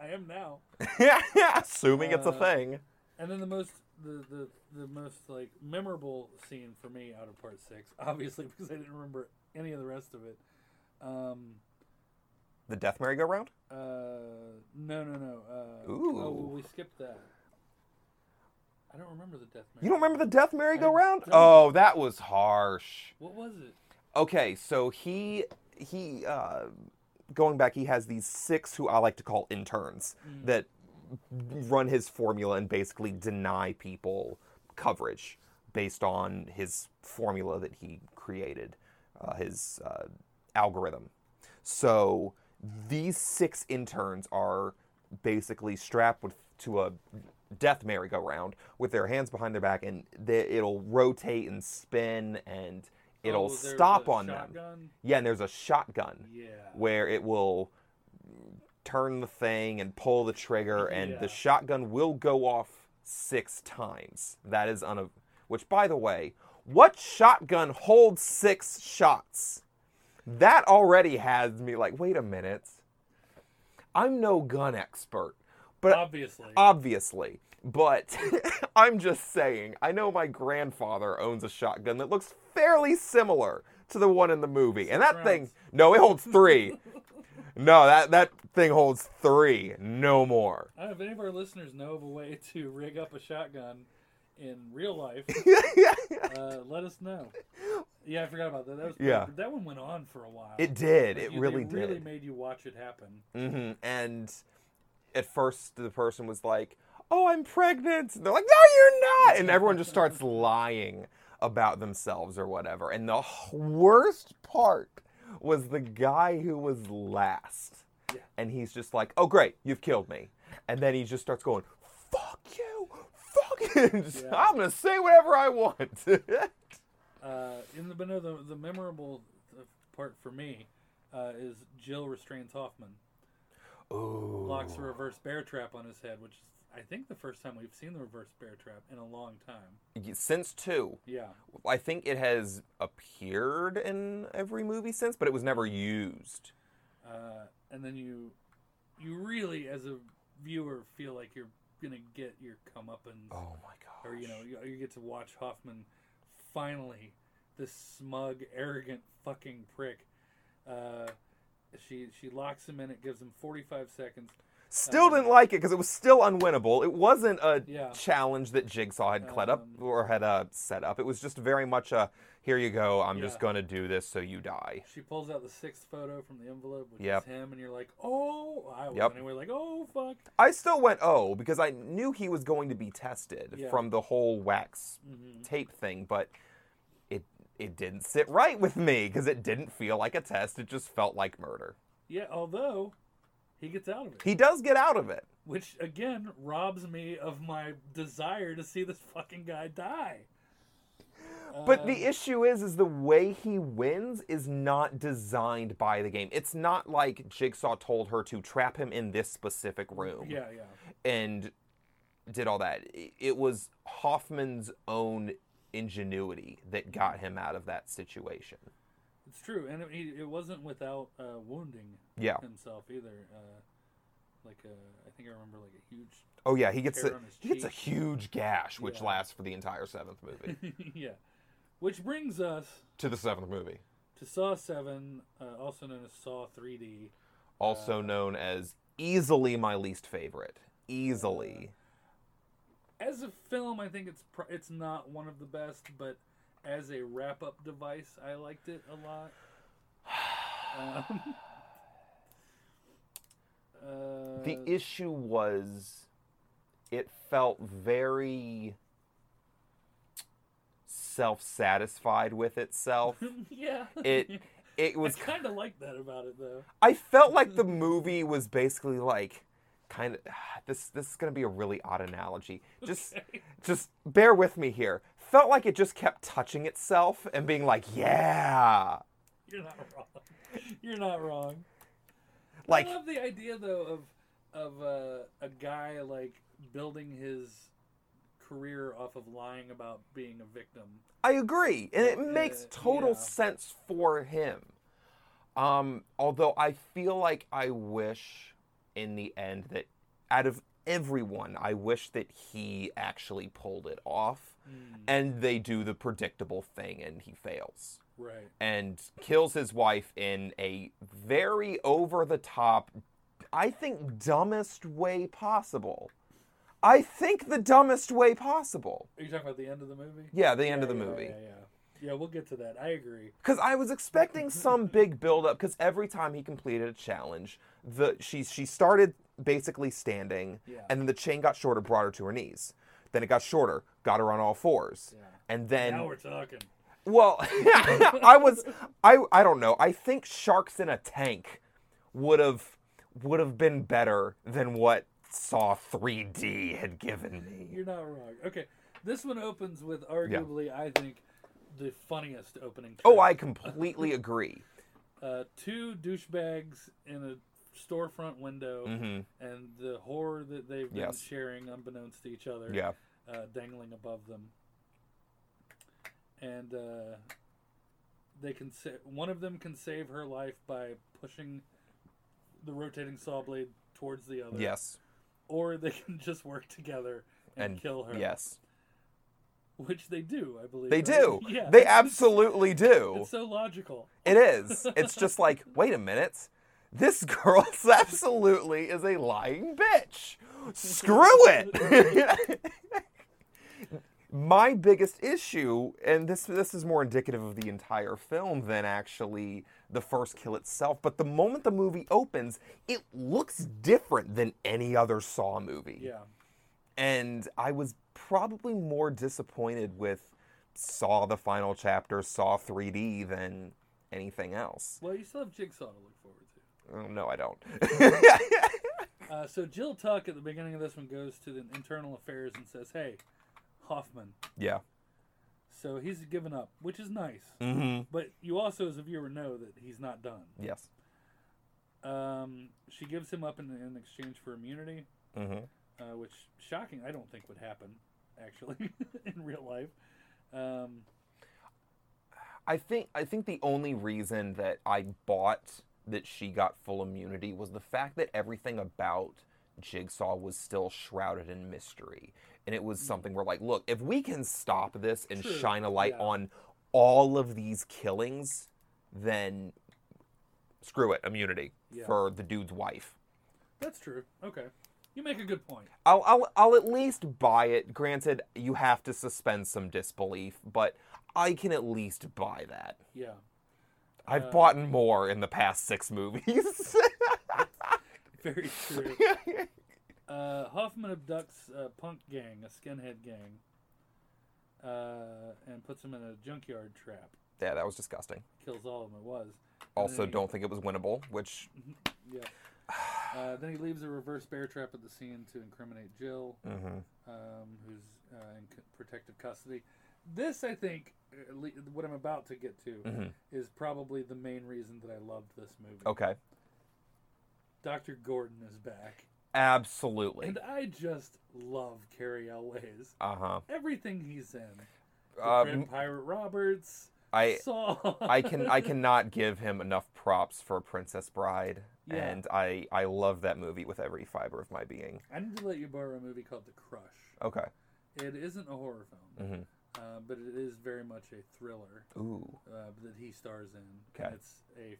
I am now. Yeah. Assuming it's a Uh, thing. And then the most the, the the most like memorable scene for me out of part six, obviously because I didn't remember any of the rest of it. Um, The death merry-go-round? uh, no, no, no. Uh, Ooh. Oh, well, we skipped that. I don't remember the death. You don't remember the death merry-go-round? don't. Oh, that was harsh. What was it? Okay, so he he uh going back he has these six who I like to call interns that run his formula and basically deny people coverage based on his formula that he created, uh, his uh, algorithm. So these six interns are basically strapped with to a death merry-go-round with their hands behind their back, and they, it'll rotate and spin, and it'll Oh, stop a on them. Yeah, and there's a shotgun Yeah. where it will turn the thing and pull the trigger, and Yeah. the shotgun will go off six times. That is un. Which, by the way, what shotgun holds six shots? That already has me like, wait a minute. I'm no gun expert, but Obviously. obviously. But I'm just saying, I know my grandfather owns a shotgun that looks fairly similar to the one in the movie. And that Six thing, no, it holds three. no, that, that thing holds three, no more. I don't know if any of our listeners know of a way to rig up a shotgun in real life. uh, let us know. Yeah, I forgot about that. That was Yeah. that one went on for a while. It did. Like, It you- really they really did. made you watch it happen. hmm And at first, the person was like, "Oh, I'm pregnant." And they're like, "No, you're not," and everyone just starts lying about themselves or whatever. And the worst part was the guy who was last, Yeah. and he's just like, "Oh, great, you've killed me," and then he just starts going, "Fuck you." Fuck you. Just, Yeah. I'm gonna say whatever I want. Uh, in the but no, the the memorable part for me uh, is Jill restrains Hoffman, Ooh. locks a reverse bear trap on his head, which is I think the first time we've seen the reverse bear trap in a long time. Since two, Yeah, I think it has appeared in every movie since, but it was never used. uh, and then you you really as a viewer feel like you're gonna get your comeuppance. Oh my god. or you know you, you get to watch Hoffman finally this smug arrogant fucking prick uh, she she locks him in it gives him 45 seconds Still didn't like it because it was still unwinnable. It wasn't a Yeah. challenge that Jigsaw had cled up Um, or had uh, set up. It was just very much a here you go. I'm just gonna do this so you die. she pulls out the sixth photo from the envelope which Yep. is him and you're like oh I was Yep. anyway like oh fuck I still went oh because I knew he was going to be tested Yeah. from the whole wax Mhm. tape thing, but it didn't sit right with me because it didn't feel like a test. It just felt like murder. yeah although he gets out of it He does get out of it. which again robs me of my desire to see this fucking guy die But Um, the issue is, is the way he wins is not designed by the game. It's not like Jigsaw told her to trap him in this specific room yeah yeah and did all that. It was Hoffman's own ingenuity that got him out of that situation. It's true, and it, it wasn't without uh, wounding Yeah. himself either. Uh, like uh, I think I remember like a huge Oh yeah, he gets a, he gets a huge gash, which Yeah. lasts for the entire seventh movie. yeah. Which brings us to the seventh movie, to Saw 7, uh, also known as Saw 3D. also known as easily my least favorite. Easily. As a film, I think it's pr- it's not one of the best, but as a wrap up device, I liked it a lot. Um, uh, The issue was it felt very self-satisfied with itself. yeah, It it was kind of like that about it though. I felt like the movie was basically like kind of this this is going to be a really odd analogy. Just just bear with me here. Felt like it just kept touching itself and being like, "Yeah." You're not wrong. You're not wrong. Like I love the idea though of of uh, a guy like building his career off of lying about being a victim. I agree, and it makes Uh, total yeah. sense for him. Um, although I feel like I wish, in the end, that out of everyone, I wish that he actually pulled it off, Hmm. and they do the predictable thing, and he fails Right. and kills his wife in a very over the top, I think, dumbest way possible. I think the dumbest way possible. Are you talking about the end of the movie? Yeah, the end of the Yeah, movie. Yeah, yeah. Yeah, we'll get to that. I agree. Because I was expecting some big build up. Because every time he completed a challenge, the she she started basically standing, Yeah. and then the chain got shorter, brought her to her knees. Then it got shorter, got her on all fours, Yeah. and then now we're talking. well, I was I I don't know. I think sharks in a tank would have would have been better than what Saw 3D had given me. You're not wrong. Okay, this one opens with arguably, I think, the funniest opening. Oh. I completely agree. uh, two douchebags in a storefront window, Mhm. and the horror that they've been Yes. sharing unbeknownst to each other. Yeah. uh, dangling above them, and uh, they can sa- one of them can save her life by pushing the rotating saw blade towards the other. Yes. or they can just work together and, And kill her. Yes. which they do, I believe. They right? do. Yeah, They absolutely do. It's so logical. It is. It's just like, wait a minute. This girl absolutely is a lying bitch. Screw it. My biggest issue, and this this is more indicative of the entire film than actually the first kill itself, but the moment the movie opens, it looks different than any other Saw movie Yeah. and I was probably more disappointed with Saw the final chapter, Saw 3D than anything else. Well, you still have Jigsaw to look forward to. Oh, no, I don't. Uh, so Jill Tuck at the beginning of this one goes to the internal affairs and says, "Hey, Hoffman." yeah. So he's given up, which is nice. Mm-hmm. But you also, as a viewer, know that he's not done. Yes. Um, she gives him up in, in exchange for immunity, Mm-hmm. Uh, which shocking. I don't think would happen actually in real life. Um, I think I think the only reason that I bought that she got full immunity was the fact that everything about Jigsaw was still shrouded in mystery. And it was something where like, look, if we can stop this and True, shine a light yeah. on all of these killings, then screw it, immunity Yeah. for the dude's wife. that's true. Okay, you make a good point. I'll, I'll I'll at least buy it. Granted, you have to suspend some disbelief, but I can at least buy that. Yeah. I've Uh, bought more in the past six movies. Very true. uh, Hoffman abducts a punk gang, a skinhead gang, uh, and puts them in a junkyard trap. yeah, that was disgusting. Kills all of them. It was. And Also, he- don't think it was winnable, which Yeah. Uh, then he leaves a reverse bear trap at the scene to incriminate Jill, mhm. um, who's uh, in c- protective custody. This, I think, le- what I'm about to get to, Mhm. is probably the main reason that I loved this movie. okay, Dr. Gordon is back. absolutely. And I just love Cary Elwes. Uh huh. Everything he's in. Uh, Dread Pirate Roberts. I Saw. I can I cannot give him enough props for Princess Bride, Yeah. and I I love that movie with every fiber of my being. I need to let you borrow a movie called The Crush. Okay. It isn't a horror film, Mhm. uh, but it is very much a thriller Ooh. uh, that he stars in. Okay. It's a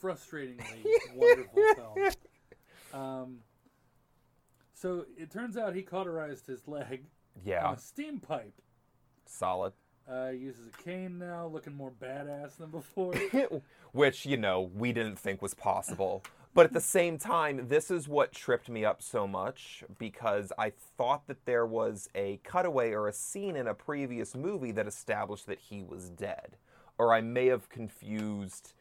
frustratingly wonderful film. Um, so it turns out he cauterized his leg Yeah. on a steam pipe. Solid. Uh, uses a cane now, looking more badass than before. Which, you know, we didn't think was possible. But at the same time, this is what tripped me up so much because I thought that there was a cutaway or a scene in a previous movie that established that he was dead. Or I may have confused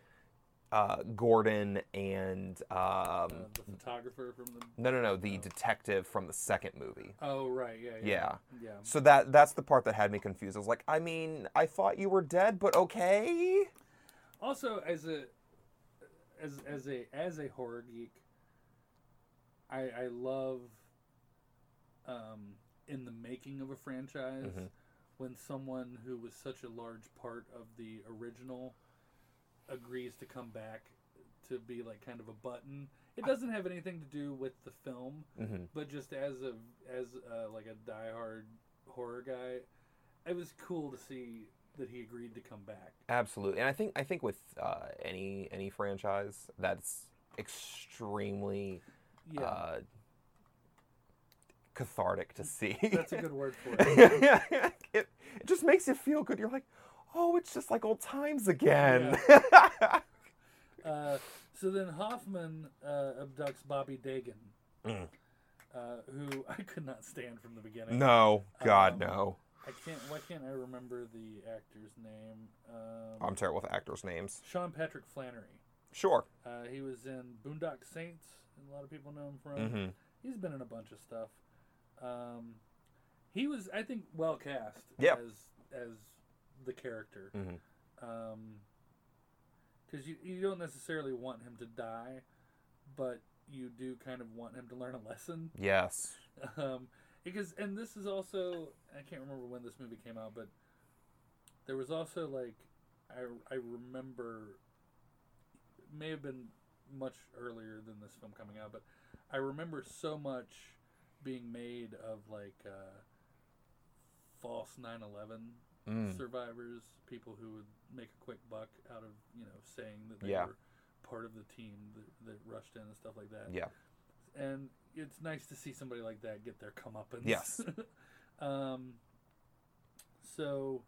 uh, Gordon and. Um, uh, the photographer from the. no, no, no, the detective from the second movie. Oh right, yeah, yeah, Yeah. yeah. So that that's the part that had me confused. I was like, I mean, I thought you were dead, but okay. Also, as a as as a as a horror geek, I I love um, in the making of a franchise Mhm. when someone who was such a large part of the original agrees to come back to be like kind of a button. It doesn't have anything to do with the film, hmm but just as a as uh, like a diehard horror guy, it was cool to see that he agreed to come back. Absolutely, and I think I think with uh, any any franchise, that's extremely Yeah, uh, cathartic to see. that's a good word for it. it, it just makes you feel good. You're like, oh, it's just like old times again. Uh, so then Hoffman uh, abducts Bobby Dagen, Mm. uh, who I could not stand from the beginning. no, God, Um, no. I can't. Why can't I remember the actor's name? Um, I'm terrible with actors' names. Sean Patrick Flanery. Sure. Uh, he was in Boondock Saints. A lot of people know him from. hmm He's been in a bunch of stuff. Um, he was, I think, well cast Yep. as as the character. Because you you don't necessarily want him to die, but you do kind of want him to learn a lesson. Yes. Um, because and this is also I can't remember when this movie came out, but there was also like I I remember may have been much earlier than this film coming out, but I remember so much being made of like uh, false 9/11 Mm. survivors, people who would make a quick buck out of you know saying that they Yeah. were part of the team that, that rushed in and stuff like that. Yeah. And it's nice to see somebody like that get their comeuppance. Yes. um. So,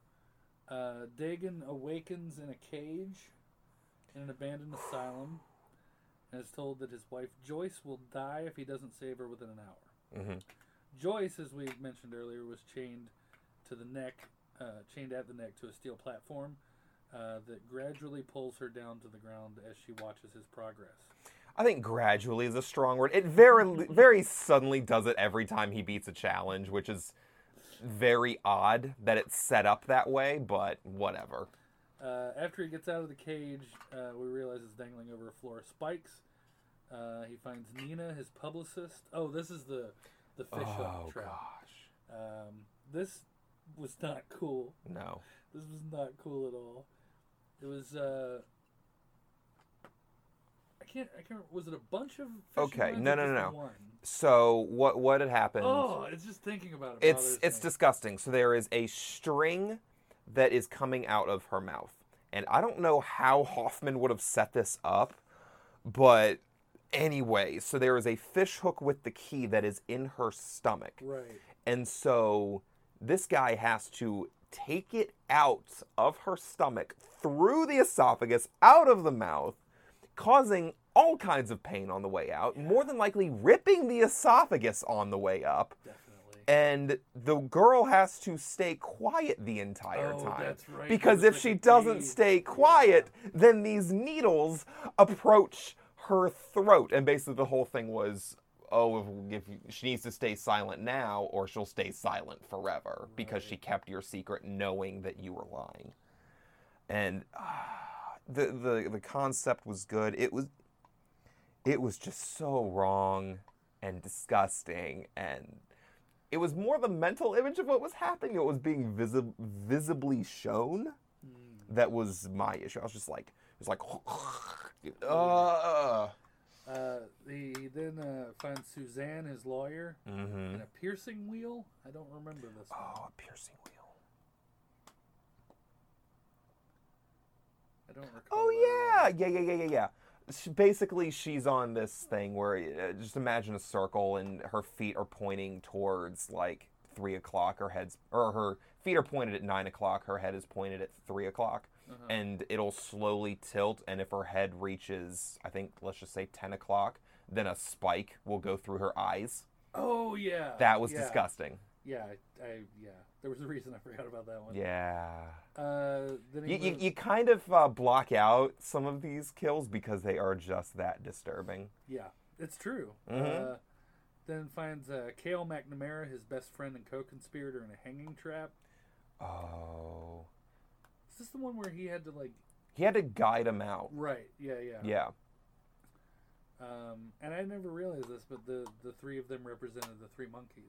uh, Dagen awakens in a cage in an abandoned asylum, and is told that his wife Joyce will die if he doesn't save her within an hour. hmm Joyce, as we mentioned earlier, was chained to the neck, uh, chained at the neck to a steel platform uh, that gradually pulls her down to the ground as she watches his progress. I think gradually is a strong word. It very, very suddenly does it every time he beats a challenge, which is very odd that it's set up that way, but whatever. Uh, after he gets out of the cage, uh, we realize it's dangling over a floor of spikes. Uh, he finds Nina, his publicist. Oh, this is the the fish oh, hook trap. gosh. Um, this was not cool. No. This was not cool at all. It was. Uh, I can't. I can't. Was it a bunch of? Okay, no, no, no, no. One? So what what had happened? Oh, it's just thinking about it. it's it's me. disgusting. So there is a string that is coming out of her mouth, and I don't know how Hoffman would have set this up, but anyway, so there is a fish hook with the key that is in her stomach, right. and so this guy has to take it out of her stomach through the esophagus out of the mouth causing all kinds of pain on the way out more than likely ripping the esophagus on the way up. Definitely. and the girl has to stay quiet the entire Oh, time. right. because if was she doesn't stay quiet then these needles approach her throat. And basically the whole thing was oh if, if she needs to stay silent now or she'll stay silent forever because she kept your secret knowing that you were lying and ah, the the the concept was good it was it was just so wrong and disgusting and it was more the mental image of what was happening. It was being visi- visibly shown. That was my issue. I was just like, it was like, uh, Uh, he then uh, finds Suzanne, his lawyer, mhm. and a piercing wheel. I don't remember this. one. oh, a piercing wheel. I don't recall. Oh yeah, yeah, yeah, yeah, yeah, yeah. She, basically, she's on this thing where uh, just imagine a circle, and her feet are pointing towards like three o'clock. Her head's or her feet are pointed at nine o'clock. Her head is pointed at three o'clock, and it'll slowly tilt. And if her head reaches, I think, let's just say ten o'clock, then a spike will go through her eyes. Oh yeah. That was yeah. disgusting. Yeah, I, I yeah. There was a reason I forgot about that one. Yeah. Uh, then You, you, you kind of uh, block out some of these kills because they are just that disturbing. Yeah, it's true. Mhm. Uh, then finds uh, Cale McNamara, his best friend and co-conspirator, in a hanging trap. Oh. Is this the one where he had to like? He had to guide him out. Right. Yeah. Yeah. Yeah. Um, and I never realized this, but the the three of them represented the three monkeys.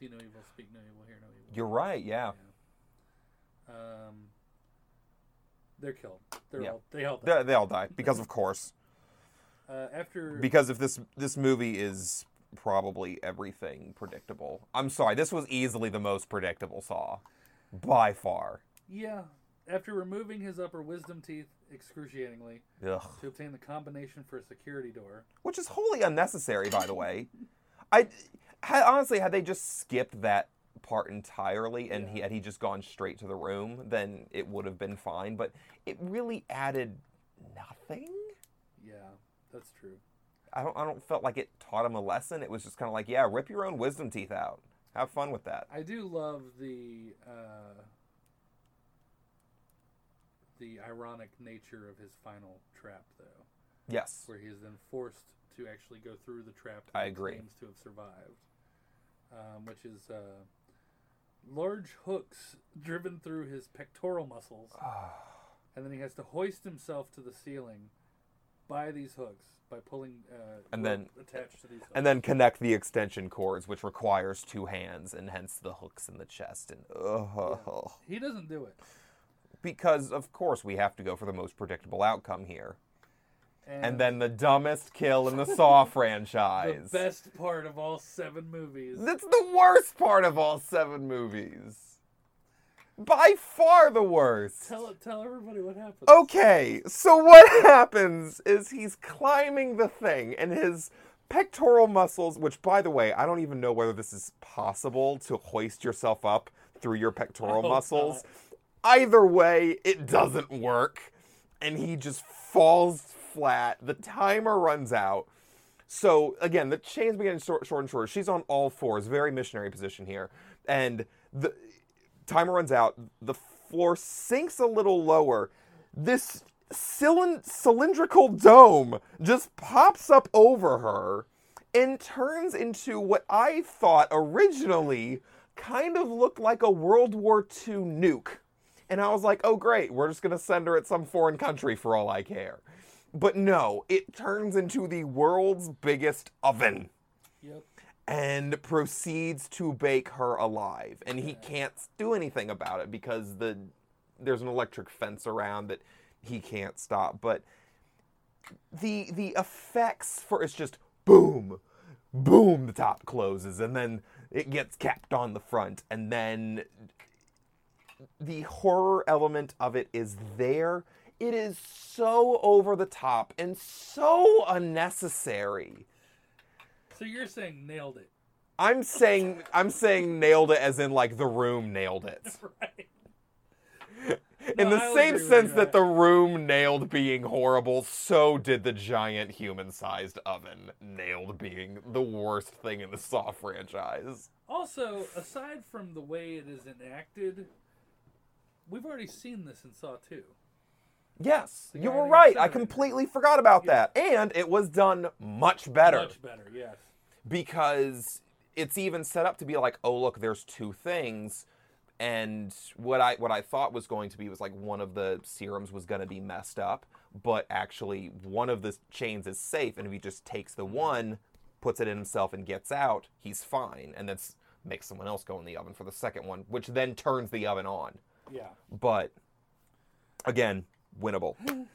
See no evil, speak no evil, hear no evil. You're right. Yeah. Yeah. Um, they're killed. They're Yeah. all they all die. They, they all die because, of course, Uh, after because if this this movie is probably everything predictable. I'm sorry. This was easily the most predictable Saw, by far. yeah, after removing his upper wisdom teeth excruciatingly Ugh. to obtain the combination for a security door. Which is wholly unnecessary, by the way. I had, honestly, had they just skipped that part entirely and he had he just gone straight to the room, then it would have been fine. But it really added nothing. Yeah, that's true. I don't I don't felt like it taught him a lesson. It was just kind of like, yeah, rip your own wisdom teeth out. Have fun with that. I do love the uh, the ironic nature of his final trap, though, Yes. where he is then forced to actually go through the trap that I agree. claims to have survived, um, which is uh, large hooks driven through his pectoral muscles, and then he has to hoist himself to the ceiling by these hooks by pulling uh, And then- attached to these hooks. And then connect the extension cords, which requires two hands, and hence the hooks in the chest. And ugh. he doesn't do it. because of course we have to go for the most predictable outcome here. And, And then the dumbest kill in the Saw franchise. the best part of all seven movies. That's the worst part of all seven movies. By far the worst. Tell tell everybody what happened. Okay, so what happens is he's climbing the thing, and his pectoral muscles, which, by the way, I don't even know whether this is possible to hoist yourself up through your pectoral Oh, muscles. Either way, it doesn't work, and he just falls flat. The timer runs out. So again, the chains begin short, short and short. She's on all fours, very missionary position here, and the timer runs out. The floor sinks a little lower. This cylind- cylindrical dome just pops up over her and turns into what I thought originally kind of looked like a World War II nuke. And I was like, oh, great, we're just going to send her at some foreign country for all I care. But no, it turns into the world's biggest oven Yep. And proceeds to bake her alive. And he can't do anything about it because the there's an electric fence around that he can't stop. But the the effects for it's just boom, boom, the top closes, and then it gets capped on the front, and then the horror element of it is there. It is so over the top and so unnecessary. So you're saying nailed it, I'm saying I'm saying nailed it as in like the room nailed it. right? In No, the I'll same sense you. that the room nailed being horrible, so did the giant human-sized oven nailed being the worst thing in the Saw franchise. Also, aside from the way it is enacted, we've already seen this in Saw 2. Yes, you were right. I completely forgot about that. And it was done much better. Much better, yes. Because it's even set up to be like, oh look, there's two things, and what I what I thought was going to be was like one of the serums was going to be messed up, but actually one of the chains is safe, and if he just takes the one, puts it in himself and gets out, he's fine, and then makes someone else go in the oven for the second one, which then turns the oven on. Yeah. But again, winnable.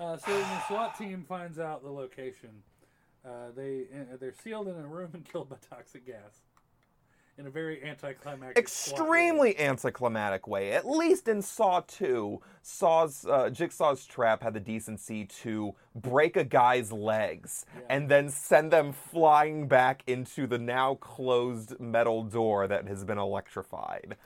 Uh, so when the SWAT team finds out the location, uh, they uh, they're sealed in a room and killed by toxic gas. In a very anticlimactic. SWAT way. extremely anticlimactic way. At least in Saw 2, Saw's uh, Jigsaw's trap had the decency to break a guy's legs and then send them flying back into the now closed metal door that has been electrified.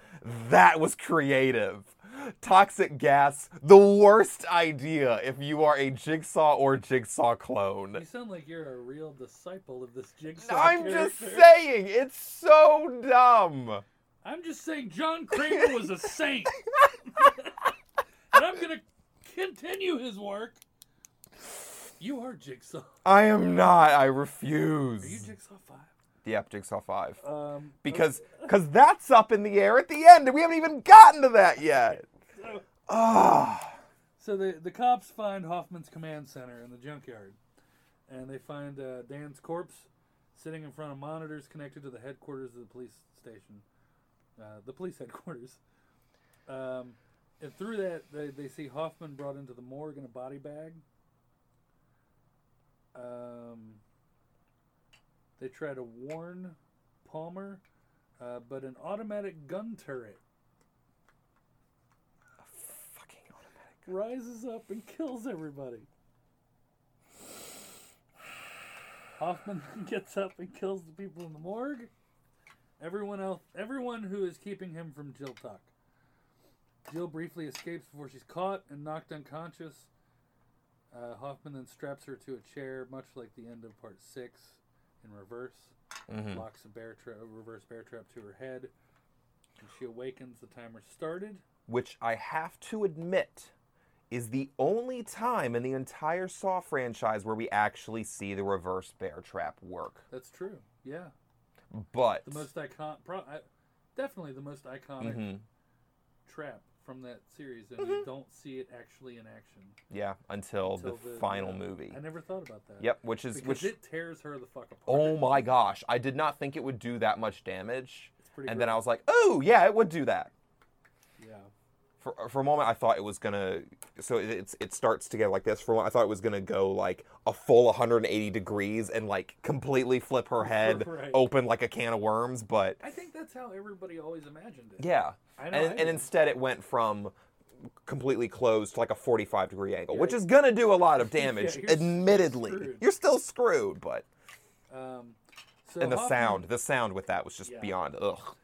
That was creative. Toxic gas, the worst idea if you are a Jigsaw or Jigsaw clone. You sound like you're a real disciple of this jigsaw. I'm just saying, it's so dumb. I'm just saying John Kramer was a saint. and I'm going to continue his work. You are Jigsaw. I am not. I refuse. Are you Jigsaw 5? Yep, Jigsaw 5. Um, Because cause that's up in the air at the end, and we haven't even gotten to that yet. Ah, So the the cops find Hoffman's command center in the junkyard, and they find uh, Dan's corpse sitting in front of monitors connected to the headquarters of the police station, uh, the police headquarters. Um, and through that, they, they see Hoffman brought into the morgue in a body bag. Um, they try to warn Palmer, uh, but an automatic gun turret fucking automatic. Rises up and kills everybody. Hoffman gets up and kills the people in the morgue. Everyone else, everyone who is keeping him from Jill Tuck. Jill briefly escapes before she's caught and knocked unconscious. Uh, Hoffman then straps her to a chair, much like the end of part six, in reverse. Mhm. Locks a bear tra- a reverse bear trap to her head. When she awakens, the timer started. Which I have to admit is the only time in the entire Saw franchise where we actually see the reverse bear trap work. That's true. Yeah. But the most icon, pro- definitely the most iconic Mhm. trap from that series, and you don't see it actually in action yeah, until, until the, final movie. I never thought about that. Yep, which is because which. it tears her the fuck apart. oh my gosh, I did not think it would do that much damage. It's pretty And then I was like, oh yeah, it would do that. yeah, for, for a moment I thought it was gonna so it- it's it starts together like this for a moment, I thought it was gonna go like a full 180 degrees and like completely flip her head Right. open like a can of worms but I think that's how everybody always imagined it. yeah I know, I and, and instead it went from completely closed to like a 45 degree angle which is gonna do a lot of damage you're admittedly screwed. you're still screwed but Um, so and the Hoffman- sound the sound with that was just Yeah. beyond ugh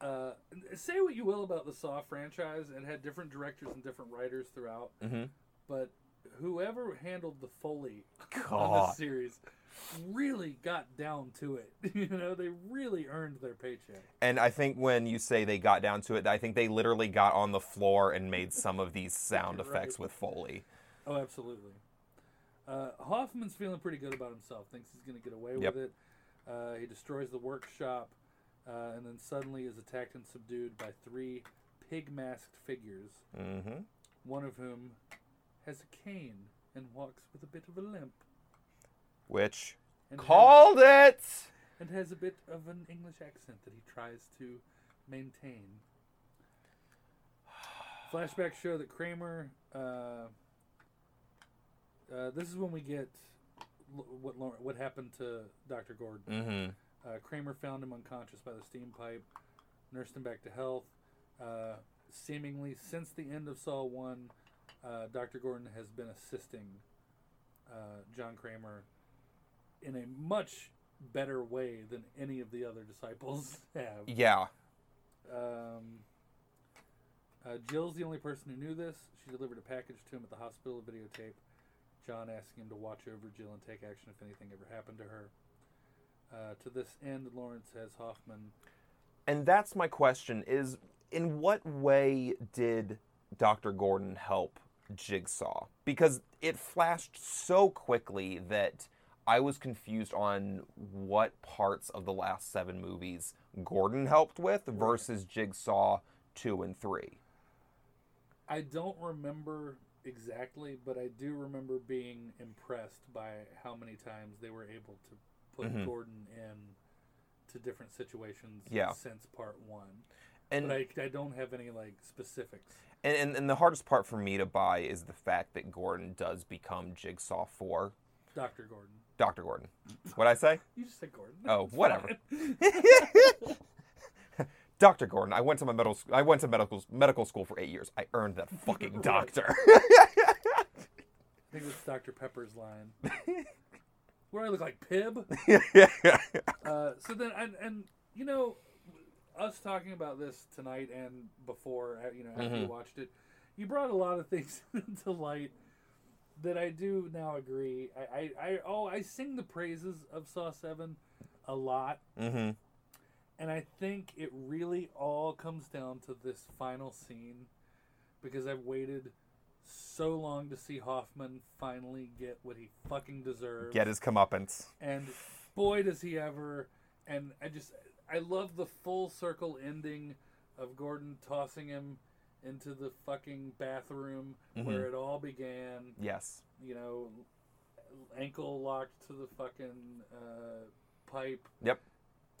Uh, say what you will about the Saw franchise, it had different directors and different writers throughout, Mhm. but whoever handled the foley on God. this series really got down to it. you know, they really earned their paycheck. And I think when you say they got down to it, I think they literally got on the floor and made some of these sound Right. effects with Foley. Oh, absolutely. Uh, Hoffman's feeling pretty good about himself. Thinks he's going to get away Yep. with it. Uh, he destroys the workshop, uh, and then suddenly is attacked and subdued by three pig-masked figures. hmm One of whom has a cane and walks with a bit of a limp, Which and called it. and has a bit of an English accent that he tries to maintain. Flashbacks show that Kramer. Uh, uh, this is when we get l- what what happened to Dr. Gordon. hmm Uh, Kramer found him unconscious by the steam pipe, nursed him back to health. Uh, seemingly, since the end of Saw 1, uh, Dr. Gordon has been assisting uh, John Kramer in a much better way than any of the other disciples have. Yeah. Um, uh, Jill's the only person who knew this. She delivered a package to him at the hospital, a videotape. John asking him to watch over Jill and take action if anything ever happened to her. Uh, to this end, Lawrence has Hoffman. And that's my question: is in what way did Dr. Gordon help Jigsaw? Because it flashed so quickly that I was confused on what parts of the last seven movies Gordon helped with versus Jigsaw two and three. I don't remember exactly, but I do remember being impressed by how many times they were able to put Mhm. Gordon in to different situations Yeah. since part one. And, I, I don't have any like specifics. and, and and the hardest part for me to buy is the fact that Gordon does become Jigsaw for Doctor Gordon. Dr. Gordon. What I say? You just said Gordon. Oh, It's whatever. Dr. Gordon. I went to my medical I went to medical medical school for 8 years. I earned that fucking doctor. I think it's Dr. Pepper's line. Where I look like Pib. Uh, so then, and, and you know, us talking about this tonight and before, uh, you know, after you Mhm. watched it, you brought a lot of things into light that I do now agree. I, I, I oh, I sing the praises of Saw Seven a lot, mhm. and I think it really all comes down to this final scene because I've waited so long to see Hoffman finally get what he fucking deserves Get his comeuppance. and boy does he ever and i just i love the full circle ending of gordon tossing him into the fucking bathroom where Mhm. it all began Yes. you know ankle locked to the fucking uh, pipe Yep.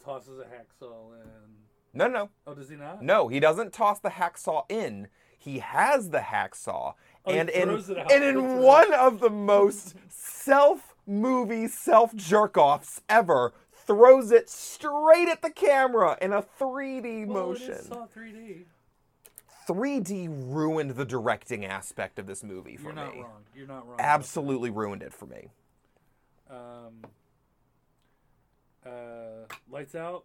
tosses a hacksaw in No No, no. oh does he not No, he doesn't toss the hacksaw in. He has the hacksaw, Oh, and in throws it out. and in one of the most self movie self jerk offs ever, throws it straight at the camera in a 3D well, motion. it is saw 3d 3D ruined the directing aspect of this movie for me. you're not wrong you're not wrong Absolutely ruined it for me. um uh lights out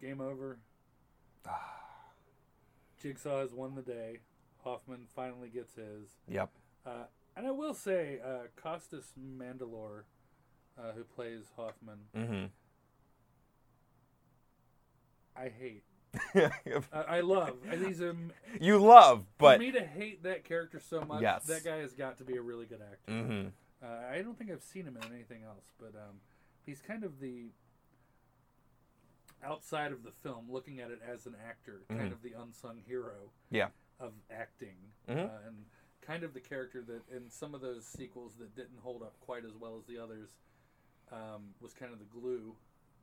game over Jigsaw has won the day. Hoffman finally gets his. Yep. Uh, and I will say, uh, Costas Mandylor, uh, who plays Hoffman, hmm I hate. I, I love. He's a, you love, but for me to hate that character so much, Yes. that guy has got to be a really good actor. hmm Uh, I don't think I've seen him in anything else, but um, he's kind of the outside of the film, looking at it as an actor, kind Mhm. of the unsung hero. Yeah. Of acting, Mhm. uh, and kind of the character that in some of those sequels that didn't hold up quite as well as the others um, was kind of the glue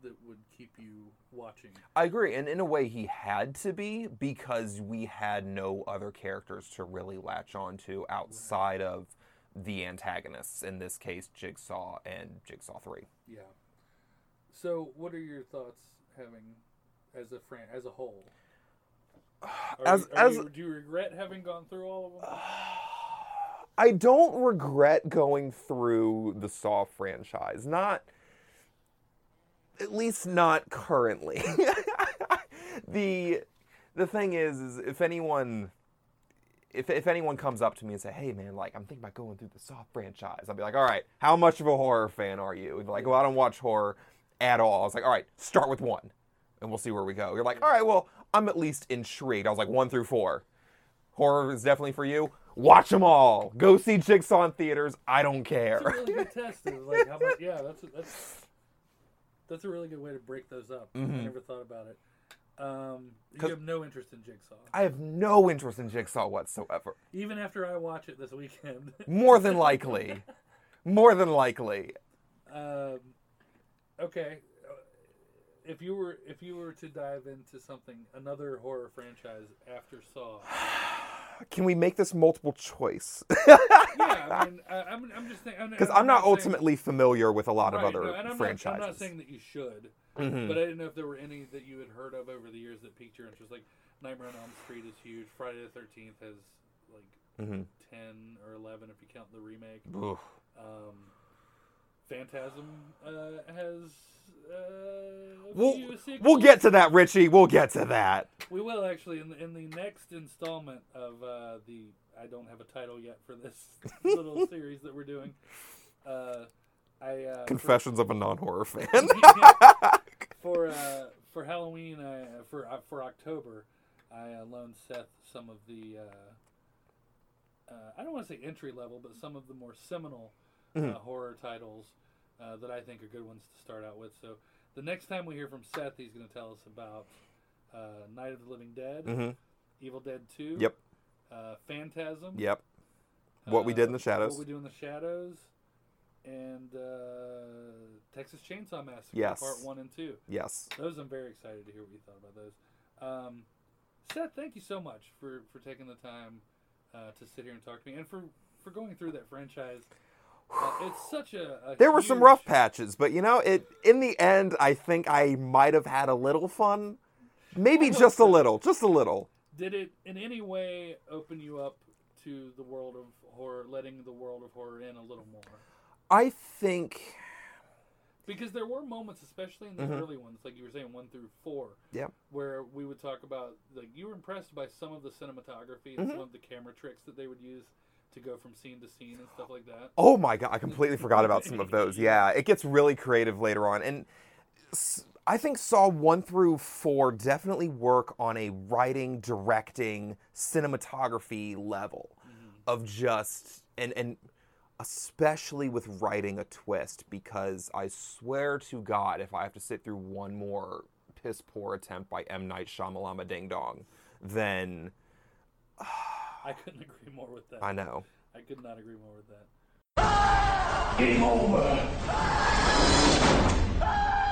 that would keep you watching. I agree, and in a way, he had to be because we had no other characters to really latch on to outside of the antagonists. In this case, Jigsaw and Jigsaw Three. Yeah. So, what are your thoughts having as a fran- as a whole? Are As- you- as- you- do you regret having gone through all of them? I don't regret going through the Saw franchise. Not, at least not currently. the the thing is, is if anyone. If, if anyone comes up to me and say, "Hey man, like I'm thinking about going through the Saw franchise," I'll be like, "All right, how much of a horror fan are you?" And like, "Well, I don't watch horror at all." I was like, "All right, start with one, and we'll see where we go." You're like, "All right, well, I'm at least intrigued." I was like, "One through four, horror is definitely for you. Watch them all. Go see Jigsaw in theaters. I don't It's a care." really good test like how much. Yeah, that's a, that's that's a really good way to break those up. I Mhm. never thought about it. Um, you have no interest in Jigsaw, I have no interest in Jigsaw whatsoever. even after I watch it this weekend. More than likely. More than likely. um, okay, if you were if you were to dive into something another horror franchise after Saw, Can we make this multiple choice? yeah, I mean, I, I'm I'm just thinking Because I'm not saying- ultimately familiar with a lot of other no, I'm franchises. Not, I'm not saying that you should, Mhm. but I didn't know if there were any that you had heard of over the years that piqued your interest. Like Nightmare on Elm Street is huge. Friday the Thirteenth has like Mhm. ten or eleven if you count the remake. Um, Phantasm uh, has uh, We'll, we'll get to that, Richie. We'll get to that. We will actually in the, in the next installment of uh, the. I don't have a title yet for this little series that we're doing. Uh, I uh, for- Confessions of a non-horror fan. for uh, for Halloween for uh, for October, I uh, loaned Seth some of the uh, uh, I don't want to say entry level, but some of the more seminal Mhm. uh, horror titles uh, that I think are good ones to start out with. So the next time we hear from Seth, he's going to tell us about uh, Night of the Living Dead, hmm Evil Dead Two, Yep. uh, Phantasm, Yep. What we did in the uh, shadows. What we do in the shadows, and uh, Texas Chainsaw Massacre Yes. Part One and Two. Yes. Those I'm very excited to hear what you thought about those. Um, Seth, thank you so much for for taking the time uh, to sit here and talk to me, and for for going through that franchise. It's such a, a There were some rough patches, but you know, it in the end, I think I might have had a little fun. Maybe just a little, just a little. Did it in any way open you up to the world of horror, letting the world of horror in a little more? I think, Because there were moments, especially in the Mhm. early ones, like you were saying, one through four, yeah, where we would talk about like you were impressed by some of the cinematography Mm-hmm. and some of the camera tricks that they would use to go from scene to scene and stuff like that. Oh my god, I completely forgot about some of those. Yeah, it gets really creative later on. And I think Saw 1 through 4 definitely work on a writing, directing, cinematography level mm-hmm. of just and and especially with writing a twist because I swear to God if I have to sit through one more piss poor attempt by M Night Shyamalama Ding Dong, then I couldn't agree more with that. I know. I could not agree more with that. Game over. Ah!